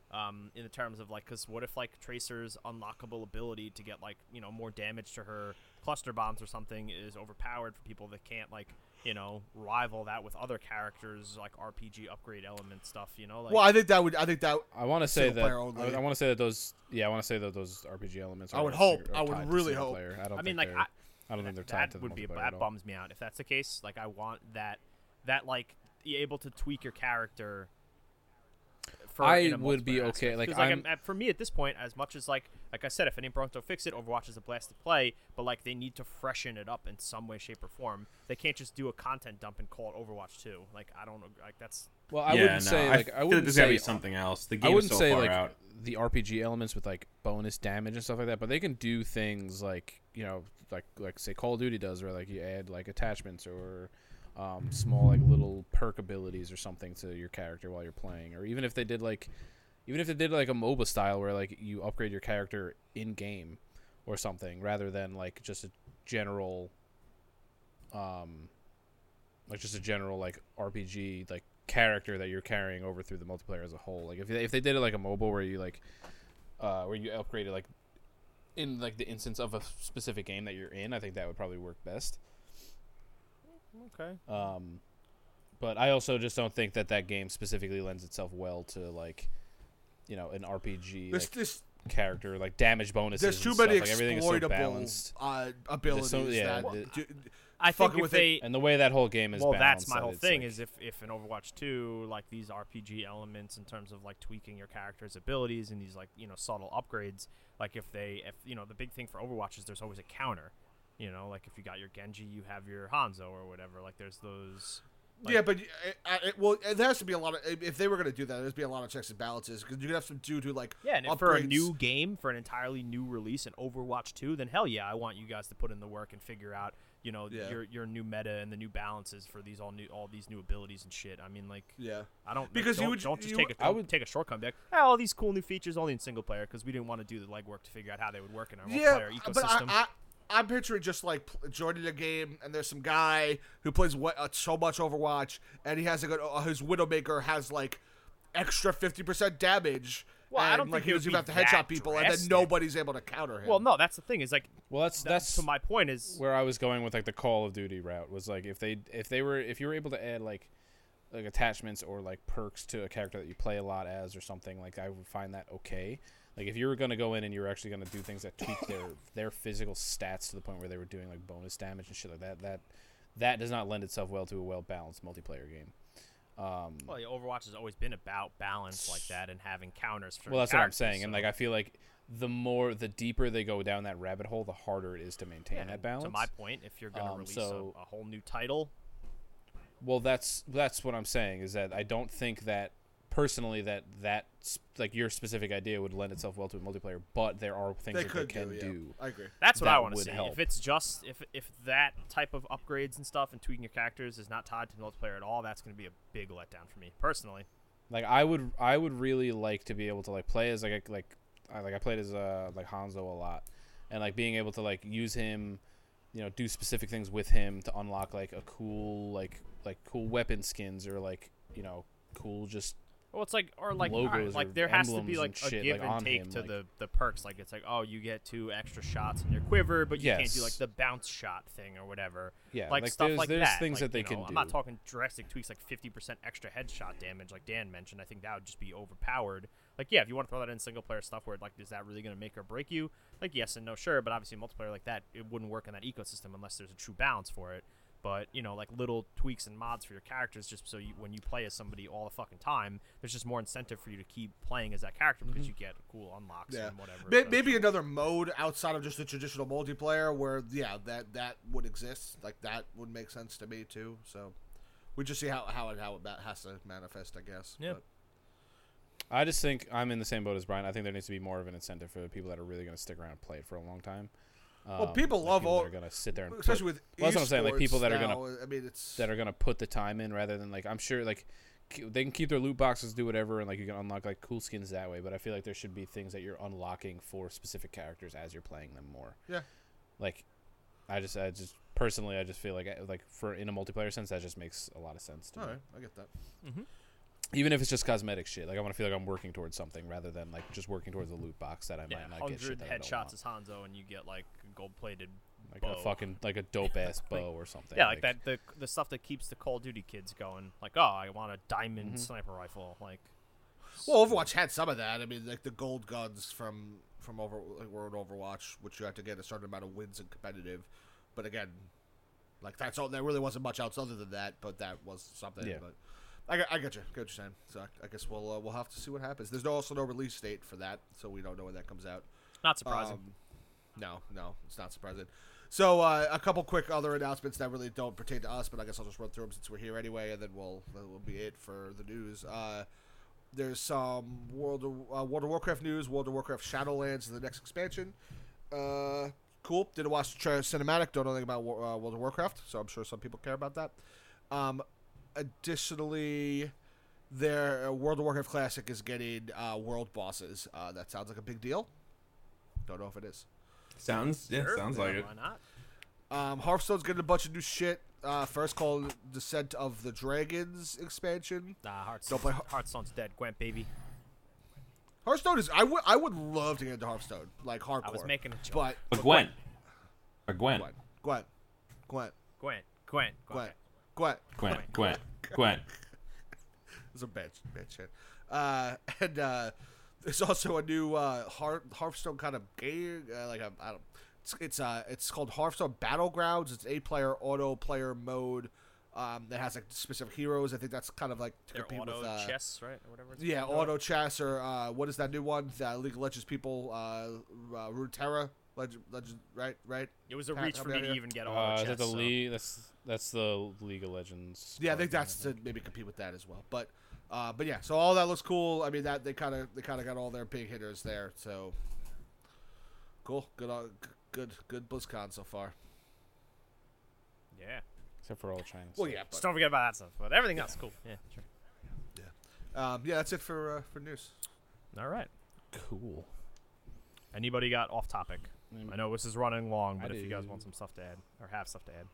Um, in the terms of like, because what if like Tracer's unlockable ability to get like you know more damage to her cluster bombs or something is overpowered for people that can't like you know rival that with other characters like RPG upgrade element stuff. You know, like well, I think that would. I think that I want to say that. player only. I, want to say that those. Yeah, I want to say that those RPG elements. Are I would hope. are I would really hope. player. I don't. I mean, think like they're- I, I don't think they're tied that to the would be a, that bums me out if that's the case. Like I want that that like be able to tweak your character. For, I in a would be okay, aspect. like, 'Cause, like I'm- I'm- for me at this point, as much as like like I said, if any Bronx don't fix it, Overwatch is a blast to play. But like they need to freshen it up in some way, shape, or form. They can't just do a content dump and call it Overwatch 2. Like I don't know, like that's Well, I yeah, wouldn't no, say I like I feel wouldn't there's say gotta be something else. The I wouldn't so say far like out. the RPG elements with like bonus damage and stuff like that, but they can do things like you know, like like say Call of Duty does, where like you add like attachments or um, small like little perk abilities or something to your character while you're playing, or even if they did like even if they did like a MOBA style where like you upgrade your character in game or something rather than like just a general um like just a general like RPG like character that you're carrying over through the multiplayer as a whole. Like if they, if they did it like a MOBA where you like uh where you upgraded like in like the instance of a specific game that you're in, I think that would probably work best. Okay. Um but I also just don't think that that game specifically lends itself well to like you know an RPG this like, this character like damage bonuses. there's too stuff. many Like, everything is so balanced. uh, abilities yeah, that the- do- I think if with they it- And the way that whole game is well, balanced, that's my whole it's, thing. like- is if if in Overwatch 2, like these RPG elements in terms of like tweaking your character's abilities and these like you know subtle upgrades, like if they if you know the big thing for Overwatch is there's always a counter. You know, like if you got your Genji, you have your Hanzo or whatever. Like there's those. Like- yeah, but uh, uh, it, well, there has to be a lot of. If they were going to do that, there's be a lot of checks and balances because you could have some dude who like Yeah, and if for a new game, for an entirely new release in Overwatch 2, then hell yeah, I want you guys to put in the work and figure out, you know, Yeah. your your new meta and the new balances for these all new all these new abilities and shit. I mean, like Yeah, I don't Because don't, you would- don't just you take would- a I would- take a shortcut and be like, oh, all these cool new features only in single player because we didn't want to do the legwork to figure out how they would work in our yeah, multiplayer but ecosystem. I, I'm picturing just like joining a game and there's some guy who plays wa- uh, so much Overwatch and he has like a, uh, his Widowmaker has like extra fifty percent damage. Well, I don't like think it he would have be to headshot that people and then nobody's able to counter him. well, no, that's the thing is like well, that's that, that's to my point is where I was going with like the Call of Duty route was like if they if they were if you were able to add like like attachments or like perks to a character that you play a lot as or something like I would find that okay. Like if you were gonna go in and you were actually gonna do things that tweak their [coughs] their physical stats to the point where they were doing like bonus damage and shit like that, that that does not lend itself well to a well balanced multiplayer game. Um, well, yeah, Overwatch has always been about balance like that and having counters for well, that's what I'm saying, and like I feel like the more the deeper they go down that rabbit hole, the harder it is to maintain yeah, that balance. To my point, if you're going to Um, release so- a, a whole new title, Well, that's that's what I'm saying is that I don't think that personally that that like your specific idea would lend itself well to a multiplayer, but there are things they that could they can do, do. yeah. I agree. That's what that I want to would see. help. If it's just if if that type of upgrades and stuff and tweaking your characters is not tied to multiplayer at all, that's going to be a big letdown for me personally. Like I would I would really like to be able to like play as like a, like I like I played as uh like Hanzo a lot, and like being able to like use him, you know, do specific things with him to unlock like a cool like like cool weapon skins or like you know cool just Well, it's like or like all right, Logos like there has to be like a shit, give like, and take him, to like- the the perks. Like it's like oh, you get two extra shots in your quiver, but you can't do like the bounce shot thing or whatever. yeah like, like, stuff there's, like there's that. things that they know, can I'm do. not talking drastic tweaks like 50% extra headshot damage, like Dan mentioned. I think that would just be overpowered. Like, yeah, if you want to throw that in single player stuff, where like, is that really going to make or break you? Like, yes and no, sure, but obviously multiplayer like that, it wouldn't work in that ecosystem unless there's a true balance for it. But you know, like little tweaks and mods for your characters, just so you, when you play as somebody all the fucking time, there's just more incentive for you to keep playing as that character because mm-hmm. you get cool unlocks Yeah. and whatever. May- so- Maybe another mode outside of just the traditional multiplayer where yeah that that would exist like that would make sense to me too. So we just see how how it how it has to manifest, I guess. Yeah. But- I just think I'm in the same boat as Brian. I think there needs to be more of an incentive for the people that are really going to stick around and play it for a long time. Well, Um, people like love people all- that are going to sit there and put- especially with Well, that's what I'm saying, like, people esports that are gonna- I mean, it's that are going to put the time in rather than like I'm sure like they can keep their loot boxes, do whatever, and like you can unlock like cool skins that way. But I feel like there should be things that you're unlocking for specific characters as you're playing them more. Yeah. Like, I just, I just personally, I just feel like, I- like for in a multiplayer sense, that just makes a lot of sense to all me. right. I get that. Even if it's just cosmetic shit, like I want to feel like I'm working towards something rather than like just working towards a loot box that I yeah, might not get shit hundred that I don't headshots as Hanzo, and you get like gold plated. like bow. a fucking like a [laughs] dope ass bow or something. Yeah, like, that the the stuff that keeps the Call of Duty kids going. Like, oh, I want a diamond Mhm. sniper rifle. Like, Well, Overwatch had some of that. I mean, like the gold guns from from over like, World Overwatch, which you had to get a certain amount of wins in competitive. But again, like that's all. There really wasn't much else other than that. But that was something. Yeah. But I, get- I get you. Get what you're saying. So I, I guess we'll uh, we'll have to see what happens. There's no, also no release date for that, so we don't know when that comes out. not surprising. Um, no, no, it's not surprising. So uh, a couple quick other announcements that really don't pertain to us, but I guess I'll just run through them since we're here anyway, and then we'll that will be it for the news. Uh, there's some World of, uh, World of Warcraft news. World of Warcraft Shadowlands is the next expansion. Uh, cool. Didn't watch the cinematic. Don't know anything about uh, World of Warcraft, so I'm sure some people care about that. Um, additionally, their uh, World of Warcraft Classic is getting world bosses. That sounds like a big deal. Don't know if it is. Sounds yeah, Sure, sounds yeah, like it. Why not? Um, Hearthstone's getting a bunch of new shit. Uh, first called Descent of the Dragons expansion. Nah, Hearthstone, Don't play Heart- Hearthstone's dead. Gwent, baby. Hearthstone is I would I would love to get into Hearthstone like hardcore. I was making a joke. but But Gwen, or Gwen, Gwen, Gwen, Gwen, Gwent, Gwent, Gwen, Gwen. Gwen, Gwen, Gwen. It's a bad, bad shit. Uh, and uh, there's also a new uh, Hearth, Hearthstone kind of game. Uh, like a, I don't. It's it's uh it's called Hearthstone Battlegrounds. It's a player auto player mode. Um, that has like specific heroes. I think that's kind of like to Their compete auto with uh, chess, right, or whatever. Yeah, called. auto chess or uh, what is that new one? The League of Legends people, uh, uh, Runeterra, Legend, Legend, right, right. It was a Pat, reach for me me to even get auto Uh, is chess. that the so- league? That's that's the League of Legends. Yeah, I think that's to maybe compete with that as well. But, uh, but yeah, so all that looks cool. I mean, that they kind of they kind of got all their big hitters there. So cool, good, uh, good, good BlizzCon so far. Yeah. except for all China. Well, stuff. yeah, Just but, don't forget about that stuff. But everything else, is cool. Yeah, sure. um, yeah, that's it for uh, for news. All right. cool. Anybody got off topic? Mm, I know this is running long, I but if you guys want some stuff to add or have stuff to add,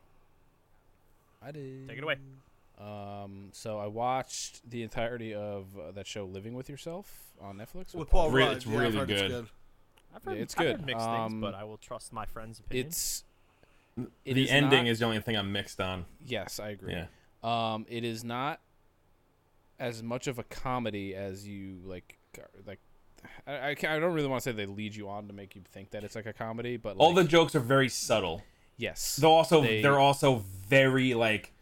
I did. take it away. Um, so I watched the entirety of uh, that show, Living with Yourself, on Netflix. With Paul Re- Rudd, it's yeah, I've really heard good. I've Yeah, heard, it's I've good. mixed Um, things, but I will trust my friend's opinion. It's It the is ending not- is the only thing I'm mixed on. yes, I agree. Yeah. Um, it is not as much of a comedy as you like. Like, I I, I don't really want to say they lead you on to make you think that it's like a comedy, but All the jokes are very subtle. yes, They'll also They- they, are also very like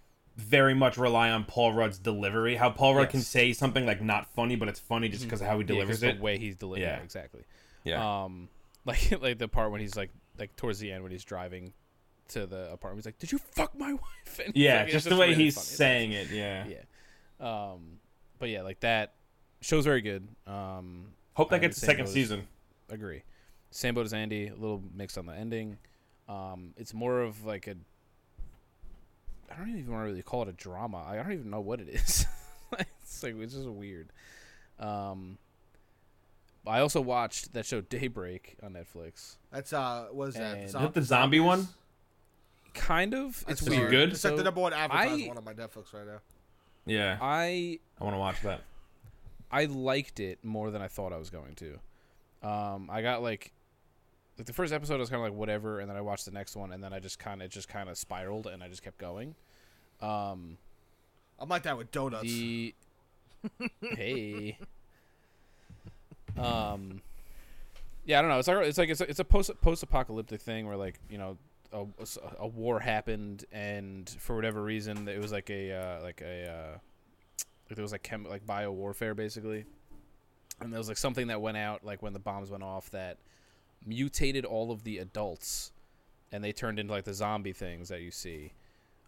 very much rely on Paul Rudd's delivery. How Paul Rudd can say something like not funny, but it's funny just because of how he Yeah, delivers the it. way he's delivering. Yeah. Yeah. exactly. Yeah. Um, [laughs] like like the part when he's like like towards the end when he's driving to the apartment, he's like, "Did you fuck my [laughs] wife?" And yeah, like, it's just the way really he's funny. Saying it. Yeah. Yeah. Um, but yeah, like that show's very good. Um, Hope that I'm gets the a second boat as- season. agree. Same boat as Andy, a little mixed on the ending. Um, it's more of like a. I don't even want to really call it a drama. I don't even know what it is. [laughs] it's like it's just weird. Um, I also watched that show Daybreak on Netflix. That's uh, what is that? And- Is that the zombie one? Kind of. It's It's Is weird. good? It's like the number one advertised I- one on my Netflix right now. Yeah. I I want to watch that. I liked it more than I thought I was going to. Um, I got like, like the first episode I was kind of like whatever, and then I watched the next one, and then I just kind of just kind of spiraled, and I just kept going. Um, I'm like that with donuts. the [laughs] hey, um, yeah, I don't know. It's like it's like it's a, it's a post post apocalyptic thing where like you know a, a war happened, and for whatever reason, it was like a uh, like a uh, like there was like chem like bio warfare basically, and there was like something that went out like when the bombs went off that mutated all of the adults, and they turned into like the zombie things that you see.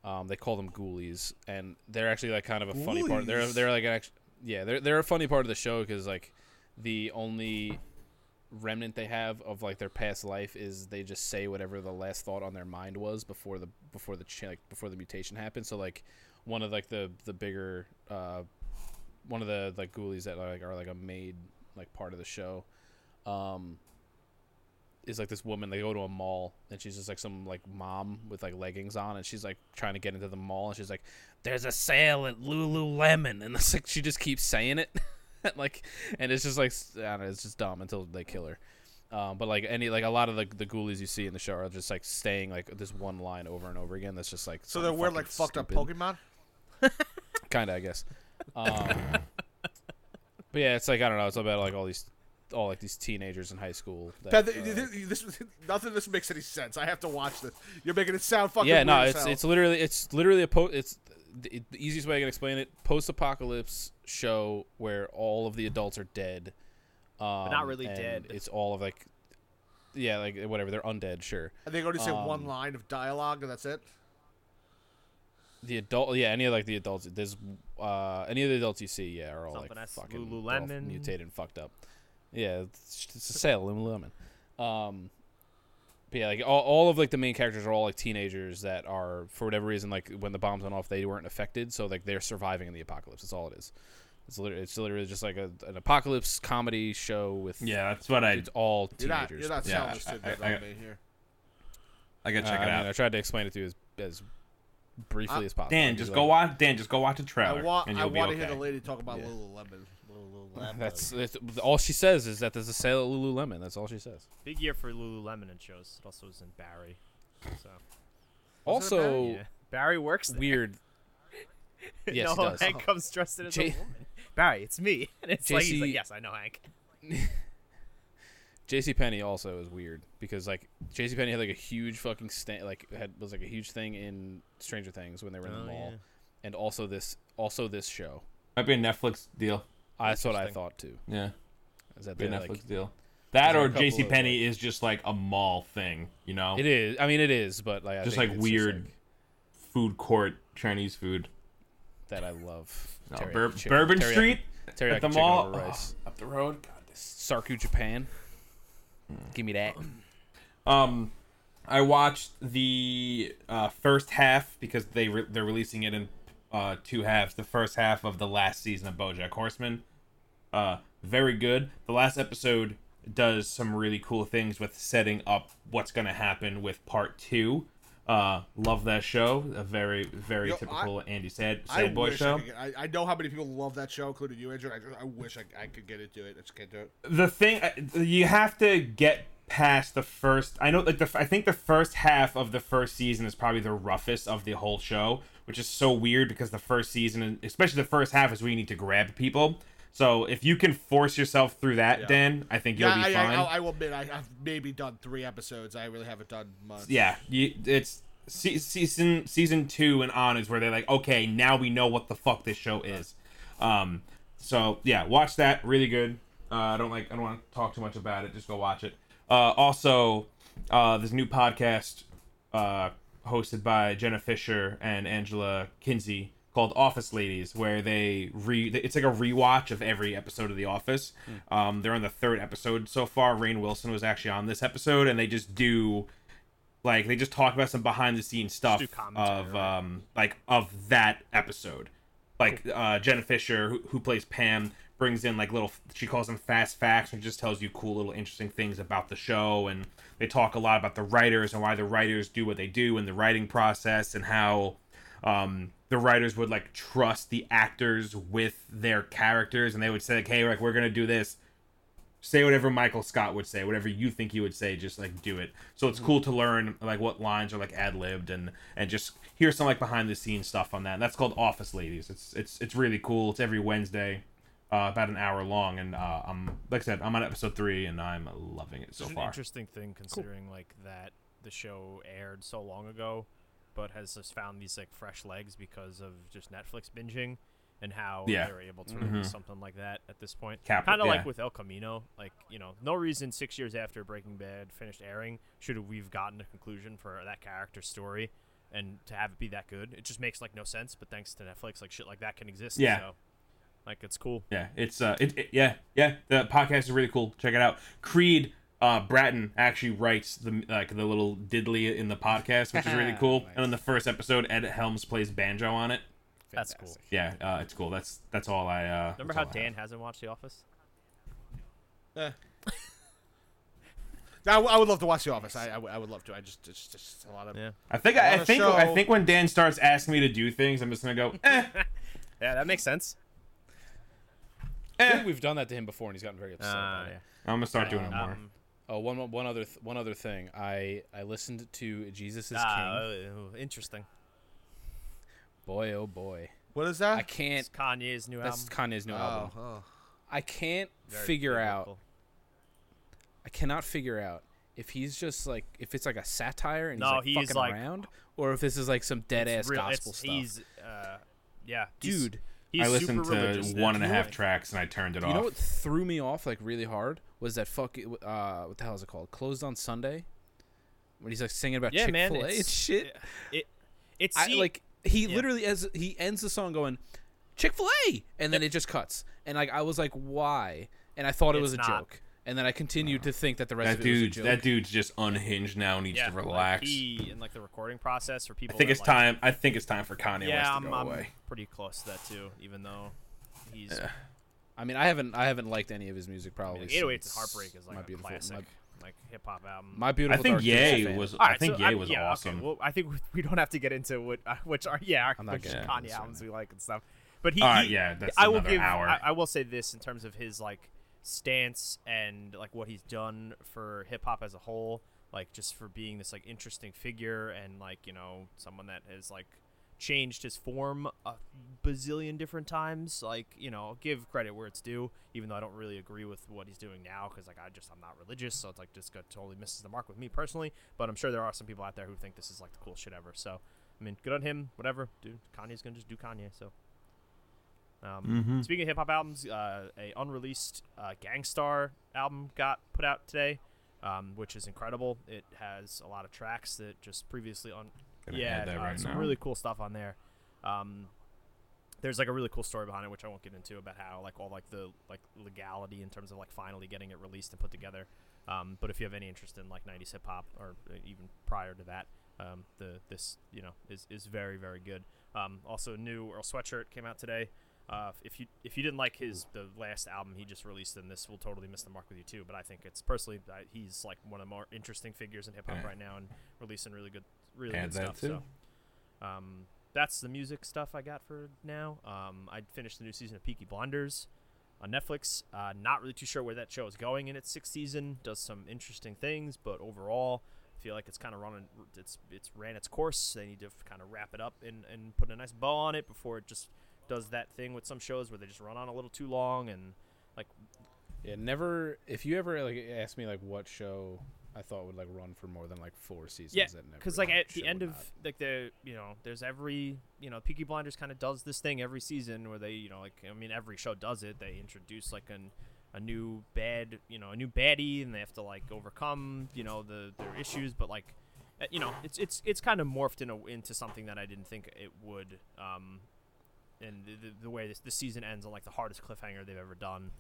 Um, they call them ghoulies, and they're actually like kind of a funny part. They're they're like actually yeah they're they're a funny part of the show because like the only remnant they have of like their past life is they just say whatever the last thought on their mind was before the before the ch- like before the mutation happened. So like one of like the the bigger uh one of the like ghoulies that like are like a made like part of the show um is like this woman they go to a mall and she's just like some like mom with like leggings on and she's like trying to get into the mall and she's like there's a sale at lululemon and it's like she just keeps saying it [laughs] like and it's just like I don't know, it's just dumb until they kill her um, but like any like a lot of the the ghoulies you see in the show are just like staying like this one line over and over again that's just like So they're wearing like fucked up. Pokemon. kind of I guess um, [laughs] but yeah it's like I don't know it's about like all these all like these teenagers in high school that, That- uh, this, this, [laughs] nothing of this makes any sense. I have to watch this. You're making it sound fucking yeah, no, weird it's it's literally it's literally a po- it's the, the easiest way I can explain it. Post-apocalypse show where all of the adults are dead, um, not really and dead. It's all of like, yeah, like whatever. They're undead, sure. and they go to say one um, line of dialogue and that's it. The adult, yeah, any of like the adults. There's uh, any of the adults you see, yeah, are all Something like fucking Lululemon. mutated and fucked up. Yeah, it's, it's a sale, Lululemon. Um, but yeah, like all, all of like the main characters are all like teenagers that are for whatever reason like when the bombs went off they weren't affected, so like they're surviving in the apocalypse. That's all it is. It's literally it's literally just like a, an apocalypse comedy show with Yeah, that's what I it's all teenagers. You're not, you're not Yeah, selling this too I- good I- on me here. I gotta Uh, check I it mean, out. I tried to explain it to you as, as briefly Uh, as possible. Dan, just like, go watch. Dan, just go watch the I trailer, want, and I you'll be want to okay. hear the lady talk about Yeah. Lululemon. Lululemon. [laughs] That's, that's all she says is that there's a sale at Lululemon. That's all she says. Big year for Lululemon and shows. It also was in Barry. So Also, yeah. Barry works there. weird. [laughs] Yes, no, does. Hank comes dressed as J- a woman. Barry, it's me. [laughs] And it's like he's like, yes, I know Hank. JC Penney also is weird because like JC Penney had like a huge fucking sta- like had was like a huge thing in Stranger Things when they were in oh, the Oh, mall, yeah. and also this also this show. Might be a Netflix deal. That's what I thought too. Yeah, Is that be a they Netflix like deal. That or a J.C. of, Penney is just like a mall thing, you know, it is. I mean, it is, but like I just think like it's weird like, food court Chinese food. that I love. No, Teriyaki Bur- chicken- Bourbon teriyaki- Street teriyaki at the mall over rice. Oh, up the road. God, this- Sarku Japan. Give me that. Um, I watched the uh, first half because they re- they're releasing it in uh, two halves. The first half of the last season of BoJack Horseman, uh, very good. The last episode does some really cool things with setting up what's going to happen with part two. Uh, love that show. A very very Yo, I- typical Andy Sad I Sad Boy show. I, get, I, I know how many people love that show, including you, Andrew. I, just- I wish I, I could get into it. I just can't do it. the thing you have to get past the first i know like the i think the first half of the first season is probably the roughest of the whole show which is so weird because the first season especially the first half is where you need to grab people. So if you can force yourself through that Yeah. dan i think you'll Yeah, be I, fine. I, I will admit I, I've maybe done three episodes. I really haven't done much. yeah you, it's se- season season two and on is where they're like okay now we know what the fuck this show is. Um so yeah watch that. Really good. Uh, i don't like i don't want to talk too much about it. Just go watch it. Uh also uh there's a new podcast uh hosted by jenna fischer and angela kinsey called office ladies where they re it's like a rewatch of every episode of the office. Um they're on the third episode so far. Rainn wilson was actually on this episode and they just do like they just talk about some behind the scenes stuff of um like of that episode. Like uh jenna fischer who, who plays pam brings in like little she calls them fast facts and just tells you cool little interesting things about the show and they talk a lot about the writers and why the writers do what they do in the writing process and how um the writers would like trust the actors with their characters and they would say like hey like we're gonna do this say whatever Michael Scott would say, whatever you think he would say, just like do it. So it's cool to learn like what lines are like ad libbed and and just hear some like behind the scenes stuff on that. And that's called Office Ladies. It's it's it's really cool. It's every Wednesday, uh, about an hour long, and uh, I'm like I said, I'm on episode three and I'm loving it so It's an far. interesting thing considering like that the show aired so long ago, but has just found these like fresh legs because of just Netflix binging and how Yeah. they're able to Mhm. release something like that at this point. Kind of yeah. like with El Camino, like you know, no reason six years after Breaking Bad finished airing should we've gotten a conclusion for that character's story. And to have it be that good, it just makes like no sense. But thanks to Netflix, like shit like that can exist. Yeah. So, like it's cool. Yeah, it's uh, it, it- yeah, yeah. The podcast is really cool. Check it out. Creed uh, Bratton actually writes the like the little diddly in the podcast, which is really [laughs] cool. Nice. And on the first episode, Ed Helms plays banjo on it. That's cool. Yeah, uh, it's cool. That's that's all I. Uh, Remember how Dan hasn't watched The Office? Eh. [laughs] I, I would love to watch The Office. I, I, would- love to. I just it's just a lot of Yeah. I think I, On I a think I think when Dan starts asking me to do things, I'm just gonna go. Eh, [laughs] Yeah, that makes sense. I eh. think we've done that to him before, and he's gotten very upset. Uh, about it. yeah. I'm gonna start doing it more. Um, Oh, one other th- one other thing. I I listened to Jesus is ah, King. uh, interesting. Boy, oh boy, what is that? I that? can't. It's Kanye's new album. That's album. Kanye's new oh, album. oh. I can't Very figure out. biblical. I cannot figure out if he's just like if it's like a satire and he's No, like he's fucking like- around, or if this is like some dead ass It's real- gospel stuff. He's, uh, yeah, he's- Dude, he's I super listened to religious. one and a now. half tracks and I turned it you off. You know what threw me off like really hard was that fuck uh what the hell is it called? Closed on Sunday. When he's like singing about Yeah, Chick Fil A and it's- shit. It, it's I like he yeah. literally as he ends the song going Chick Fil A, and then it just cuts, and like I was like, why? And I thought it was a not. joke, and then I continued to think that the rest that of it was a dude, joke. that dude's just unhinged now. Needs yeah, to like, relax. he in like the recording process for I think that, it's like- time. I think it's time for Kanye Yeah, West to I'm, go I'm away. pretty close to that too. Even though he's Yeah. I mean, I haven't I haven't liked any of his music I probably. mean, 808s and Heartbreak is like My a Beautiful- classic, My, like hip hop album. My beautiful. I think Dark Twisted Ye Fan. was. All I think so Ye I- was yeah, okay, awesome. well, I think [laughs] we don't have to get into what, uh, which are yeah, I'm which Kanye albums we like and stuff. But he, All right, he- yeah, that's I will give. hour. I, I will say this in terms of his like stance and like what he's done for hip hop as a whole. Like just for being this like interesting figure and like you know someone that has like changed his form a bazillion different times. Like you know, give credit where it's due. Even though I don't really agree with what he's doing now, because like I just I'm not religious, so it's like just got totally misses the mark with me personally. But I'm sure there are some people out there who think this is like the coolest shit ever. So I mean, good on him. Whatever, dude. Kanye's gonna just do Kanye. So. Um, Mhm. Speaking of hip hop albums, uh, a unreleased uh, Gang Starr album got put out today, um, which is incredible. It has a lot of tracks that just previously on. Gonna yeah, uh, right some now. really cool stuff on there. Um, there's like a really cool story behind it, which I won't get into about how like all like the like legality in terms of like finally getting it released and put together. Um, but if you have any interest in like 90s hip hop or uh, even prior to that, um, the this you know is is very very good. Um, also, new Earl Sweatshirt came out today. Uh, if you if you didn't like his the last album he just released, then this will totally miss the mark with you too. But I think it's personally I, he's like one of the more interesting figures in hip hop right now and releasing really good really Add good stuff. too. So um, that's the music stuff I got for now. Um, I finished the new season of Peaky Blinders on Netflix. Uh, not really too sure where that show is going in its sixth season. Does some interesting things, but overall, I feel like it's kind of running. It's it's ran its course. They need to kind of wrap it up and and put a nice bow on it before it just does that thing with some shows where they just run on a little too long and like Yeah, never. If you ever like ask me like what show I thought would like run for more than like four seasons, Yeah, that never. because like at the end of not. like the you know there's every you know Peaky Blinders kind of does this thing every season where they you know like I mean every show does it they introduce like an a new bad you know a new baddie and they have to like overcome you know the their issues but like uh, you know it's it's it's kind of morphed in a, into something that I didn't think it would um and the, the, the way this the season ends on like the hardest cliffhanger they've ever done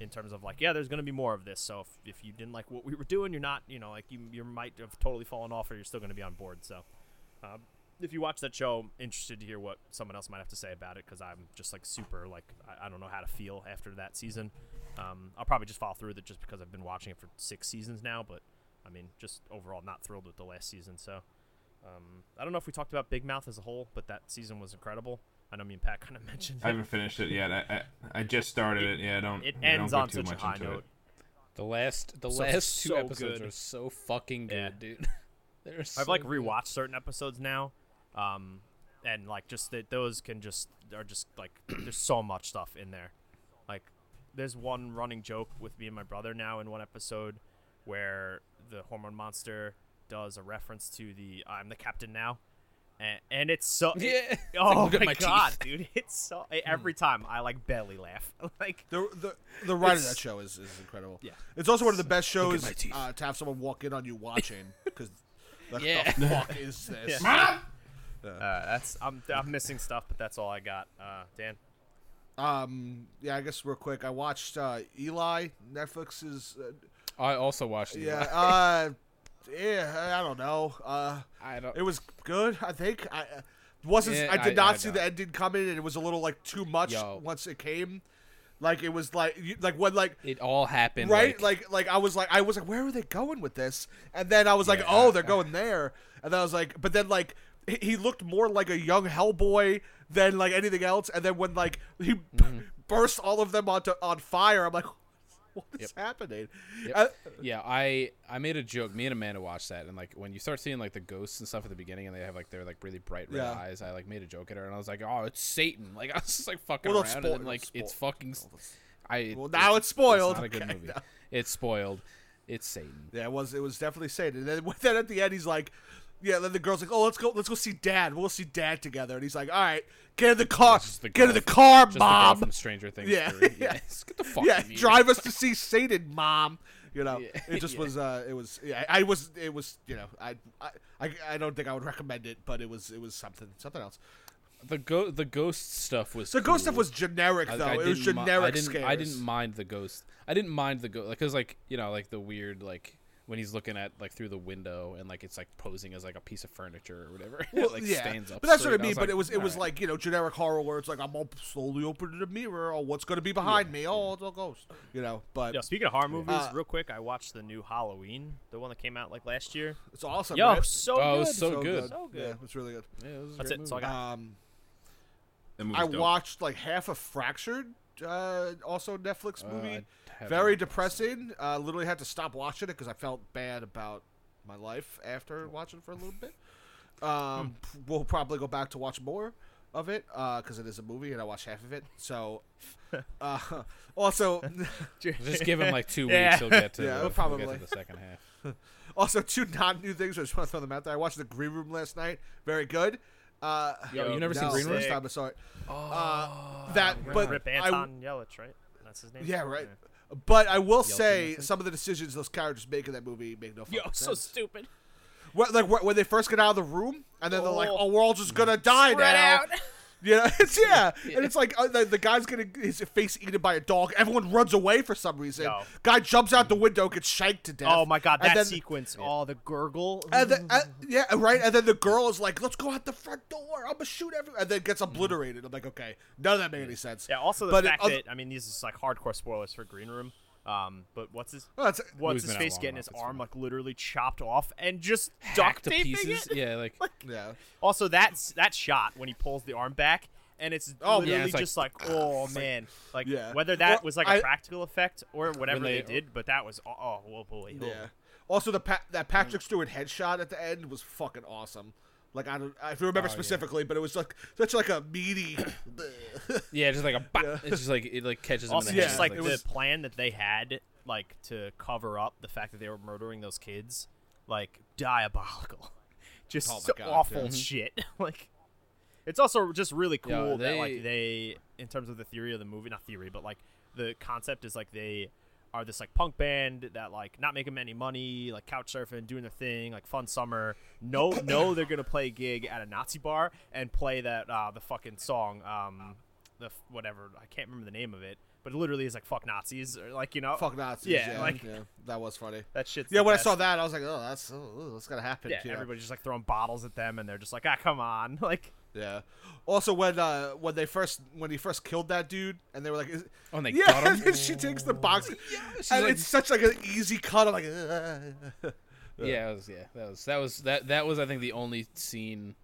in terms of like yeah there's going to be more of this so if, if you didn't like what we were doing you're not you know like you, you might have totally fallen off or you're still going to be on board so um, if you watch that show I'm interested to hear what someone else might have to say about it because i'm just like super like I, I don't know how to feel after that season. Um, i'll probably just follow through with it just because i've been watching it for six seasons now but i mean just overall not thrilled with the last season so um, i don't know if we talked about big mouth as a whole but that season was incredible i know me and pat kind of [laughs] mentioned it. I haven't finished it yet. I, I, I just started it. Yeah, I don't. it yeah, don't ends on such a high note It. the last the So- last two so episodes good. are so fucking good, Yeah. dude. [laughs] They're so I've like good. rewatched certain episodes now, um, and like just that those can just are just like [clears throat] there's so much stuff in there. Like there's one running joke with me and my brother now in one episode where the hormone monster does a reference to the "I'm the captain now," and, and it's so [laughs] it- Yeah. It's oh like, my, my god, dude! [laughs] It's so every time I like belly laugh. [laughs] like The the the writer of that show is, is incredible. Yeah. it's also one of the best shows uh, to have someone walk in on you watching because like, Yeah. the fuck is this? uh, that's I'm I'm missing stuff, but that's all I got. Uh, Dan. Um, yeah, I guess real quick, I watched uh, Eli Netflix's. Uh, I also watched. yeah, Eli. uh, yeah, I don't know. Uh, I don't. it was good. I think I uh, wasn't. Yeah, I did I- not I see the ending coming, and it was a little like too much Yo. once it came. Like it was like you, like when like it all happened. right Like, like, like I was like I was like where are they going with this? And then I was like Yeah, oh I- they're going there. And then I was like but then like he, he looked more like a young Hellboy than like anything else. And then when like he Mm-hmm. burst all of them onto on fire, I'm like what is happening? Yep. Uh, yeah, I I made a joke. Me and Amanda watched that, and like when you start seeing like the ghosts and stuff at the beginning, and they have like their like really bright red Yeah. eyes, I like made a joke at her, and I was like, "Oh, it's Satan!" Like [laughs] I was just like fucking Well, around, and then, like it's fucking. I Well, now it's spoiled. It's not a good Okay, movie. no. It's spoiled. It's Satan. Yeah, it was it was definitely Satan. And then, [laughs] then at the end, he's like, "Yeah." Then the girl's like, "Oh, let's go, let's go see Dad. We'll see Dad together." And he's like, "All right, get in the car, the get in the from- car, girl mom. from Stranger Things. Yeah, 3. yeah. Get the fuck yeah, out of here. drive us to see Satan, mom." You know, Yeah, it just [laughs] yeah. was. Uh, it was. Yeah, I was. It was. You know, I, I, I, I don't think I would recommend it, but it was. It was something. Something else. The go the ghost stuff was. The ghost stuff was generic though. I it was didn't mi- generic I didn't, scares. I didn't mind the ghost. I didn't mind the ghost because like you know like the weird like when he's looking at like through the window and like it's like posing as like a piece of furniture or whatever. [laughs] Well, it, like yeah, stands up. but that's what I straight. mean. but was it was it was "Alright." like you know generic horror where it's like I'm all slowly opening the mirror. Oh, what's going to be behind me? Oh, it's a ghost. You know, but Yo, speaking of horror movies, Uh, real quick, I watched the new Halloween, the one that came out like last year. it's awesome. Yo, right? so Oh, it good. was so good. So good. Yeah, it's really good. Yeah, it was a That's great it. So I got- Um, I watched like half of Fractured, uh, also Netflix Uh, movie. I haven't Very watched it. depressing. Uh, literally had to stop watching it because I felt bad about my life after [laughs] watching for a little bit. Um, We'll probably go back to watch more of it because it is a movie and I watched half of it. So, [laughs] uh, [laughs] also, Just give him like two Yeah. weeks. He'll get to. Yeah, the, he'll probably. get to the second half. also two non-new things. I just want to throw them out there. I watched The Green Room last night. Very good. Uh, Yo, you never no, seen Green Room? First time I saw. Uh, that, but Rip I, Anton Yelchin, right? That's his name. yeah, right. But I will say I some of the decisions those characters make in that movie make no fucking Yo, so stupid. When- like wh- when they first get out of the room, and then they're like, Oh. "Oh, we're all just gonna die Spread now." [laughs] out. You know, [laughs] it's yeah, and it's like uh, the, the guy's getting his face eaten by a dog. Everyone runs away for some reason. Yo. Guy jumps out the window, gets shanked to death. Oh my god, And that then- sequence. Oh, the gurgle. And then, uh, yeah, right. And then the girl is like, "Let's go out the front door. I'm gonna shoot everyone." And then gets obliterated. I'm like, okay, none of that made any sense. yeah. Also, the But it- fact other- that I mean, these is like hardcore spoilers for Green Room. Um, but what's his Well, what's his face getting his enough, it's arm fine. like literally chopped off and just duct Hacked to taping pieces. it? Yeah, [laughs] like yeah. Also, that's that shot when he pulls the arm back, and it's Oh, literally yeah, it's just like, [laughs] oh man, like Yeah. whether that Well, was like I- a practical effect or whatever they, they- did, but that was oh, oh well, boy, oh. Yeah. Also, the pa- that Patrick Stewart headshot at the end was fucking awesome. Like I don't, if you remember Oh, yeah. specifically, but it was like such like a meaty. [coughs] yeah, just like a. bop. It's just like it like catches him Also, in the yeah, head. just like it the was- plan that they had, like to cover up the fact that they were murdering those kids, like diabolical, [laughs] just Oh so God, awful dude. Mm-hmm. shit. [laughs] like, it's also just really Yeah, cool that they- like they, in terms of the theory of the movie, not theory, but like the concept is like they are this like punk band that like not making any money, like couch surfing, doing their thing, like fun summer. No, [coughs] no, they're gonna play a gig at a Nazi bar and play that uh, the fucking song, um, the f- whatever I can't remember the name of it, but it literally is like fuck Nazis or like you know Fuck Nazis. Yeah, Yeah, like- yeah, that was funny. that shit's Yeah, when I saw that, I was like, oh, that's oh, that's gonna happen. Yeah, you know? everybody's just like throwing bottles at them, and they're just like, ah, come on, [laughs] like. Yeah. Also, when uh when they first when he first killed that dude, and they were like, Oh, and they [laughs] yeah, got him? and then she takes the box, she's and like- it's such like an easy cut. I'm like. [laughs] Yeah, it was, yeah, that was that was that that was I think the only scene,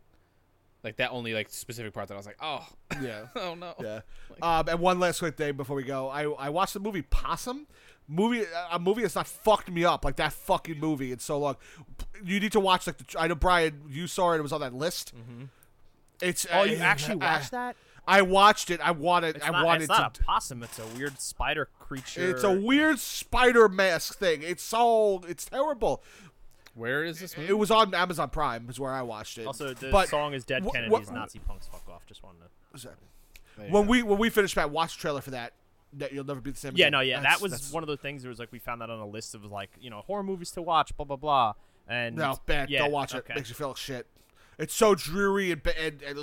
like that only like specific part that I was like, oh, [laughs] yeah. oh no, Yeah. Um, and one last quick thing before we go, I I watched the movie Possum. Movie a movie that's not fucked me up like that fucking movie in so long. You need to watch like the. I know Brian, you saw it. It was on that list. It's Oh, you uh, actually uh, watched that? I watched it. I wanted. It's I not, wanted it's not to. a possum. It's a weird spider creature. It's a weird spider mask thing. It's so. It's terrible. Where is this movie? It was on Amazon Prime, is where I watched it. Also, the But song is "Dead Kennedys." wh- Nazi punks fuck off. Just wanted to. There when go. we when we finish Matt, watch the trailer for that. That you'll never be the same. Yeah, again. no, yeah, That's- that was that's- one of the things. It was like we found that on a list of like you know horror movies to watch, blah blah blah. And No, bad. Yeah, Don't watch okay. it. Makes you feel like shit. It's so dreary and ba- and, and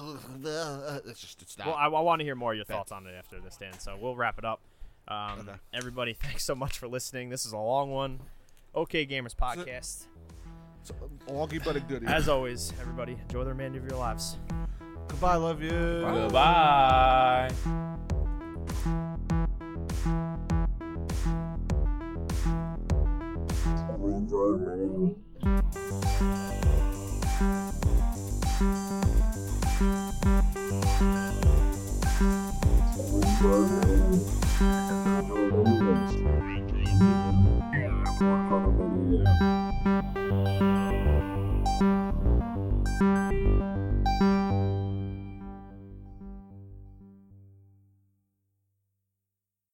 uh, it's just it's not. Well, I, I want to hear more of your thoughts on it after this, Dan. So we'll wrap it up. Um, Okay. Everybody, [laughs] thanks so much for listening. This is a long one. Okay, Gamers podcast. it's a wonky but a goodie. As always, everybody enjoy the remainder of your lives. Goodbye, love you. Goodbye. Thank you.